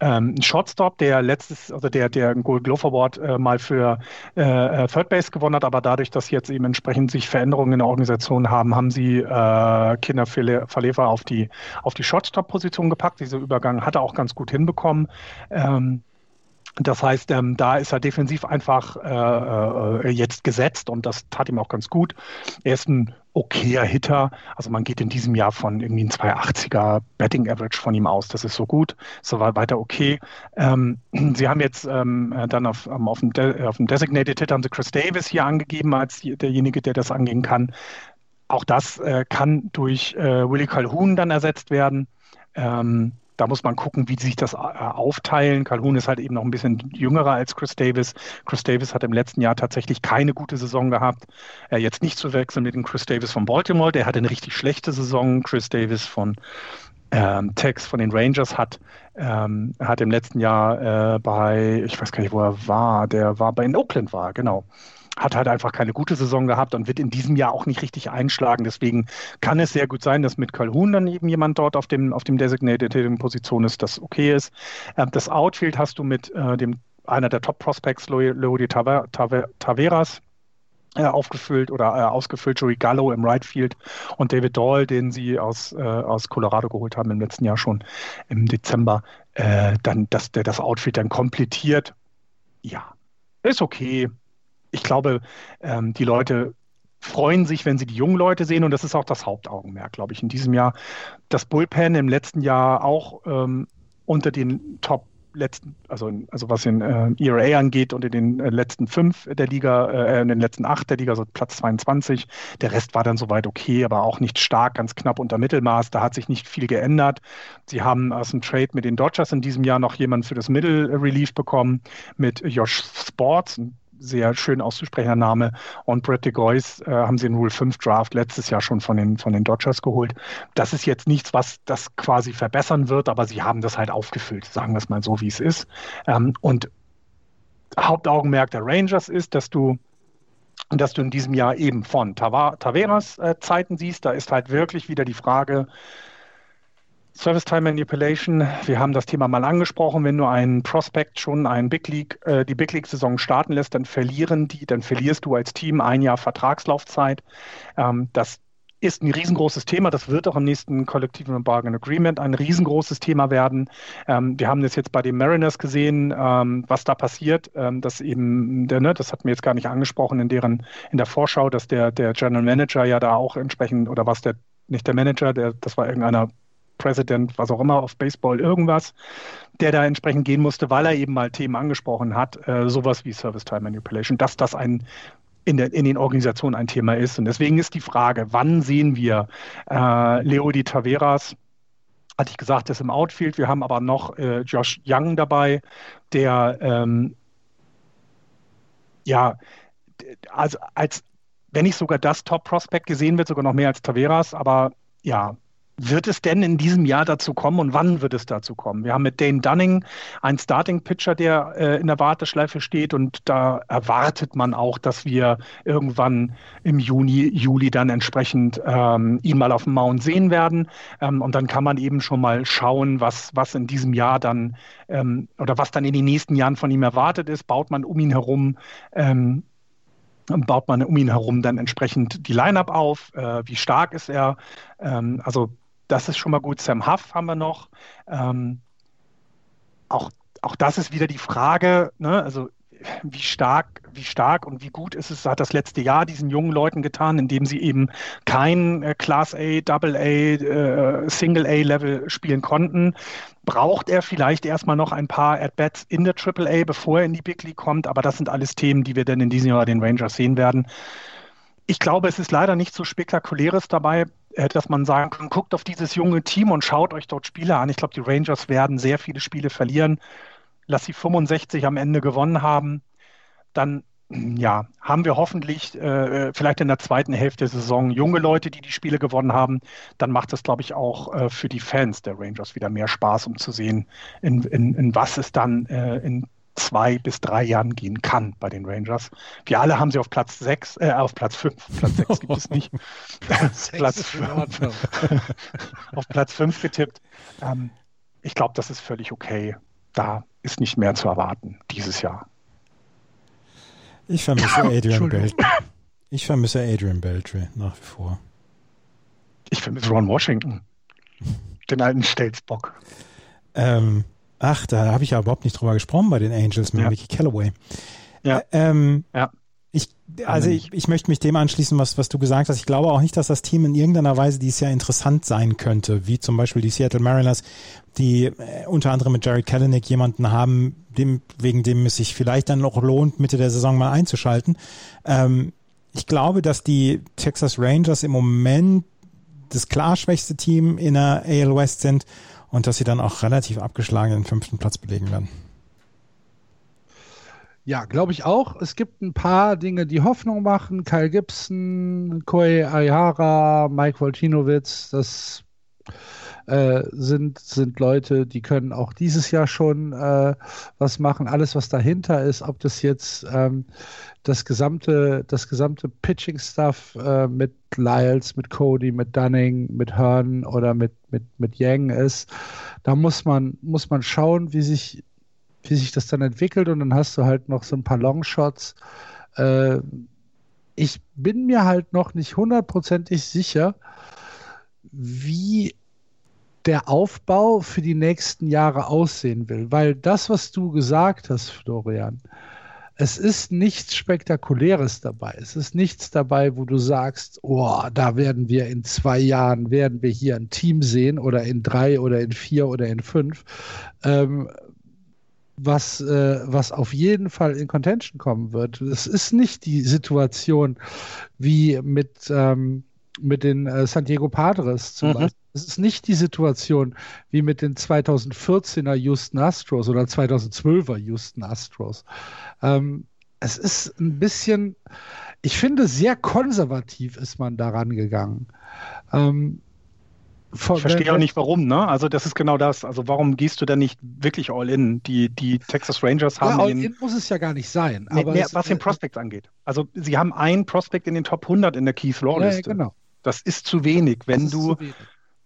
ähm, Shortstop, der letztes, also der, der ein Gold Glove Award äh, mal für äh, äh, Third Base gewonnen hat, aber dadurch, dass jetzt eben entsprechend sich Veränderungen in der Organisation haben, haben sie äh, Kinder Verlefer auf die, auf die Shortstop-Position gepackt. Dieser Übergang hat er auch ganz gut hinbekommen. Ähm, Das heißt, ähm, da ist er defensiv einfach äh, äh, jetzt gesetzt und das tat ihm auch ganz gut. Er ist ein okayer Hitter. Also man geht in diesem Jahr von irgendwie ein 280er Betting Average von ihm aus. Das ist so gut, so weiter okay. Ähm, (clears throat) sie haben jetzt ähm, dann auf, ähm, auf, dem auf dem Designated Hitter haben sie Chris Davis hier angegeben als derjenige, der das angehen kann. Auch das äh, kann durch äh, Willie Calhoun dann ersetzt werden. Ähm, da muss man gucken, wie sich das äh, aufteilen. Calhoun ist halt eben noch ein bisschen jüngerer als Chris Davis. Chris Davis hat im letzten Jahr tatsächlich keine gute Saison gehabt. Jetzt nicht zu wechseln mit dem Chris Davis von Baltimore. Der hatte eine richtig schlechte Saison. Chris Davis von ähm, Tex von den Rangers hat, ähm, hat im letzten Jahr äh, bei, ich weiß gar nicht, wo er war, der war bei in Oakland war, genau hat halt einfach keine gute Saison gehabt und wird in diesem Jahr auch nicht richtig einschlagen. Deswegen kann es sehr gut sein, dass mit Calhoun dann eben jemand dort auf dem, auf dem Designated Position ist, das okay ist. Äh, das Outfield hast du mit äh, dem einer der Top Prospects, Lodi Taveras, äh, aufgefüllt oder äh, ausgefüllt, Joey Gallo im Right Field und David Dahl, den sie aus, äh, aus Colorado geholt haben im letzten Jahr schon im Dezember, äh, dann, dass der das Outfield dann komplettiert. Ja, ist okay ich glaube, ähm, die Leute freuen sich, wenn sie die jungen Leute sehen und das ist auch das Hauptaugenmerk, glaube ich, in diesem Jahr. Das Bullpen im letzten Jahr auch ähm, unter den Top letzten, also, also was den äh, ERA angeht, unter den äh, letzten fünf der Liga, äh, in den letzten acht der Liga, so Platz 22. Der Rest war dann soweit okay, aber auch nicht stark, ganz knapp unter Mittelmaß. Da hat sich nicht viel geändert. Sie haben aus dem Trade mit den Dodgers in diesem Jahr noch jemanden für das Middle Relief bekommen mit Josh Sports, ein sehr schön auszusprechender Name. Und Brett DeGois äh, haben sie in Rule 5 Draft letztes Jahr schon von den, von den Dodgers geholt. Das ist jetzt nichts, was das quasi verbessern wird, aber sie haben das halt aufgefüllt, sagen wir es mal so, wie es ist. Ähm, und Hauptaugenmerk der Rangers ist, dass du dass du in diesem Jahr eben von Taveras äh, Zeiten siehst. Da ist halt wirklich wieder die Frage, Service Time Manipulation, wir haben das Thema mal angesprochen, wenn du einen Prospect schon einen Big League, äh, die Big League Saison starten lässt, dann verlieren die, dann verlierst du als Team ein Jahr Vertragslaufzeit. Ähm, das ist ein riesengroßes Thema. Das wird auch im nächsten kollektiven Bargain Agreement ein riesengroßes Thema werden. Ähm, wir haben das jetzt bei den Mariners gesehen, ähm, was da passiert. Ähm, dass eben, der, ne, das hat mir jetzt gar nicht angesprochen in deren, in der Vorschau, dass der, der General Manager ja da auch entsprechend, oder was der, nicht der Manager, der, das war irgendeiner President, was auch immer, auf Baseball irgendwas, der da entsprechend gehen musste, weil er eben mal Themen angesprochen hat, äh, sowas wie Service Time Manipulation, dass das ein in, der, in den Organisationen ein Thema ist. Und deswegen ist die Frage, wann sehen wir äh, Leo Di Taveras, hatte ich gesagt, ist im Outfield. Wir haben aber noch äh, Josh Young dabei, der ähm, ja, also als wenn nicht sogar das Top-Prospect gesehen wird, sogar noch mehr als Taveras, aber ja, wird es denn in diesem Jahr dazu kommen und wann wird es dazu kommen? Wir haben mit Dane Dunning einen Starting-Pitcher, der äh, in der Warteschleife steht und da erwartet man auch, dass wir irgendwann im Juni, Juli dann entsprechend ähm, ihn mal auf dem Mount sehen werden. Ähm, und dann kann man eben schon mal schauen, was, was in diesem Jahr dann ähm, oder was dann in den nächsten Jahren von ihm erwartet ist. Baut man um ihn herum ähm, baut man um ihn herum dann entsprechend die Line-up auf, äh, wie stark ist er. Ähm, also das ist schon mal gut. Sam Huff haben wir noch. Ähm, auch, auch das ist wieder die Frage, ne? also wie stark, wie stark und wie gut ist es, hat das letzte Jahr diesen jungen Leuten getan, indem sie eben kein äh, Class A, Double A, äh, Single A Level spielen konnten. Braucht er vielleicht erstmal noch ein paar At-Bats in der Triple A, bevor er in die Big League kommt? Aber das sind alles Themen, die wir dann in diesem Jahr den Rangers sehen werden. Ich glaube, es ist leider nicht so spektakuläres dabei, dass man sagen kann, guckt auf dieses junge Team und schaut euch dort Spiele an. Ich glaube, die Rangers werden sehr viele Spiele verlieren. Lass sie 65 am Ende gewonnen haben, dann ja, haben wir hoffentlich äh, vielleicht in der zweiten Hälfte der Saison junge Leute, die die Spiele gewonnen haben. Dann macht es, glaube ich, auch äh, für die Fans der Rangers wieder mehr Spaß, um zu sehen, in, in, in was es dann äh, in zwei bis drei Jahren gehen kann bei den Rangers. Wir alle haben sie auf Platz sechs, äh, auf Platz fünf, Platz sechs gibt es nicht, (laughs) Platz fünf, (laughs) auf Platz fünf getippt. Ähm, ich glaube, das ist völlig okay. Da ist nicht mehr zu erwarten dieses Jahr. Ich vermisse (laughs) Adrian Beltre. Ich vermisse Adrian Beltre nach wie vor. Ich vermisse Ron Washington. Den alten Stelzbock. Ähm, Ach, da habe ich ja überhaupt nicht drüber gesprochen bei den Angels mit ja. Mickey Callaway. Ja. Äh, ähm, ja. Ich, also ich, ich möchte mich dem anschließen, was, was du gesagt hast. Ich glaube auch nicht, dass das Team in irgendeiner Weise dieses Jahr interessant sein könnte, wie zum Beispiel die Seattle Mariners, die äh, unter anderem mit Jerry Kalinick jemanden haben, dem, wegen dem es sich vielleicht dann noch lohnt, Mitte der Saison mal einzuschalten. Ähm, ich glaube, dass die Texas Rangers im Moment das klar schwächste Team in der AL West sind und dass sie dann auch relativ abgeschlagen den fünften Platz belegen werden. Ja, glaube ich auch. Es gibt ein paar Dinge, die Hoffnung machen. Kyle Gibson, Koei Aihara, Mike Voltinowitz, das äh, sind, sind Leute, die können auch dieses Jahr schon äh, was machen. Alles, was dahinter ist, ob das jetzt ähm, das gesamte, das gesamte Pitching-Stuff äh, mit Lyles, mit Cody, mit Dunning, mit Hearn oder mit, mit, mit Yang ist, da muss man, muss man schauen, wie sich wie sich das dann entwickelt und dann hast du halt noch so ein paar Longshots. Äh, ich bin mir halt noch nicht hundertprozentig sicher, wie der Aufbau für die nächsten Jahre aussehen will, weil das, was du gesagt hast, Florian, es ist nichts Spektakuläres dabei. Es ist nichts dabei, wo du sagst, oh, da werden wir in zwei Jahren, werden wir hier ein Team sehen oder in drei oder in vier oder in fünf, ähm, was, äh, was auf jeden Fall in Contention kommen wird. Es ist nicht die Situation wie mit, ähm, mit den äh, San Diego Padres zum mhm. Beispiel. Es ist nicht die Situation wie mit den 2014er Houston Astros oder 2012er Houston Astros. Ähm, es ist ein bisschen, ich finde, sehr konservativ ist man daran gegangen. Ähm, ich verstehe auch nicht warum, ne? Also das ist genau das. Also warum gehst du denn nicht wirklich all in? Die, die Texas Rangers haben. Ja, all in muss es ja gar nicht sein. Nee, nee, was den Prospect angeht. Also sie haben einen Prospect in den Top 100 in der Keith Law Liste. Ja, genau. Das ist zu wenig, wenn du, wenig.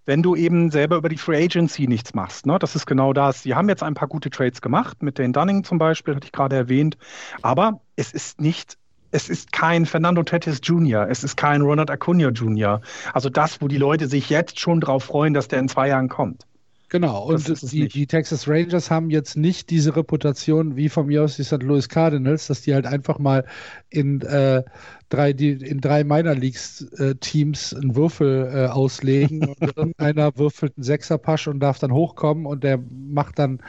Wenn du eben selber über die Free Agency nichts machst. Ne? Das ist genau das. Sie haben jetzt ein paar gute Trades gemacht, mit den Dunning zum Beispiel, hatte ich gerade erwähnt. Aber es ist nicht es ist kein Fernando Tatis Jr., es ist kein Ronald Acuna Jr. Also das, wo die Leute sich jetzt schon drauf freuen, dass der in zwei Jahren kommt. Genau, und die, die, Texas Rangers haben jetzt nicht diese Reputation wie von mir aus die St. Louis Cardinals, dass die halt einfach mal in äh, drei, die, in drei Minor Leagues äh, Teams einen Würfel äh, auslegen und (laughs) irgendeiner würfelt einen Sechserpasch und darf dann hochkommen und der macht dann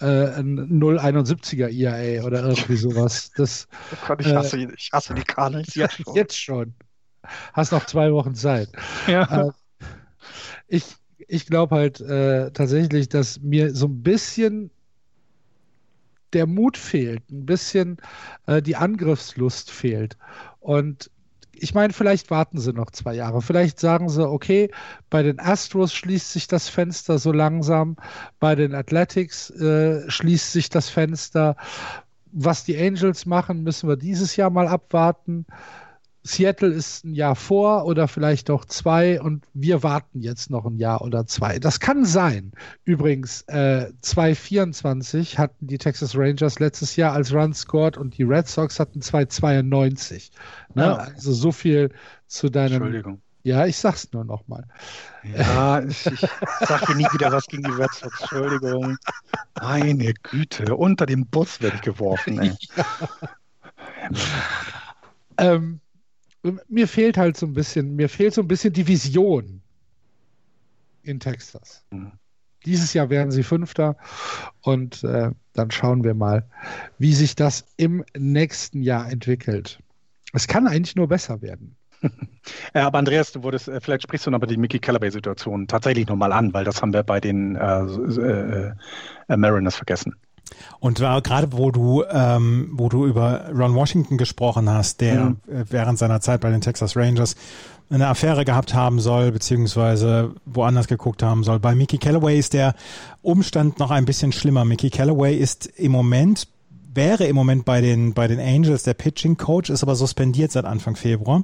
äh, ein 0,71er IAA oder irgendwie sowas. Das, oh ich, hasse, äh, ich hasse die Cardinals jetzt schon. jetzt schon. Hast noch zwei Wochen Zeit. Ja. Äh, ich, ich glaube halt äh, tatsächlich, dass mir so ein bisschen der Mut fehlt, ein bisschen äh, die Angriffslust fehlt. Und ich meine, vielleicht warten sie noch zwei Jahre. Vielleicht sagen sie, okay, bei den Astros schließt sich das Fenster so langsam, bei den Athletics äh, schließt sich das Fenster. Was die Angels machen, müssen wir dieses Jahr mal abwarten. Seattle ist ein Jahr vor oder vielleicht auch zwei und wir warten jetzt noch ein Jahr oder zwei. Das kann sein. Übrigens, äh, 2,24 hatten die Texas Rangers letztes Jahr als Run scored und die Red Sox hatten 2,92. Ne? Ja. Also so viel zu deinem. Entschuldigung. Ja, ich sag's nur nochmal. Ja, ich, ich sage nie wieder was gegen die Red Sox. Entschuldigung. Meine Güte, unter dem Bus werde ich geworfen. Ey. (laughs) Ja. ähm, mir fehlt halt so ein bisschen, mir fehlt so ein bisschen die Vision in Texas. Mhm. Dieses Jahr werden sie Fünfter und äh, dann schauen wir mal, wie sich das im nächsten Jahr entwickelt. Es kann eigentlich nur besser werden. Ja, (laughs) aber Andreas, du wurdest, äh, vielleicht sprichst du noch mal die Mickey Callaway-Situation tatsächlich nochmal an, weil das haben wir bei den äh, äh, äh Mariners vergessen. Und gerade wo du, ähm, wo du über Ron Washington gesprochen hast, der mhm. während seiner Zeit bei den Texas Rangers eine Affäre gehabt haben soll, beziehungsweise woanders geguckt haben soll. Bei Mickey Callaway ist der Umstand noch ein bisschen schlimmer. Mickey Callaway ist im Moment, wäre im Moment bei den, bei den Angels der Pitching Coach, ist aber suspendiert seit Anfang Februar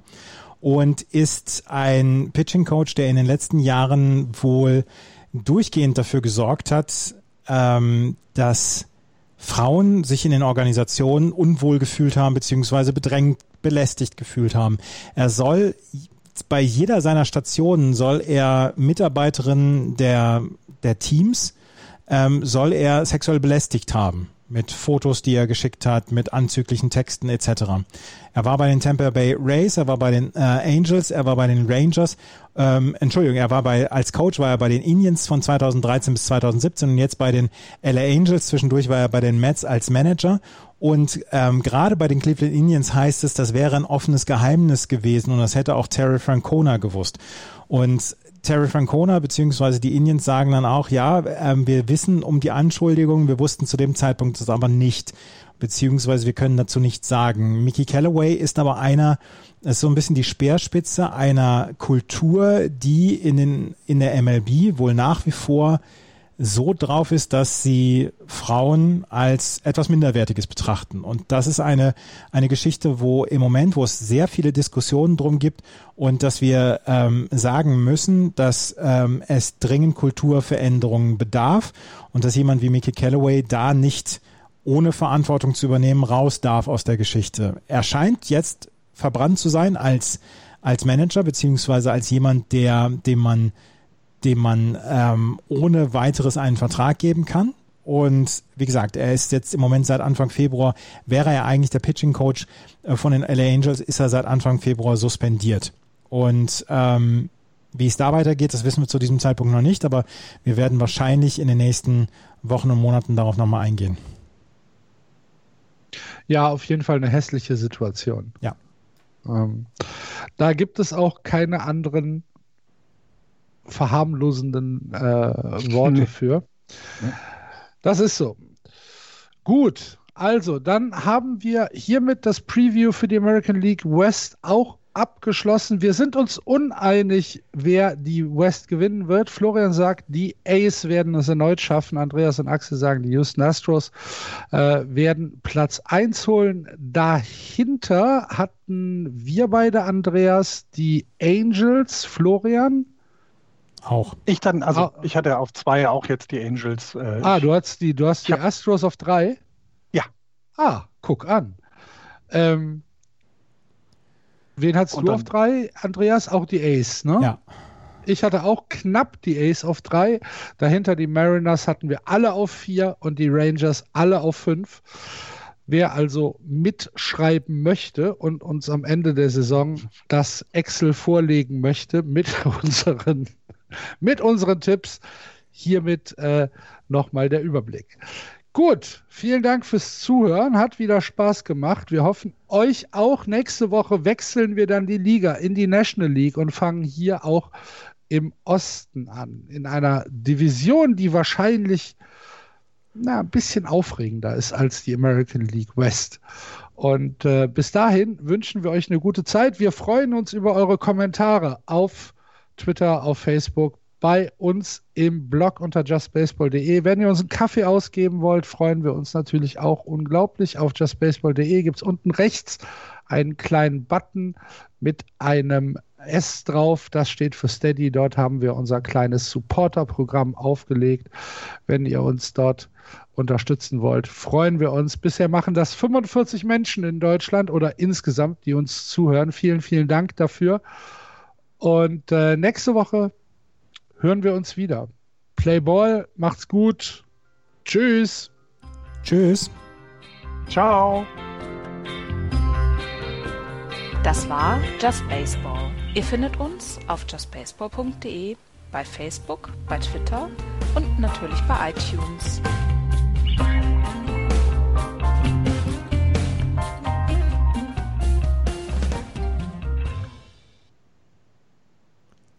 und ist ein Pitching Coach, der in den letzten Jahren wohl durchgehend dafür gesorgt hat, ähm, dass Frauen sich in den Organisationen unwohl gefühlt haben, beziehungsweise bedrängt, belästigt gefühlt haben. Er soll bei jeder seiner Stationen soll er Mitarbeiterinnen der, der Teams ähm, soll er sexuell belästigt haben mit Fotos, die er geschickt hat, mit anzüglichen Texten etc. Er war bei den Tampa Bay Rays, er war bei den äh, Angels, er war bei den Rangers. Ähm, Entschuldigung, er war bei als Coach war er bei den Indians von 2013 bis 2017 und jetzt bei den LA Angels. Zwischendurch war er bei den Mets als Manager und ähm, gerade bei den Cleveland Indians heißt es, das wäre ein offenes Geheimnis gewesen und das hätte auch Terry Francona gewusst. Und Terry Francona beziehungsweise die Indians sagen dann auch, ja, ähm, wir wissen um die Anschuldigungen, wir wussten zu dem Zeitpunkt das aber nicht, beziehungsweise wir können dazu nichts sagen. Mickey Callaway ist aber einer, ist so ein bisschen die Speerspitze einer Kultur, die in, den, in der MLB wohl nach wie vor so drauf ist, dass sie Frauen als etwas Minderwertiges betrachten. Und das ist eine, eine Geschichte, wo im Moment, wo es sehr viele Diskussionen drum gibt und dass wir ähm, sagen müssen, dass ähm, es dringend Kulturveränderungen bedarf und dass jemand wie Mickey Calloway da nicht ohne Verantwortung zu übernehmen raus darf aus der Geschichte. Er scheint jetzt verbrannt zu sein als, als Manager beziehungsweise als jemand, der, dem man dem man ähm, ohne weiteres einen Vertrag geben kann. Und wie gesagt, er ist jetzt im Moment seit Anfang Februar, wäre er eigentlich der Pitching Coach äh, von den LA Angels, ist er seit Anfang Februar suspendiert. Und ähm, wie es da weitergeht, das wissen wir zu diesem Zeitpunkt noch nicht, aber wir werden wahrscheinlich in den nächsten Wochen und Monaten darauf nochmal eingehen. Ja, auf jeden Fall eine hässliche Situation. Ja. Ähm, da gibt es auch keine anderen verharmlosenden äh, Worte für. Das ist so. Gut, also dann haben wir hiermit das Preview für die American League West auch abgeschlossen. Wir sind uns uneinig, wer die West gewinnen wird. Florian sagt, die Ace werden es erneut schaffen. Andreas und Axel sagen, die Houston Astros äh, werden Platz 1 holen. Dahinter hatten wir beide, Andreas, die Angels. Florian? Auch. Ich dann, also ah. ich hatte auf zwei auch jetzt die Angels. Äh, ah, du hast die, du hast die Astros auf drei? Ja. Ah, guck an. Ähm, wen hast Und du auf drei, Andreas? Auch die Ace, ne? Ja. Ich hatte auch knapp die Ace auf drei. Dahinter die Mariners hatten wir alle auf vier und die Rangers alle auf fünf. Wer also mitschreiben möchte und uns am Ende der Saison das Excel vorlegen möchte mit (laughs) unseren mit unseren Tipps. Hiermit äh, nochmal der Überblick. Gut, vielen Dank fürs Zuhören. Hat wieder Spaß gemacht. Wir hoffen, euch auch. Nächste Woche wechseln wir dann die Liga in die National League und fangen hier auch im Osten an. In einer Division, die wahrscheinlich na, ein bisschen aufregender ist als die American League West. Und äh, bis dahin wünschen wir euch eine gute Zeit. Wir freuen uns über eure Kommentare auf Twitter, auf Facebook, bei uns im Blog unter justbaseball.de. Wenn ihr uns einen Kaffee ausgeben wollt, freuen wir uns natürlich auch unglaublich. Auf justbaseball.de gibt es unten rechts einen kleinen Button mit einem S drauf. Das steht für Steady. Dort haben wir unser kleines Supporter-Programm aufgelegt. Wenn ihr uns dort unterstützen wollt, freuen wir uns. Bisher machen das 45 Menschen in Deutschland oder insgesamt, die uns zuhören. Vielen, vielen Dank dafür. Und äh, nächste Woche hören wir uns wieder. Playball, macht's gut. Tschüss. Tschüss. Ciao. Das war Just Baseball. Ihr findet uns auf justbaseball.de, bei Facebook, bei Twitter und natürlich bei iTunes.